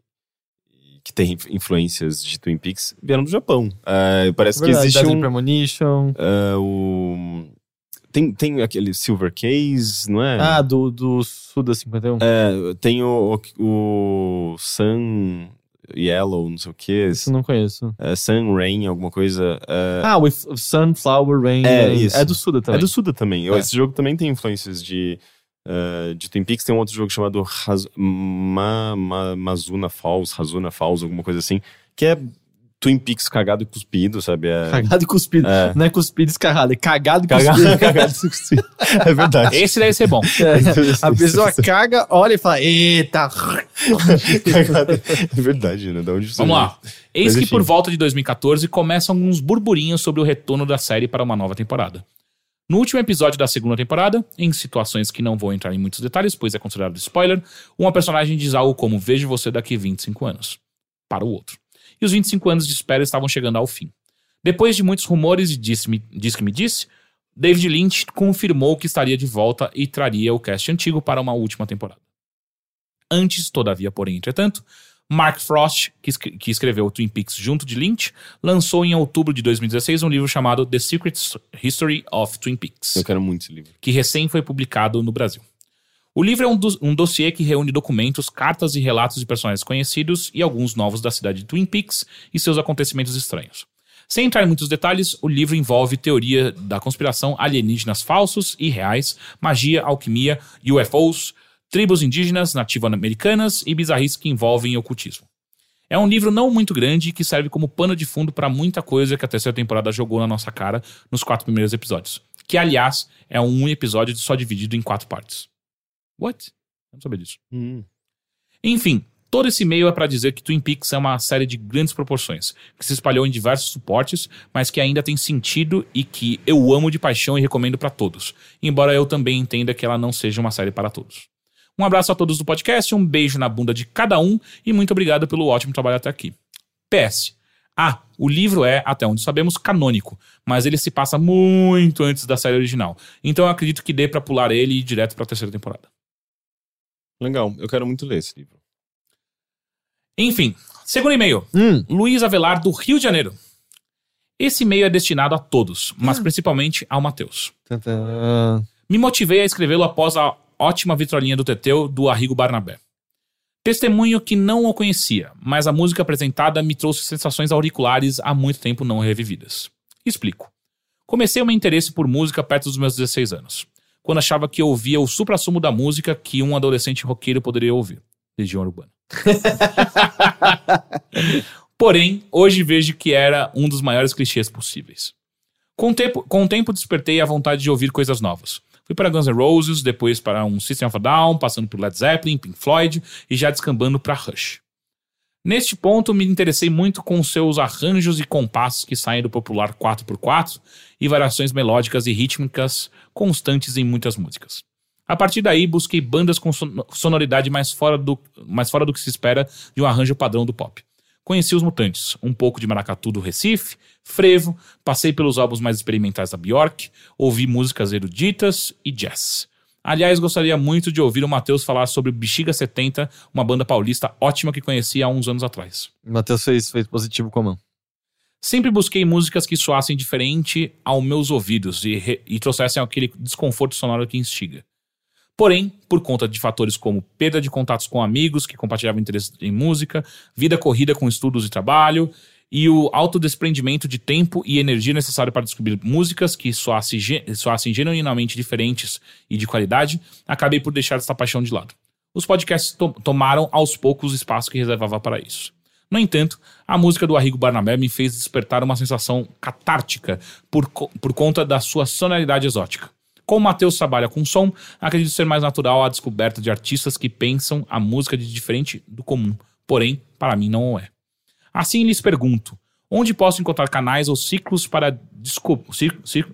que tem influências de Twin Peaks, vieram do Japão. É, parece que Verdade, existe Deadly um... Premonition. é, o... Tem, tem aquele Silver Case, não é? Ah, do, do Suda 51. É, tem o, o, o Sun Yellow, não sei o que. Isso não conheço. É, Sun Rain, alguma coisa. É, Ah, With Sunflower Rain. É, isso. É do Suda é também. do Suda também. É. Esse jogo também tem influências de, eh, de Twin Peaks. Tem um outro jogo chamado Haz- Ma, Ma- Mazuna Falls, Hazuna Falls, alguma coisa assim, que é Twin Peaks cagado e cuspido, sabe? É, Cagado e cuspido. É. Não é cuspido e escarrado, é cagado e Cagado, cuspido. cagado e cuspido. É verdade. Esse deve ser bom. É, a pessoa caga, olha e fala, eita. É verdade, né? Da onde você Vamos lá. Eis Mas que enfim. por volta de 2014 começam alguns burburinhos sobre o retorno da série para uma nova temporada. No último episódio da segunda temporada, em situações que não vou entrar em muitos detalhes, pois é considerado spoiler, uma personagem diz algo como Vejo você daqui 25 anos. Para o outro. E os 25 anos de espera estavam chegando ao fim. Depois de muitos rumores e disse-me- diz que me disse, David Lynch confirmou que estaria de volta e traria o cast antigo para uma última temporada. Antes, todavia, porém, entretanto, Mark Frost, que, que escreveu Twin Peaks junto de Lynch, lançou em outubro de 2016 um livro chamado The Secret History of Twin Peaks Eu quero muito esse livro. que recém foi publicado no Brasil. O livro é um, um dossiê que reúne documentos, cartas e relatos de personagens conhecidos e alguns novos da cidade de Twin Peaks e seus acontecimentos estranhos. Sem entrar em muitos detalhes, o livro envolve teoria da conspiração, alienígenas falsos e reais, magia, alquimia, UFOs, tribos indígenas, nativo-americanas e bizarrices que envolvem ocultismo. É um livro não muito grande que serve como pano de fundo para muita coisa que a terceira temporada jogou na nossa cara nos quatro primeiros episódios. Que, aliás, é um episódio só dividido em quatro partes. What? Não sabia disso. Hum. Enfim, todo esse e-mail é para dizer que Twin Peaks é uma série de grandes proporções, que se espalhou em diversos suportes, mas que ainda tem sentido e que eu amo de paixão e recomendo para todos, embora eu também entenda que ela não seja uma série para todos. Um abraço a todos do podcast, um beijo na bunda de cada um e muito obrigado pelo ótimo trabalho até aqui. PS. Ah, o livro é, até onde sabemos, canônico, mas ele se passa muito antes da série original. Então eu acredito que dê pra pular ele e ir direto pra terceira temporada. Legal, eu quero muito ler esse livro. Enfim, segundo e-mail. Hum, Luiz Avelar, do Rio de Janeiro. Esse e-mail é destinado a todos, mas principalmente ao Matheus. Me motivei a escrevê-lo após a ótima vitrolinha do Teteu do Arrigo Barnabé. Testemunho que não o conhecia, mas a música apresentada me trouxe sensações auriculares há muito tempo não revividas. Explico. Comecei o meu interesse por música perto dos meus 16 anos, quando achava que eu ouvia o supra-sumo da música que um adolescente roqueiro poderia ouvir. Legião Urbana. Porém, hoje vejo que era um dos maiores clichês possíveis. Com o tempo, com o tempo despertei a vontade de ouvir coisas novas. Fui para Guns N' Roses, depois para um System of a Down, passando por Led Zeppelin, Pink Floyd e já descambando para Rush. Neste ponto, me interessei muito com seus arranjos e compassos que saem do popular 4x4 e variações melódicas e rítmicas constantes em muitas músicas. A partir daí, busquei bandas com son- sonoridade mais fora, do, mais fora do que se espera de um arranjo padrão do pop. Conheci os Mutantes, um pouco de maracatu do Recife, frevo, passei pelos álbuns mais experimentais da Bjork, ouvi músicas eruditas e jazz. Aliás, gostaria muito de ouvir o Matheus falar sobre Bexiga 70, uma banda paulista ótima que conheci há uns anos atrás. Matheus fez, fez positivo com a mão. Sempre busquei músicas que soassem diferente aos meus ouvidos e, e trouxessem aquele desconforto sonoro que instiga. Porém, por conta de fatores como perda de contatos com amigos que compartilhavam interesse em música, vida corrida com estudos e trabalho, e o autodespreendimento de tempo e energia necessário para descobrir músicas que soassem, soassem genuinamente diferentes e de qualidade, acabei por deixar essa paixão de lado. Os podcasts to- tomaram aos poucos o espaço que reservava para isso. No entanto, a música do Arrigo Barnabé me fez despertar uma sensação catártica por, co- por conta da sua sonoridade exótica. Como Matheus trabalha com som, acredito ser mais natural a descoberta de artistas que pensam a música de diferente do comum. Porém, para mim não é. Assim lhes pergunto: onde posso encontrar canais ou ciclos para, desco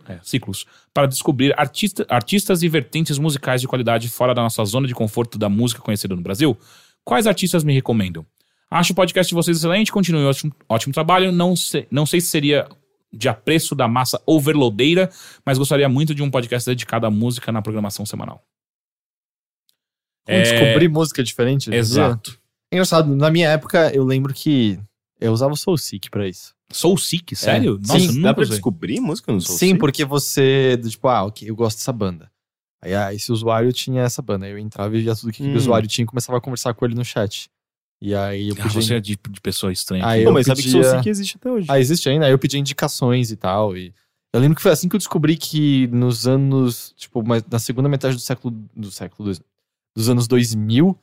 é, ciclos para descobrir artista- artistas e vertentes musicais de qualidade fora da nossa zona de conforto da música conhecida no Brasil? Quais artistas me recomendam? Acho o podcast de vocês excelente, continue um ótimo, ótimo trabalho. Não não sei se seria de apreço da massa overloadeira, mas gostaria muito de um podcast dedicado à música na programação semanal. Como descobrir música diferente. dia. Exato. É engraçado, na minha época eu lembro que eu usava o Soul Seek pra isso. Soul Seek, sério? É. Nossa, Sim, nunca Dá pra usei. descobrir música no Soul Sim, Seek? porque você, tipo, ah, ok, eu gosto dessa banda. Aí ah, esse usuário tinha essa banda. Aí eu entrava e via tudo que Hum. o usuário tinha e começava a conversar com ele no chat. E aí eu Ah, podia. você é de, de pessoa estranha. Aí eu mas sabe que Soul pedia- Seek existe até hoje. Ah, existe ainda? Aí eu pedi indicações e tal. E eu lembro que foi assim que eu descobri que nos anos, tipo, na segunda metade do século do século dois- dos anos 2000,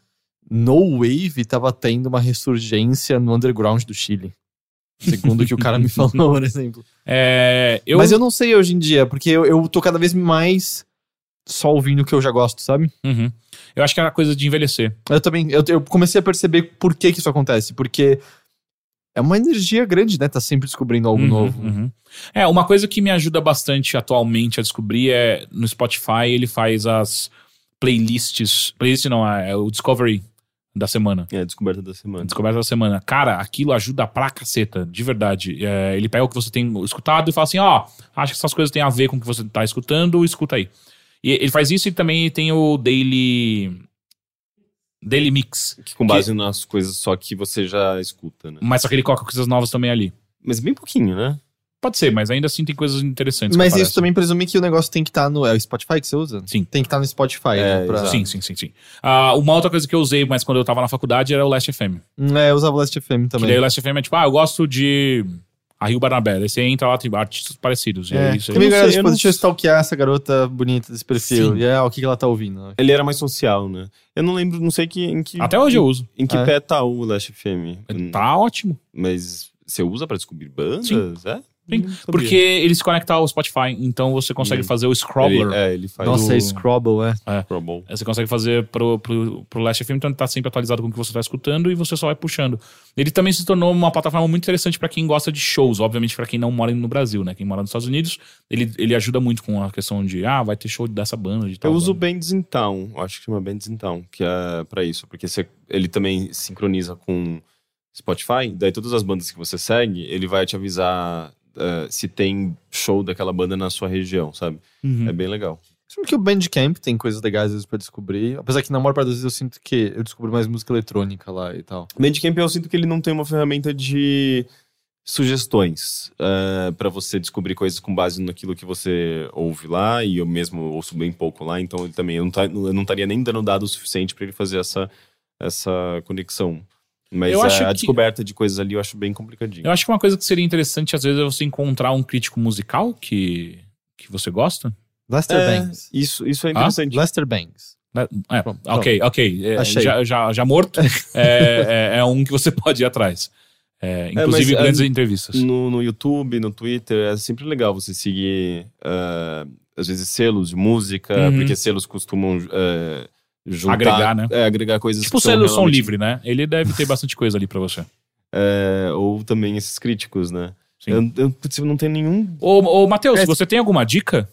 No Wave tava tendo uma ressurgência no underground do Chile. Segundo o que o cara me falou, por exemplo. É, eu, Mas eu não sei hoje em dia, porque eu, eu tô cada vez mais só ouvindo o que eu já gosto, sabe? Uhum. eu acho que era coisa de envelhecer. Eu também, eu, eu comecei a perceber por que que isso acontece, porque é uma energia grande, né? Tá sempre descobrindo algo Uhum, novo. uhum. É, uma coisa que me ajuda bastante atualmente a descobrir é no Spotify ele faz as playlists. Playlist não, é o Discovery. da semana. É a descoberta da semana. Descoberta da semana. Cara, aquilo ajuda pra caceta, de verdade. É, ele pega o que você tem escutado e fala assim: ó, acho que essas coisas têm a ver com o que você tá escutando, escuta aí. E ele faz isso e também tem o Daily. Daily Mix. Que com base nas coisas só que você já escuta, né? Mas só que ele coloca coisas novas também ali. Mas bem pouquinho, né? Pode ser, mas ainda assim tem coisas interessantes. que Mas isso também presume que o negócio tem que estar no. É o Spotify que você usa? Sim. Tem que estar no Spotify, É, né? Pra... Sim, sim, sim, sim. Ah, uma outra coisa que eu usei, mas quando eu tava na faculdade, era o Last FM. Hum, É, eu usava o Last FM Que também. daí o Last FM é tipo, ah, eu gosto de a Rio Barnabé. Aí você entra lá, tem artistas parecidos. E É, é isso aí. Eu sei, tipo, eu não deixa eu stalkear essa garota bonita desse perfil. Sim. E é, o que, que ela tá ouvindo. Ele era mais social, né? Eu não lembro, não sei que, em que. Até hoje eu uso. Em que É. pé tá o Last FM? Tá ótimo. Mas você usa pra descobrir bandas? Sim. É? Sim, sabia. Porque ele se conecta ao Spotify, então você consegue Hum. fazer o Scrobbler. Ele, é, ele faz Nossa, do- é Scrabble, é. o Scrabble. Você consegue fazer pro, pro, pro Last FM, então ele tá sempre atualizado com o que você tá escutando e você só vai puxando. Ele também se tornou uma plataforma muito interessante pra quem gosta de shows, obviamente pra quem não mora no Brasil, né? Quem mora nos Estados Unidos, ele, ele ajuda muito com a questão de, ah, vai ter show dessa banda, de tal Eu uso o. Bands in Town, acho que chama Bands in Town, que é pra isso, porque você- ele também sincroniza com Spotify, daí todas as bandas que você segue, ele vai te avisar eh, se tem show daquela banda na sua região, sabe? Uhum. É bem legal. Sabe que o Bandcamp tem coisas legais às vezes pra descobrir. Apesar que na maior parte das vezes eu sinto que eu descubro mais música eletrônica lá e tal. Bandcamp eu sinto que ele não tem uma ferramenta de sugestões eh, pra você descobrir coisas com base naquilo que você ouve lá, e eu mesmo ouço bem pouco lá, então ele também eu não, tá, eu não estaria nem dando dado o suficiente pra ele fazer essa, essa conexão. Mas Eu eh, acho a que- descoberta de coisas ali eu acho bem complicadinho. Eu acho que uma coisa que seria interessante, às vezes, é você encontrar um crítico musical que, que você gosta. Lester É, Bangs. isso, isso é interessante. Lester Bangs. É, Pronto, ok, ok. É, Achei. já, já, já morto, é, é, é um que você pode ir atrás. É, inclusive, mas, grandes é, entrevistas. No, no YouTube, no Twitter, é sempre legal você seguir, eh, às vezes, selos de música, Uhum. porque selos costumam eh, juntar, Agregar, né? é, agregar coisas Tipo o que são selo som realmente- livre, né? Ele deve ter bastante coisa ali pra você. É, ou também esses críticos, né? Sim. Eu, eu, não tenho nenhum. Ô, ô Matheus, É. você tem alguma dica?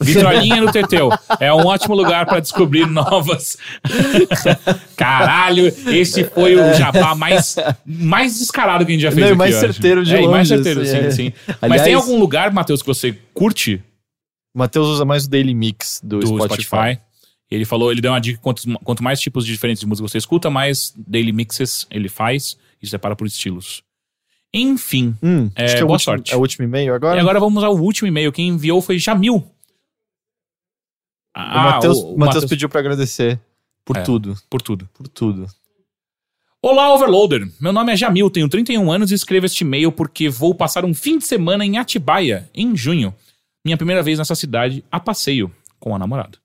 Vitrolinha no Teteu. É um ótimo lugar pra descobrir novas. Caralho, esse foi o jabá mais, mais descarado que a gente já fez Não, aqui. mais certeiro de é, e mais longe, certeiro, assim, sim, é. sim. Mas Aliás- tem algum lugar, Matheus, que você curte O Matheus usa mais o Daily Mix do, do Spotify. Spotify? Ele falou, ele deu uma dica: quantos, quanto mais tipos diferentes de música você escuta, mais daily mixes ele faz e separa por estilos. Enfim. Hum, É, acho que é o, boa último, sorte. é o último e-mail agora. E agora vamos ao último e-mail. Quem enviou foi Jamil. Ah, Matheus o- Matheus pediu pra agradecer por É. tudo. por tudo. Por tudo. Olá, Overloader. Meu nome é Jamil, tenho 31 anos e escrevo este e-mail porque vou passar um fim de semana em Atibaia, em junho. Minha primeira vez nessa cidade a passeio com a namorada.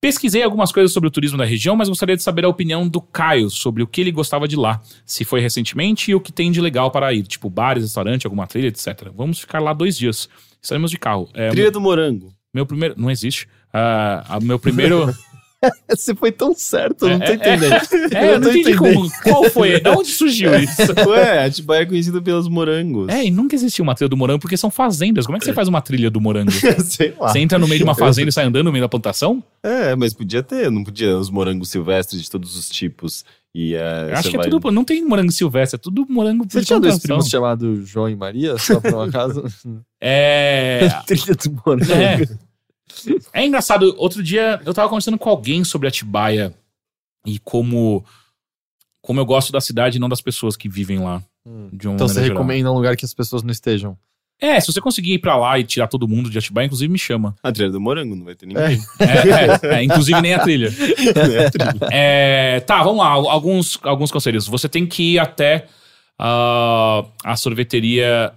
Pesquisei algumas coisas sobre o turismo da região, mas gostaria de saber a opinião do Caio sobre o que ele gostava de lá, se foi recentemente e o que tem de legal para ir, tipo bares, restaurante, alguma trilha, etc. Vamos ficar lá dois dias. Estaremos de carro. É, Trilha do Morango. meu primeiro. Não existe. Ah, a meu primeiro. Você foi tão certo, eu não tô É, é, entendendo. É, eu não entendi como. Qual foi? De onde surgiu isso? Ué, Atibaia é conhecido pelos morangos. É, e nunca existiu uma trilha do morango porque são fazendas. Como é que você faz uma trilha do morango? Sei lá. Você entra no meio de uma fazenda e sai andando no meio da plantação? É, mas podia ter, não podia os morangos silvestres de todos os tipos. E, Eu acho você que é vai- tudo. Não tem morango silvestre, é tudo morango Você tinha dois primos chamados João e Maria, só por um acaso? É. Trilha do Morango. É. É engraçado, outro dia eu tava conversando com alguém sobre Atibaia e como. Como eu gosto da cidade e não das pessoas que vivem lá. Hum. De uma Então você geral. recomenda um lugar que as pessoas não estejam. É, se você conseguir ir pra lá e tirar todo mundo de Atibaia, inclusive me chama. A trilha do morango, não vai ter ninguém. É, é, é, inclusive nem a trilha. É a trilha. É, tá, vamos lá. Alguns, alguns conselhos. Você tem que ir até ah, a sorveteria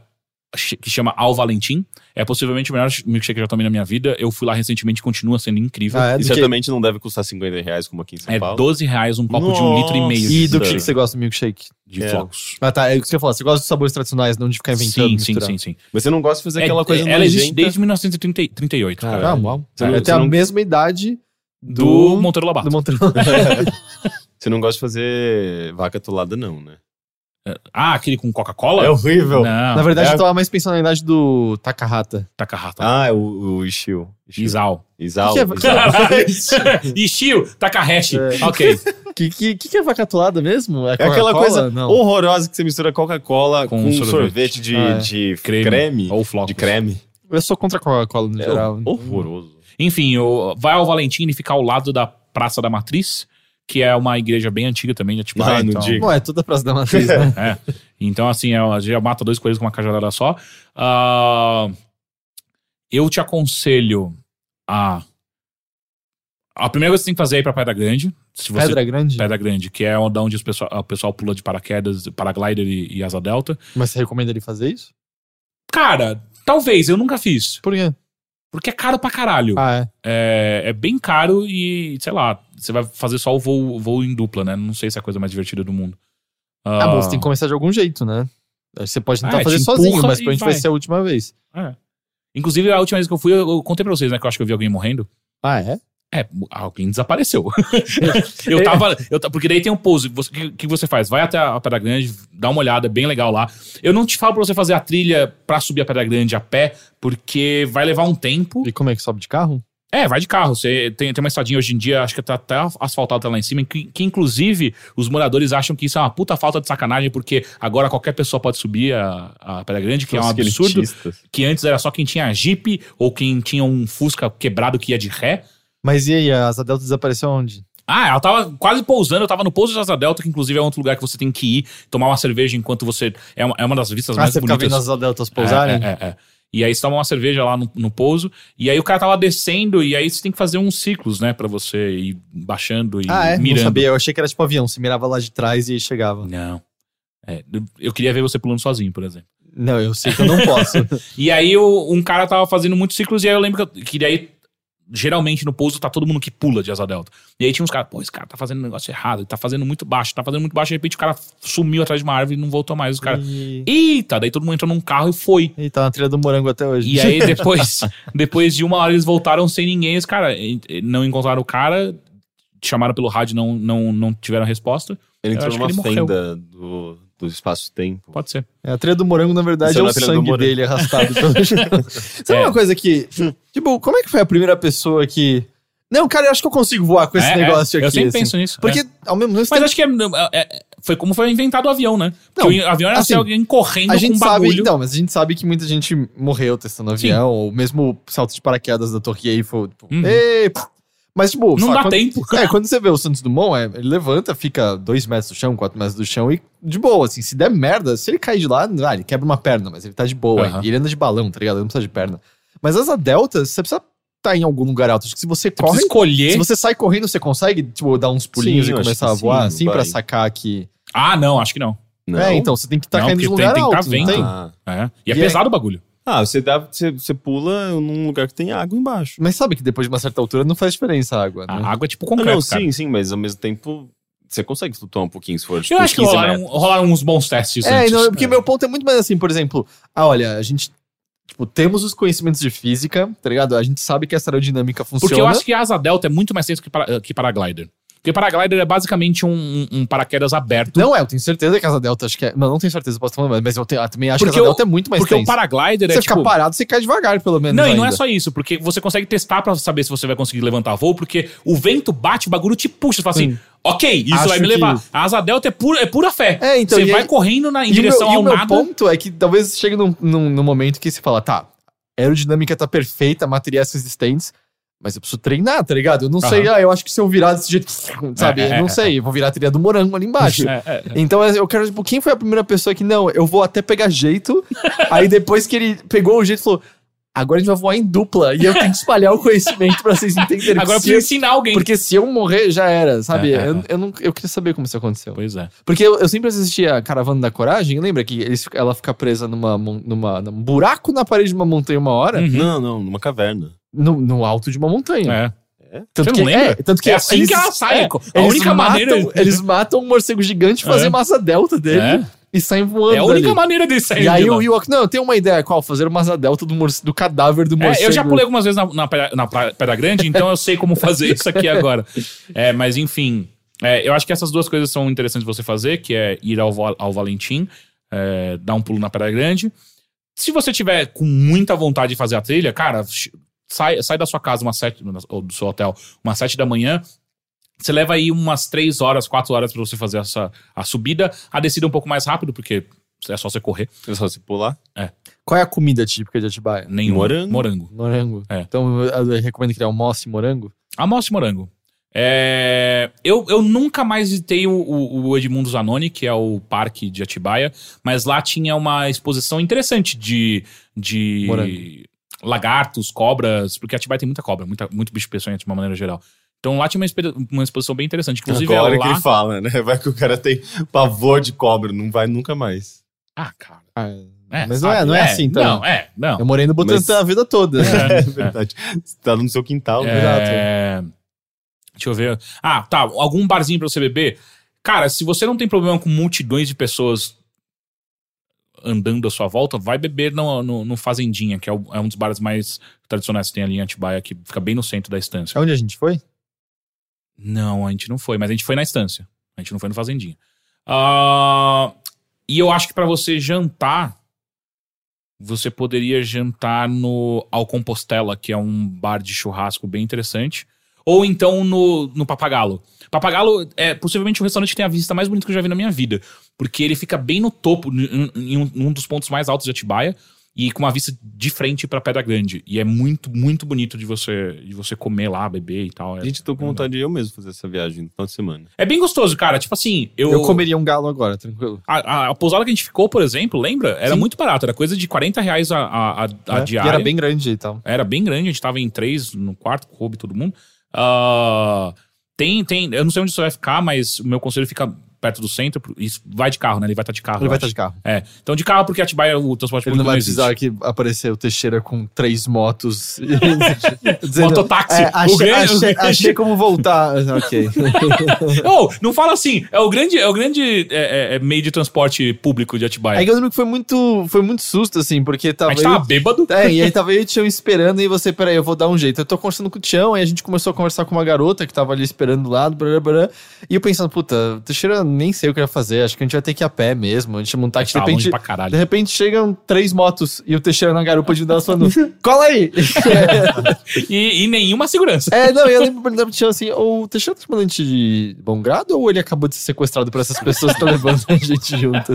que chama Al Valentim. É possivelmente o melhor milkshake que eu já tomei na minha vida. Eu fui lá recentemente e continua sendo incrível. Ah, é E do que, certamente não deve custar 50 reais como aqui em São É Paulo. 12 reais um copo de um litro e meio e do que, Nossa. que você gosta do milkshake? de É. flocos. Ah, tá. É o que você falou. Você gosta dos sabores tradicionais, não de ficar inventando. Sim, sim, sim, sim. Mas você não gosta de fazer aquela É, coisa ela existe nojenta desde 1938, cara. Caralho. Ah, uau. Você não- eu tenho a não- mesma idade Do, do, Monteiro Lobato. do Monteiro. Você não gosta de fazer vaca atolada, não, né? Ah, aquele com Coca-Cola? É horrível. Não, Na verdade, é- eu tava mais pensando na idade do Takahata. Takahata. Ah, é o, o Ishio. Ishio. Isao. Isao. Que que é- Isao. Ishio, Takahashi. É. Ok. Que, que, que, que é vacatulada mesmo? É aquela Coca-Cola? coisa Não. horrorosa que você mistura Coca-Cola Com com, sorvete. sorvete, de, Ah, é. de Creme. creme. Ou flocos. De creme. Eu sou contra Coca-Cola no É geral. horroroso. Enfim, o, vai ao Valentim e ficar ao lado da Praça da Matriz, que é uma igreja bem antiga também, já tipo. Ah, ah, não então. Não, é toda praça da matriz, né? É. Então, assim, é, já mata dois coelhos com uma cajadada só. Ah, eu te aconselho a. A primeira coisa que você tem que fazer é ir pra Pedra Grande. Se você, Pedra Grande? Pedra Grande, que é onde os pessoal, o pessoal pula de paraquedas, paraglider e, e asa delta. Mas você recomenda ele fazer isso? Cara, talvez, eu nunca fiz. Por quê? Porque é caro pra caralho. Ah, é. É, é bem caro e, sei lá, você vai fazer só o voo, voo em dupla, né? Não sei se é a coisa mais divertida do mundo. Ah, bom, você tem que começar de algum jeito, né? Você pode tentar É, fazer te sozinho, mas provavelmente vai. vai ser a última vez. É. Inclusive, a última vez que eu fui, eu, eu contei pra vocês, né? Que eu acho que eu vi alguém morrendo. Ah, é? É, alguém desapareceu. eu tava. Eu, porque daí tem um pouso. O que, que você faz? Vai até a Pedra Grande, dá uma olhada, é bem legal lá. Eu não te falo pra você fazer a trilha pra subir a Pedra Grande a pé, porque vai levar um tempo. E como é que sobe de carro? É, vai de carro. Você tem, tem uma estradinha hoje em dia, acho que tá até asfaltada lá em cima, que, que inclusive os moradores acham que isso é uma puta falta de sacanagem, porque agora qualquer pessoa pode subir a, a Pedra Grande, que é um absurdo. Que antes era só quem tinha Jeep ou quem tinha um Fusca quebrado que ia de ré. Mas e aí, a Asa Delta desapareceu onde? Ah, ela tava quase pousando, eu tava no pouso de Asa Delta, que inclusive é outro lugar que você tem que ir, tomar uma cerveja enquanto você. É uma, é uma das vistas Ah, mais você fica bonitas. vendo as Asa Deltas pousarem? É, é, é, é. E aí você toma uma cerveja lá no, no pouso, e aí o cara tava descendo, e aí você tem que fazer uns ciclos, né, pra você ir baixando e Ah, é? mirando. Não sabia, eu achei que era tipo avião, você mirava lá de trás e chegava. Não. É, eu queria ver você pulando sozinho, por exemplo. Não, eu sei que eu não posso. E aí um cara tava fazendo muitos ciclos, e aí eu lembro que, eu- que daí. Geralmente no pouso tá todo mundo que pula de asa delta. E aí tinha uns caras, pô, esse cara tá fazendo um negócio errado, ele tá fazendo muito baixo, tá fazendo muito baixo, de repente o cara sumiu atrás de uma árvore e não voltou mais. Os caras, e... eita, daí todo mundo entrou num carro e foi. e tá na trilha do morango até hoje. E aí depois, depois de uma hora eles voltaram sem ninguém, os caras não encontraram o cara, chamaram pelo rádio, não, não, não tiveram resposta. Ele entrou numa ele morreu. fenda do, do espaço-tempo. Pode ser. É, a trilha do morango, na verdade, Isso é é o na trilha do sangue dele arrastado pelo. Sabe É. uma coisa que. Tipo, como é que foi a primeira pessoa que. Não, cara, eu acho que eu consigo voar com esse É, negócio é, aqui. Eu sempre assim. penso nisso. Porque, é. ao mesmo tempo, Mas acho que é, é- foi como foi inventado o avião, né? Porque Não, o avião era assim, ser alguém correndo a gente com um sabe, bagulho. então, mas a gente sabe que muita gente morreu testando avião, ou mesmo o salto de paraquedas da Torre Eiffel, tipo, Uhum. "Ei, pô." Mas tipo, não dá quando, tempo. É, quando você vê o Santos Dumont, é, ele levanta, fica dois metros do chão, quatro metros do chão e de boa, assim, se der merda, se ele cair de lá, ah, ele quebra uma perna, mas ele tá de boa, Aham. e ele anda de balão, tá ligado? Ele não precisa de perna. Mas as deltas, você precisa estar em algum lugar alto, acho que se você Você corre, escolher. se você sai correndo, você consegue, tipo, dar uns pulinhos Sim, e começar a voar, sim, assim, pra vai. sacar que... Ah, não, acho que não. Não? É, então, você tem que estar Não, caindo de um lugar tem- tem que alto, tá não vendo. tem? Ah, É. E é E aí- pesado o bagulho. Ah, você, dá, você, você pula num lugar que tem água embaixo. Mas sabe que depois de uma certa altura não faz diferença a água, né? A água é tipo Ah, concreto, não, cara. sim, sim, mas ao mesmo tempo você consegue flutuar um pouquinho se for tipo, Eu acho que 15 rolaram, rolaram uns bons testes É, antes. não, porque meu ponto é muito mais assim, por exemplo, ah, olha, a gente, tipo, temos os conhecimentos de física, tá ligado? A gente sabe que essa aerodinâmica funciona. Porque eu acho que a asa delta é muito mais tenso que, para, que paraglider. Porque paraglider é basicamente um, um- um paraquedas aberto. Não é, eu tenho certeza que a asa delta, acho que é... Não, não tenho certeza, posso falando, mas eu, tenho- eu também acho Porque que a o- delta é muito mais porque o tensa. paraglider Você é ficar tipo... parado, você cai devagar, pelo menos Não, e não é ainda. só isso, porque você consegue testar pra saber se você vai conseguir levantar voo, porque o vento bate, o bagulho te puxa. Você fala assim, Sim. ok, isso Acho vai me que- levar. A asa delta é pura, é pura fé. É, então, você e vai aí- correndo na, em E o direção meu, e ao o meu nada. ponto é que talvez chegue num, num, num momento que se fala, tá, a aerodinâmica tá perfeita, materiais resistentes, mas eu preciso treinar, tá ligado? Eu não sei, Aham. ah, eu acho que se eu virar desse jeito, sabe? É, é, eu não é, sei, eu vou virar a trilha do morango ali embaixo. É, é, é. Então eu quero, tipo, quem foi a primeira pessoa que, não, eu vou até pegar jeito, aí depois que ele pegou o jeito, falou, agora a gente vai voar em dupla, e eu tenho que espalhar o conhecimento pra vocês entenderem. Agora eu preciso ensinar alguém. Porque se eu morrer, já era, sabe? É, é, eu, é. eu, não, eu queria saber como isso aconteceu. Pois é. Porque eu, eu sempre assistia a Caravana da Coragem, lembra que eles, ela fica presa numa, numa, num buraco na parede de uma montanha uma hora? Uhum. Não, não, numa caverna. No, no alto de uma montanha. É. Tanto Você que, lembra? É, tanto que É assim eles- que ela sai. é, a eles única matam, maneira. Eles matam um morcego gigante, fazem É. massa delta dele É. e saem voando. É a única ali. maneira de sair. E aí o Ewok, não, eu tenho uma ideia, qual? Fazer uma asa delta do, morce- do cadáver do morcego. É, eu já pulei algumas vezes na, na, pedra, na Pedra Grande, então eu sei como fazer isso aqui agora. É, mas enfim. É, eu acho que essas duas coisas são interessantes você fazer, que é ir ao, ao Valentim, é, dar um pulo na Pedra Grande. Se você tiver com muita vontade de fazer a trilha, cara, sai, sai da sua casa umas sete, ou do seu hotel, umas sete da manhã. Você leva aí umas três horas, quatro horas pra você fazer essa a subida. A descida é um pouco mais rápido, porque é só você correr. É só você pular. Qual é a comida típica de Atibaia? Nenhum. Morango. Morango. Morango. É. Então eu eu recomendo criar almoço e morango. Almoço e morango. É, eu, eu nunca mais visitei o, o, o Edmundo Zanoni, que é o parque de Atibaia, mas lá tinha uma exposição interessante de, de Morango. Lagartos, cobras, porque Atibaia tem muita cobra, muita, muito bicho peçonhento de uma maneira geral. Então lá tinha uma, uma exposição bem interessante. Inclusive, Agora é que lá. ele fala, né? Vai que o cara tem pavor de cobra, não vai nunca mais. Ah, cara. Ah, É, mas não é, sabe? não é, assim, então. Não, é, não. Eu morei no Butantã Mas- a vida toda. É, verdade. Você tá no seu quintal? É... Deixa eu ver. Ah, tá. Algum barzinho pra você beber. Cara, se você não tem problema com multidões de pessoas andando à sua volta, vai beber no, no, no Fazendinha, que é, o- é um dos bares mais tradicionais que tem ali em Atibaia, que fica bem no centro da estância. É onde a gente foi? Não, a gente não foi, mas a gente foi na estância. A gente não foi no Fazendinha. Ah, e eu acho que pra você jantar, você poderia jantar no Al Compostela, que é um bar de churrasco bem interessante. Ou então no, no Papagalo. Papagalo é possivelmente o restaurante que tem a vista mais bonita que eu já vi na minha vida. Porque ele fica bem no topo, em, em um, em um dos pontos mais altos de Atibaia. E com uma vista de frente pra Pedra Grande. E é muito, muito bonito de você, de você comer lá, beber e tal. É- Gente, eu tô com vontade de eu mesmo fazer essa viagem no final de semana. é bem gostoso, cara. Tipo assim, eu. Eu, comeria um galo agora, tranquilo. A, a- a pousada que a gente ficou, por exemplo, lembra? Era Sim. muito barato. Era coisa de 40 reais a, a, a- a É, diária. E era bem grande e tal. Era bem grande, a gente tava em três no quarto, coube todo mundo. Ah, tem, tem. Eu não sei onde isso vai ficar, mas o meu conselho fica perto do centro. Isso vai de carro, né? Ele vai estar de carro. Ele vai acho. estar de carro. É. Então de carro, porque Atibaia o transporte Ele público não vai existe. precisar que aparecer o Teixeira com três motos. dizendo, Mototáxi. É, O achei, grande- achei, achei como voltar. ok. Oh, não fala assim. É o grande, é o grande é, é, é meio de transporte público de Atibaia. Aí eu lembro que foi muito, foi muito susto, assim, porque a tava. gente eu- tava bêbado. É, e aí tava eu e o Tião esperando, e você, peraí, eu vou dar um jeito. Eu tô conversando com o Tião, aí a gente começou a conversar com uma garota que tava ali esperando do lado, blá, blá, blá, e eu pensando, puta, Teixeira nem sei o que eu ia fazer, acho que a gente vai ter que ir a pé mesmo, a gente um táxi, de longe repente, pra caralho. de repente chegam três motos e o Teixeira na garupa de delas falando, cola aí! E, e nenhuma segurança. é, não, eu lembro perguntando pro assim, o Teixeira tá chamando a gente de bom grado ou ele acabou de ser sequestrado por essas pessoas que estão levando a gente junto?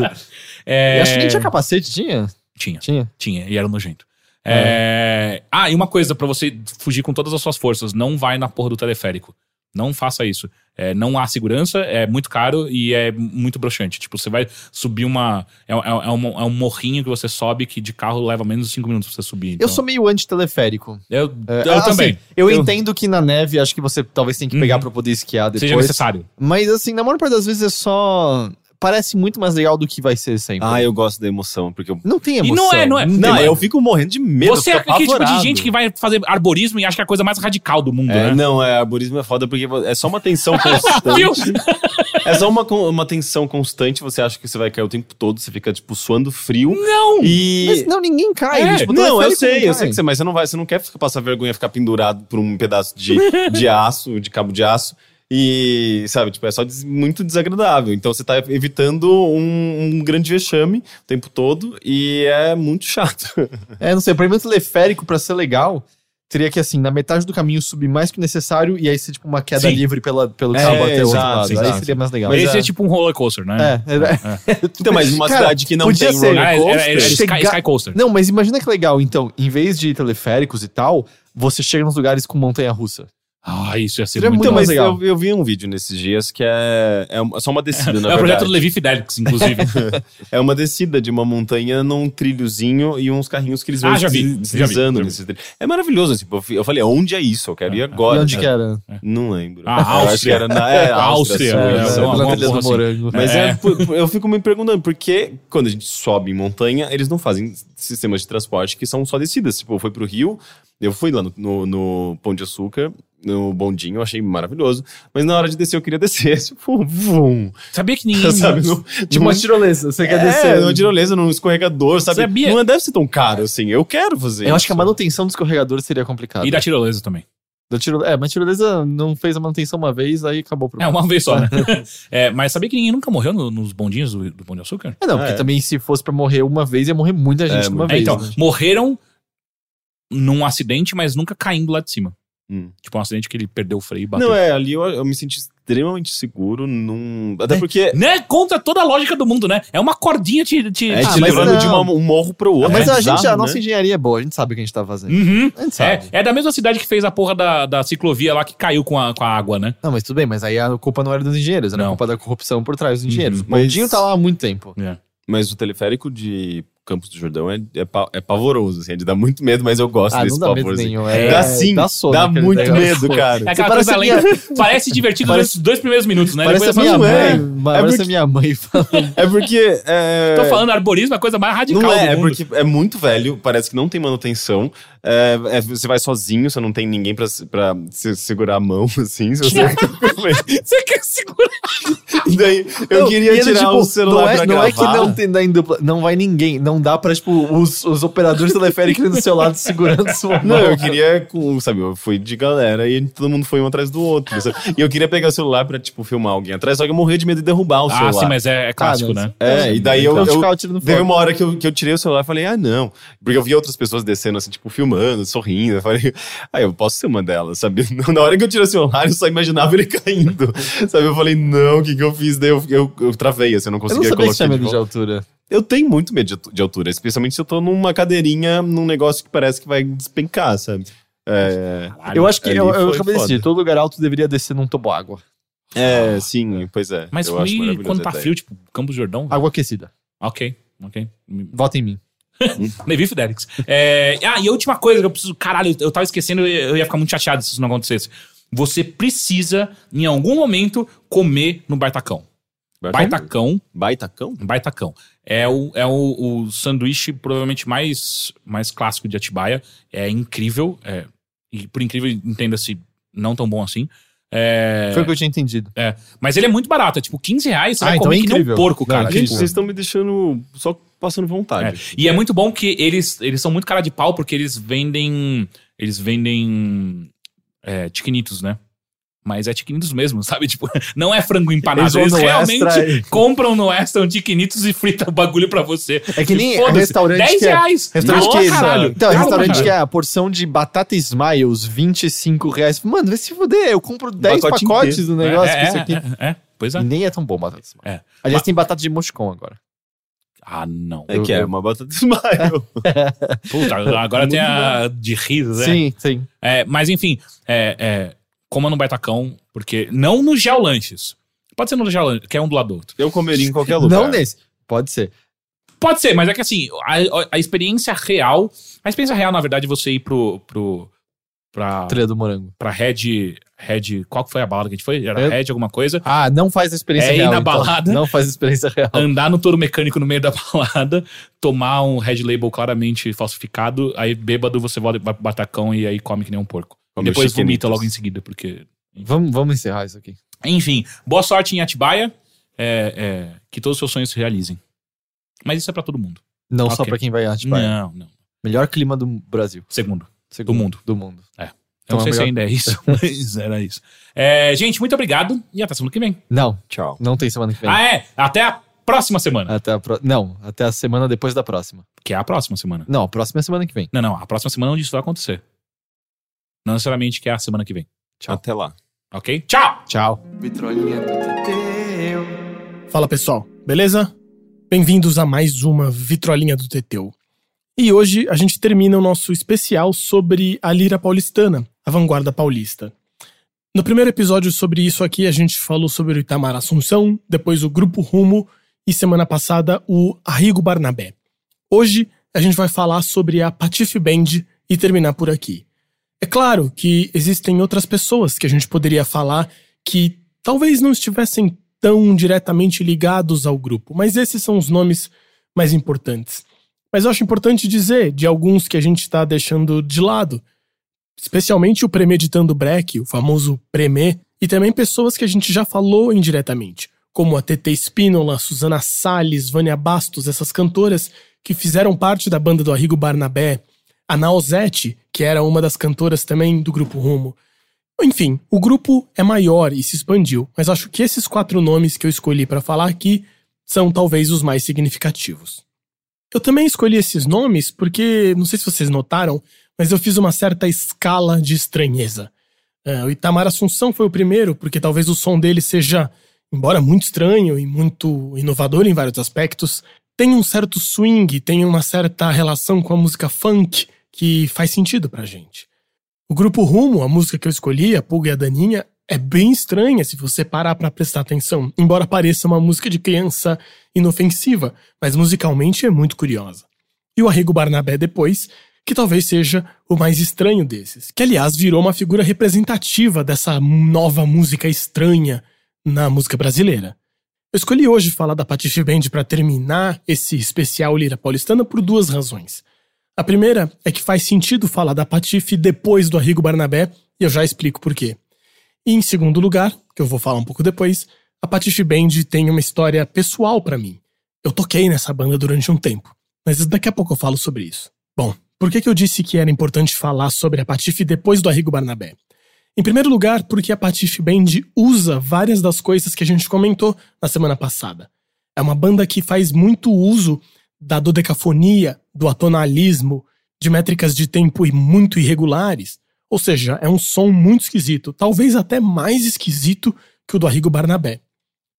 É... Eu acho que nem tinha capacete, tinha? Tinha. Tinha. Tinha, e era nojento. É. Ah, e uma coisa pra você fugir com todas as suas forças: não vai na porra do teleférico. Não faça isso. É, não há segurança, é muito caro e é muito broxante. Tipo, você vai subir uma. É, é, é um, é um morrinho que você sobe que de carro leva menos de 5 minutos pra você subir. Eu então- sou meio anti-teleférico. Eu, É, eu assim, também. Eu, Eu- entendo que na neve acho que você talvez tenha que pegar Uhum. pra poder esquiar depois. Seja necessário. Mas assim, na maior parte das vezes é só. Parece muito mais legal do que vai ser sempre. Ah, eu gosto da emoção, porque eu. Não tem E emoção. não é- não é- Não, mais. eu fico morrendo de medo. Você é aquele tipo de gente que vai fazer arborismo e acha que é a coisa mais radical do mundo, É, né? não, é, arborismo é foda porque é só uma tensão constante. é só uma, uma tensão constante, você acha que você vai cair o tempo todo, você fica, tipo, suando frio. Não! E. Mas não, ninguém cai. É, tipo, não, eu sei, eu cai. sei que você, mas você não vai, você não quer ficar, passar vergonha ficar pendurado por um pedaço de, de aço, de cabo de aço. E, sabe, tipo, é só des- muito desagradável. Então você tá evitando um, um grande vexame o tempo todo e é muito chato. É, não sei, pra mim o teleférico, pra ser legal, teria que, assim, na metade do caminho subir mais que o necessário e aí ser, tipo, uma queda Sim. livre pela, pelo É, cabo até o outro lado. Aí exato. seria mais legal. Mas esse é. é tipo um roller coaster, né? É, é, Então, mas numa Cara, cidade que não podia tem ser. roller Ah, era, era, coaster, era Sky, Sky Coaster. Não, mas imagina que legal, então, em vez de teleféricos e tal, você chega nos lugares com montanha-russa. Ah, isso ia ser Seria muito muito mais mas legal. eu, eu vi um vídeo nesses dias que é, é uma- só uma descida, na É o projeto do. Levi Fidelix, inclusive. É uma descida de uma montanha num trilhozinho e uns carrinhos que eles vão Ah, já vi, des- já vi, deslizando já vi. nesses trilhos. É maravilhoso, assim, eu falei, onde é isso? Eu quero ir e agora. onde que era? Não lembro. Ah, Eu acho Áustria. que era na é, A Áustria, sim, é, é, é, do assim. morango. Mas É. é, eu fico me perguntando, por que quando a gente sobe em montanha, eles não fazem sistemas de transporte que são só descidas? Tipo, eu fui pro Rio, eu fui lá no, no, no Pão de Açúcar, no bondinho, eu achei maravilhoso. Mas na hora de descer, eu queria descer, tipo, vum. Sabia que ninguém. Sabe, no, Tipo uma tirolesa, você quer é, descer. numa tirolesa, num escorregador, sabe? Sabia? Não deve ser tão caro assim. Eu quero fazer Eu acho isso. que a manutenção do escorregador seria complicada. E da tirolesa também. Da tiro... É, mas a tirolesa não fez a manutenção uma vez, aí acabou o É, problema. uma vez só, né? É, mas sabia que ninguém nunca morreu no- nos bondinhos do, do Pão de Açúcar? É, não, Ah, porque é. também se fosse pra morrer uma vez, ia morrer muita gente É, de uma. É, vez. então, né? morreram num acidente, mas nunca caindo lá de cima. Hum. Tipo, um acidente que ele perdeu o freio e bateu. Não, é, ali eu, eu me senti extremamente seguro num. Até É. porque. Né? Contra toda a lógica do mundo, né? É uma cordinha te. te É Ah, te mas levando não. de uma- um morro pro outro. Mas é a gente, bizarro, a nossa né? engenharia é boa, a gente sabe o que a gente tá fazendo. Uhum. A gente sabe. É, é da mesma cidade que fez a porra da, da ciclovia lá que caiu com a, com a água, né? Não, mas tudo bem, mas aí a culpa não era dos engenheiros, era Não. a culpa da corrupção por trás dos engenheiros. Uhum. O bondinho Mas- tá lá há muito tempo. É. Mas o teleférico de Campos do Jordão é, é, pa- é pavoroso, assim, é de dar muito medo, mas eu gosto Ah, desse não dá medo pavor. assim. nenhum. É, É, Dá sim, dá dá, sono aquele muito negócio. medo, É cara. aquela parece coisa a além. Parece divertido Parece- nos dois primeiros minutos, né? Parece a Depois minha fala, não mãe, é. parece porque- a minha mãe falando. É porque. É... Tô falando arborismo é a coisa mais radical Não é, do é porque é muito velho, parece que não tem manutenção. é, é, você vai sozinho, você não tem ninguém pra, pra se segurar a mão, assim. Se você... Você quer segurar? Daí eu Não, queria tirar tipo, o celular não é, pra não gravar. é que não tem não vai ninguém, não dá pra, tipo, os, os operadores teleféricos do seu lado segurando sua mão. Não, eu queria, com, sabe, eu fui de galera e todo mundo foi um atrás do outro. sabe? E eu queria pegar o celular pra, tipo, filmar alguém atrás, só que eu morria de medo de derrubar o Ah, celular. sim, mas é, é clássico, Ah, né? É, e daí eu, Então, eu, ficava tirando Teve uma hora que eu, que eu tirei o celular e falei, ah, não. Porque eu vi outras pessoas descendo, assim, tipo, filmando, sorrindo. Eu falei, ah, eu posso ser uma delas, sabe? Na hora que eu tirei o celular, eu só imaginava ele caindo. sabe? Eu falei, não, o que que eu fiz? Daí eu, eu, eu travei, assim, eu não Eu não conseguia sabia que colocar tinha de medo de volta. altura. Eu tenho muito medo de altura, especialmente se eu tô numa cadeirinha, num negócio que parece que vai despencar, sabe? É, Caralho. Eu acho que eu, eu acabei de decidir, todo lugar alto deveria descer num toboágua. é sim, pois é. Mas eu acho maravilhoso quando tá frio, tipo, Campos do Jordão? Água aquecida. Ok, ok. Vota em mim. Levi Fidelix. É, ah, e a última coisa que eu preciso. Caralho, eu tava esquecendo, eu ia- eu ia ficar muito chateado se isso não acontecesse. Você precisa, em algum momento, comer no Baitacão. Baitacão, Baitacão? Baitacão. É o, é o, o sanduíche provavelmente mais, mais clássico de Atibaia. É incrível. é, e por incrível, entenda-se, não tão bom assim. É, Foi o que eu tinha entendido. é, mas ele é muito barato. É tipo 15 reais. Você Ah, vai então comer é que nem um incrível. porco, Não, cara. é Gente, Tipo, vocês estão me deixando só passando É. vontade. E é muito bom que eles, eles são muito cara de pau porque eles vendem. Eles vendem. É, tiquinitos, né? Mas é tiquinitos mesmo, sabe? Tipo, não é frango empanado. Eles Eles, realmente Extra compram no Extra um tiquinitos e fritam o bagulho pra você. É que nem restaurante 10 que é- reais. Restaurante Nossa, que, caralho. Então, Caro restaurante pra que caralho. é a porção de batata Smiles, 25 reais. Mano, vai se fuder, eu compro 10 pacote pacotes inteiro. do negócio é, com isso é, aqui. É, é, pois é. E nem é tão bom batata Smiles. É. Aliás, tem batata de moscom agora. Ah, não. É que é uma batata smile. Puta, agora tem a de riso, né? Sim, sim. É, mas enfim, é, é, coma no Baitacão, porque não no Geolanches. Pode ser no Geolanches, que é um do lado do outro. Eu comeria em qualquer lugar. Não nesse. Pode ser. Pode ser, mas é que assim, a, a experiência real. A experiência real, na verdade, é você ir pro. pro pra, Trilha do morango. pra Red. Red. Qual que foi a balada que a gente foi? Era Eu- Red alguma coisa. Ah, não faz a experiência É ir real. na então. balada. Não faz a experiência real. Andar no touro mecânico no meio da balada, tomar um Red Label claramente falsificado, aí bêbado você volta pro batacão e aí come que nem um porco. E Come depois vomita logo em seguida, porque. Vamos, vamos encerrar isso aqui. Enfim, boa sorte em Atibaia. é, é, que todos os seus sonhos se realizem. Mas isso é pra todo mundo. Não só Ok. pra quem vai em Atibaia. Não, não. Melhor clima do Brasil. Segundo. Segundo. mundo. Do mundo. Eu não Então sei é se melhor- ainda é isso, mas era isso. É, gente, muito obrigado e até semana que vem. Não, Tchau. não tem semana que vem. Ah, é? Até a próxima semana. Até a pro... Não, até a semana depois da próxima. Que é a próxima semana. Não, a próxima é semana que vem. Não, não. A próxima semana é onde isso vai acontecer. Não necessariamente que é a semana que vem. Até lá. Ok? Tchau! Tchau. Fala pessoal, beleza? Bem-vindos a mais uma Vitrolinha do Teteu. E hoje a gente termina o nosso especial sobre a lira paulistana, a vanguarda paulista. No primeiro episódio sobre isso aqui, a gente falou sobre o Itamar Assunção, depois o Grupo Rumo e semana passada o Arrigo Barnabé. Hoje a gente vai falar sobre a Patife Band e terminar por aqui. É claro que existem outras pessoas que a gente poderia falar que talvez não estivessem tão diretamente ligados ao grupo, mas esses são os nomes mais importantes. Mas eu acho importante dizer de alguns que a gente está deixando de lado, especialmente o Premeditando Breck, o famoso Premê, e também pessoas que a gente já falou indiretamente, como a TT Spínola, Susana Salles, Vânia Bastos, essas cantoras que fizeram parte da banda do Arrigo Barnabé, a Naozete, que era uma das cantoras também do grupo Rumo, Enfim, o grupo é maior e se expandiu, mas acho que esses quatro nomes que eu escolhi para falar aqui são talvez os mais significativos. Eu também escolhi esses nomes porque, não sei se vocês notaram, mas eu fiz uma certa escala de estranheza. É, o Itamar Assunção foi o primeiro, porque talvez o som dele seja, embora muito estranho e muito inovador em vários aspectos, tem um certo swing, tem uma certa relação com a música funk que faz sentido pra gente. O grupo Rumo, a música que eu escolhi, a Pulga e a Daninha, é bem estranha se você parar para prestar atenção, embora pareça uma música de criança inofensiva, mas musicalmente é muito curiosa. E o Arrigo Barnabé depois, que talvez seja o mais estranho desses, que aliás virou uma figura representativa dessa nova música estranha na música brasileira. Eu escolhi hoje falar da Patife Band para terminar esse especial Lira Paulistana por duas razões. A primeira é que faz sentido falar da Patife depois do Arrigo Barnabé, e eu já explico por quê. E em segundo lugar, que eu vou falar um pouco depois, a Patife Band tem uma história pessoal para mim. Eu toquei nessa banda durante um tempo, mas daqui a pouco eu falo sobre isso. Bom, por que, que eu disse que era importante falar sobre a Patife depois do Arrigo Barnabé? Em primeiro lugar, porque a Patife Band usa várias das coisas que a gente comentou na semana passada. É uma banda que faz muito uso da dodecafonia, do atonalismo, de métricas de tempo muito irregulares. Ou seja, é um som muito esquisito, talvez até mais esquisito que o do Arrigo Barnabé.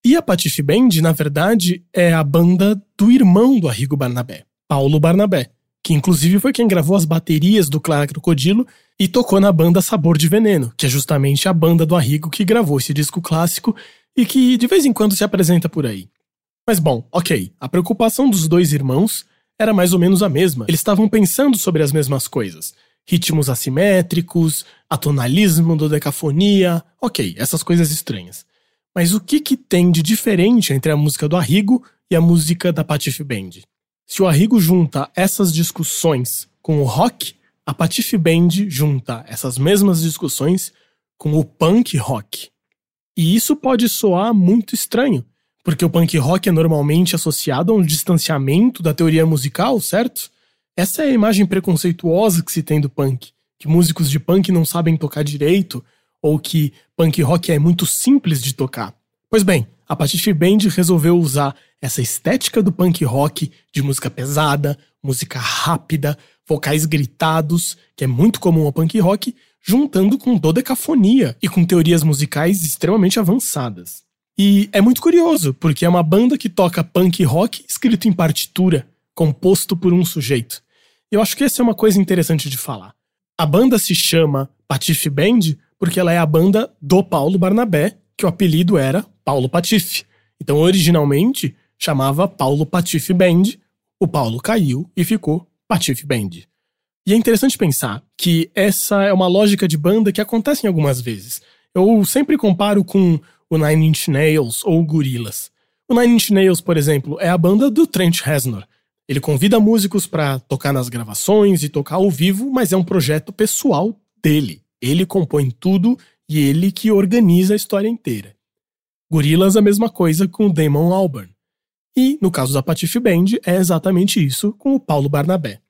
E a Patife Band, na verdade, é a banda do irmão do Arrigo Barnabé, Paulo Barnabé, que inclusive foi quem gravou as baterias do Clara Crocodilo e tocou na banda Sabor de Veneno, que é justamente a banda do Arrigo que gravou esse disco clássico e que de vez em quando se apresenta por aí. Mas bom, ok, a preocupação dos dois irmãos era mais ou menos a mesma. Eles estavam pensando sobre as mesmas coisas. Ritmos assimétricos, atonalismo, dodecafonia, ok, essas coisas estranhas. Mas o que, que tem de diferente entre a música do Arrigo e a música da Patife Band? Se o Arrigo junta essas discussões com o rock, a Patife Band junta essas mesmas discussões com o punk rock. E isso pode soar muito estranho, porque o punk rock é normalmente associado a um distanciamento da teoria musical, certo? Essa é a imagem preconceituosa que se tem do punk, que músicos de punk não sabem tocar direito, ou que punk rock é muito simples de tocar. Pois bem, a Patife Band resolveu usar essa estética do punk rock, de música pesada, música rápida, vocais gritados, que é muito comum ao punk rock, juntando com dodecafonia e com teorias musicais extremamente avançadas. E é muito curioso, porque é uma banda que toca punk rock escrito em partitura, composto por um sujeito. E eu acho que essa é uma coisa interessante de falar. A banda se chama Patife Band porque ela é a banda do Paulo Barnabé, que o apelido era Paulo Patife. Então, originalmente, chamava Paulo Patife Band. O Paulo caiu e ficou Patife Band. E é interessante pensar que essa é uma lógica de banda que acontece algumas vezes. Eu sempre comparo com o Nine Inch Nails ou o Gorillaz. O Nine Inch Nails, por exemplo, é a banda do Trent Reznor. Ele convida músicos para tocar nas gravações e tocar ao vivo, mas é um projeto pessoal dele. Ele compõe tudo e ele que organiza a história inteira. Gorillaz a mesma coisa com o Damon Albarn. E, no caso da Patife Band, é exatamente isso com o Paulo Barnabé.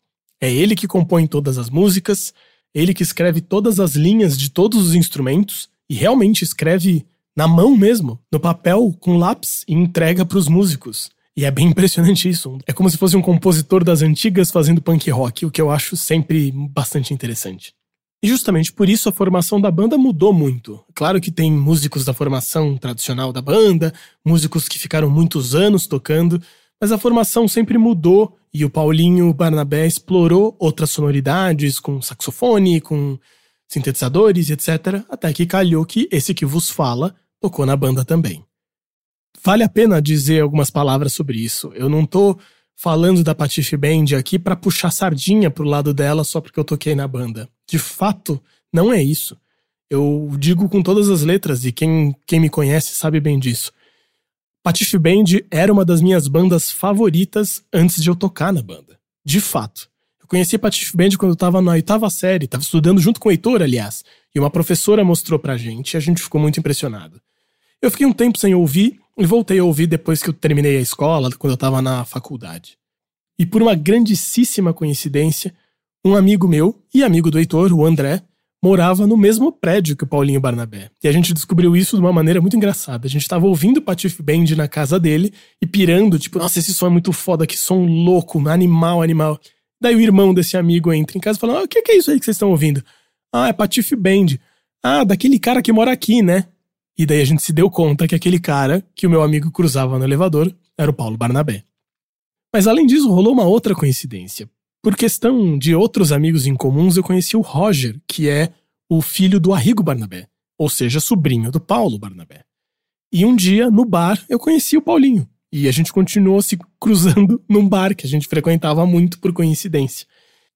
É ele que compõe todas as músicas, ele que escreve todas as linhas de todos os instrumentos e realmente escreve na mão mesmo, no papel, com lápis, e entrega para os músicos. E é bem impressionante isso. É como se fosse um compositor das antigas fazendo punk rock, o que eu acho sempre bastante interessante. E justamente por isso a formação da banda mudou muito. Claro que tem músicos da formação tradicional da banda, músicos que ficaram muitos anos tocando, mas a formação sempre mudou e o Paulinho Barnabé explorou outras sonoridades com saxofone, com sintetizadores, etc. Até que calhou que esse que vos fala tocou na banda também. Vale a pena dizer algumas palavras sobre isso. Eu não tô falando da Patife Band aqui para puxar sardinha pro lado dela só porque eu toquei na banda. De fato, não é isso. Eu digo com todas as letras e quem, quem me conhece sabe bem disso. Patife Band era uma das minhas bandas favoritas antes de eu tocar na banda. De fato. Eu conheci Patife Band quando eu tava na oitava série, tava estudando junto com o Heitor, aliás, e uma professora mostrou pra gente e a gente ficou muito impressionado. Eu fiquei um tempo sem ouvir e voltei a ouvir depois que eu terminei a escola, quando eu estava na faculdade. E por uma grandíssima coincidência, um amigo meu e amigo do Heitor, o André, morava no mesmo prédio que o Paulinho Barnabé. E a gente descobriu isso de uma maneira muito engraçada. A gente tava ouvindo o Patife Band na casa dele e pirando, tipo, nossa, esse som é muito foda, que som louco, animal, animal. Daí o irmão desse amigo entra em casa e fala: ah, o que, que é isso aí que vocês estão ouvindo? Ah, é Patife Band. Ah, daquele cara que mora aqui, né? E daí a gente se deu conta que aquele cara que o meu amigo cruzava no elevador era o Paulo Barnabé. Mas além disso, rolou uma outra coincidência. Por questão de outros amigos em comuns, eu conheci o Roger, que é o filho do Arrigo Barnabé, ou seja, sobrinho do Paulo Barnabé. E um dia, no bar, eu conheci o Paulinho. E a gente continuou se cruzando num bar que a gente frequentava muito por coincidência.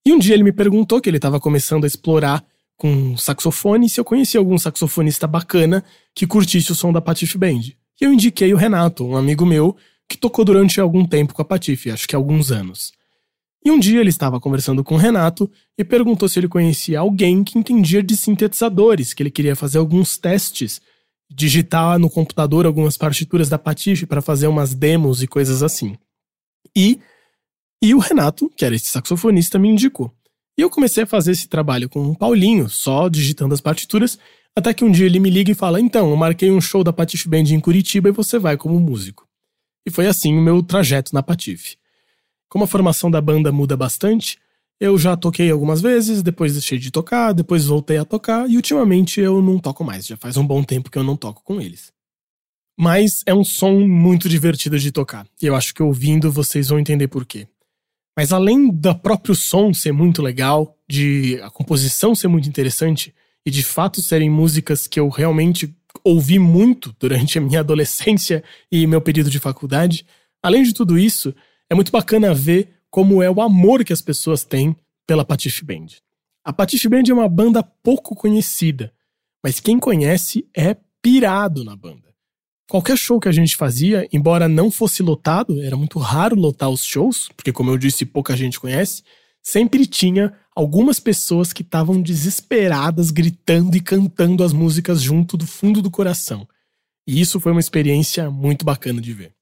E um dia ele me perguntou que ele estava começando a explorar com saxofone se eu conhecia algum saxofonista bacana que curtisse o som da Patife Band. E eu indiquei o Renato, um amigo meu, que tocou durante algum tempo com a Patife, acho que alguns anos. E um dia ele estava conversando com o Renato e perguntou se ele conhecia alguém que entendia de sintetizadores, que ele queria fazer alguns testes, digitar no computador algumas partituras da Patife para fazer umas demos e coisas assim. E, e o Renato, que era esse saxofonista, me indicou. E eu comecei a fazer esse trabalho com o Paulinho, só digitando as partituras, até que um dia ele me liga e fala: Então, eu marquei um show da Patife Band em Curitiba e você vai como músico. E foi assim o meu trajeto na Patife. Como a formação da banda muda bastante, eu já toquei algumas vezes, depois deixei de tocar, depois voltei a tocar e ultimamente eu não toco mais, já faz um bom tempo que eu não toco com eles. Mas é um som muito divertido de tocar, e eu acho que ouvindo vocês vão entender por quê. Mas além do próprio som ser muito legal, de a composição ser muito interessante e de fato serem músicas que eu realmente ouvi muito durante a minha adolescência e meu período de faculdade, além de tudo isso, é muito bacana ver como é o amor que as pessoas têm pela Patife Band. A Patife Band é uma banda pouco conhecida, mas quem conhece é pirado na banda. Qualquer show que a gente fazia, embora não fosse lotado, era muito raro lotar os shows, porque, como eu disse, pouca gente conhece, sempre tinha algumas pessoas que estavam desesperadas gritando e cantando as músicas junto do fundo do coração. E isso foi uma experiência muito bacana de ver.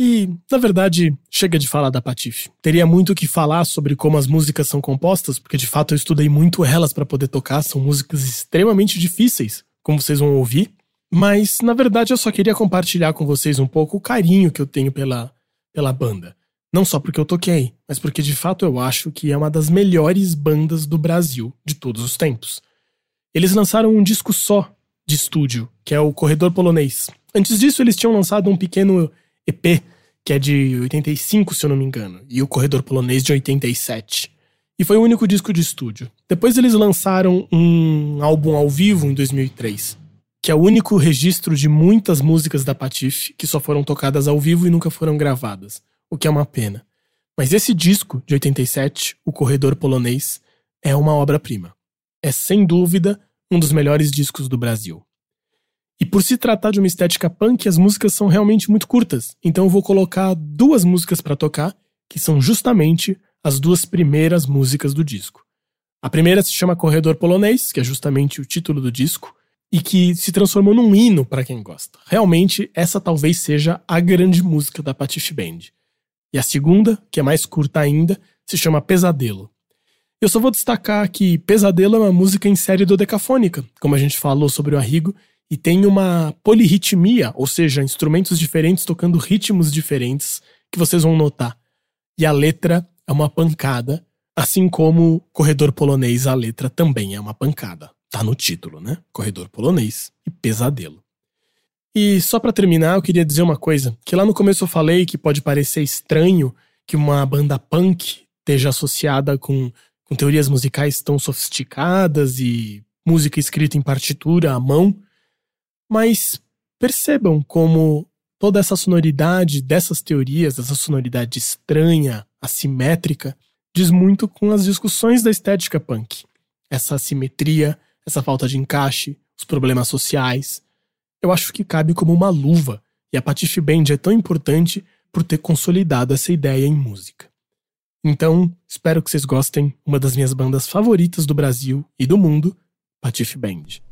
E, na verdade, chega de falar da Patife. Teria muito o que falar sobre como as músicas são compostas, porque de fato eu estudei muito elas para poder tocar, são músicas extremamente difíceis, como vocês vão ouvir. Mas, na verdade, eu só queria compartilhar com vocês um pouco o carinho que eu tenho pela, pela banda. Não só porque eu toquei, mas porque de fato eu acho que é uma das melhores bandas do Brasil de todos os tempos. Eles lançaram um disco só de estúdio, que é o Corredor Polonês. Antes disso, eles tinham lançado um pequeno EP, que é de 85, se eu não me engano, e o Corredor Polonês de 87. E foi o único disco de estúdio. Depois eles lançaram um álbum ao vivo em 2003 que é o único registro de muitas músicas da Patife que só foram tocadas ao vivo e nunca foram gravadas, o que é uma pena. Mas esse disco, de 87, O Corredor Polonês, é uma obra-prima. É sem dúvida um dos melhores discos do Brasil. E por se tratar de uma estética punk, as músicas são realmente muito curtas, então eu vou colocar duas músicas para tocar, que são justamente as duas primeiras músicas do disco. A primeira se chama Corredor Polonês, que é justamente o título do disco, e que se transformou num hino para quem gosta. Realmente, essa talvez seja a grande música da Patife Band. E a segunda, que é mais curta ainda, se chama Pesadelo. Eu só vou destacar que Pesadelo é uma música em série dodecafônica, como a gente falou sobre o Arrigo, e tem uma polirritmia, ou seja, instrumentos diferentes tocando ritmos diferentes, que vocês vão notar. E a letra é uma pancada, assim como Corredor Polonês, a letra também é uma pancada. Tá no título, né? Corredor polonês e pesadelo. E só para terminar, eu queria dizer uma coisa, que lá no começo eu falei que pode parecer estranho que uma banda punk esteja associada com, com teorias musicais tão sofisticadas e música escrita em partitura à mão, mas percebam como toda essa sonoridade dessas teorias, essa sonoridade estranha, assimétrica, diz muito com as discussões da estética punk. Essa assimetria, essa falta de encaixe, os problemas sociais. Eu acho que cabe como uma luva, e a Patife Band é tão importante por ter consolidado essa ideia em música. Então, espero que vocês gostem, uma das minhas bandas favoritas do Brasil e do mundo, Patife Band.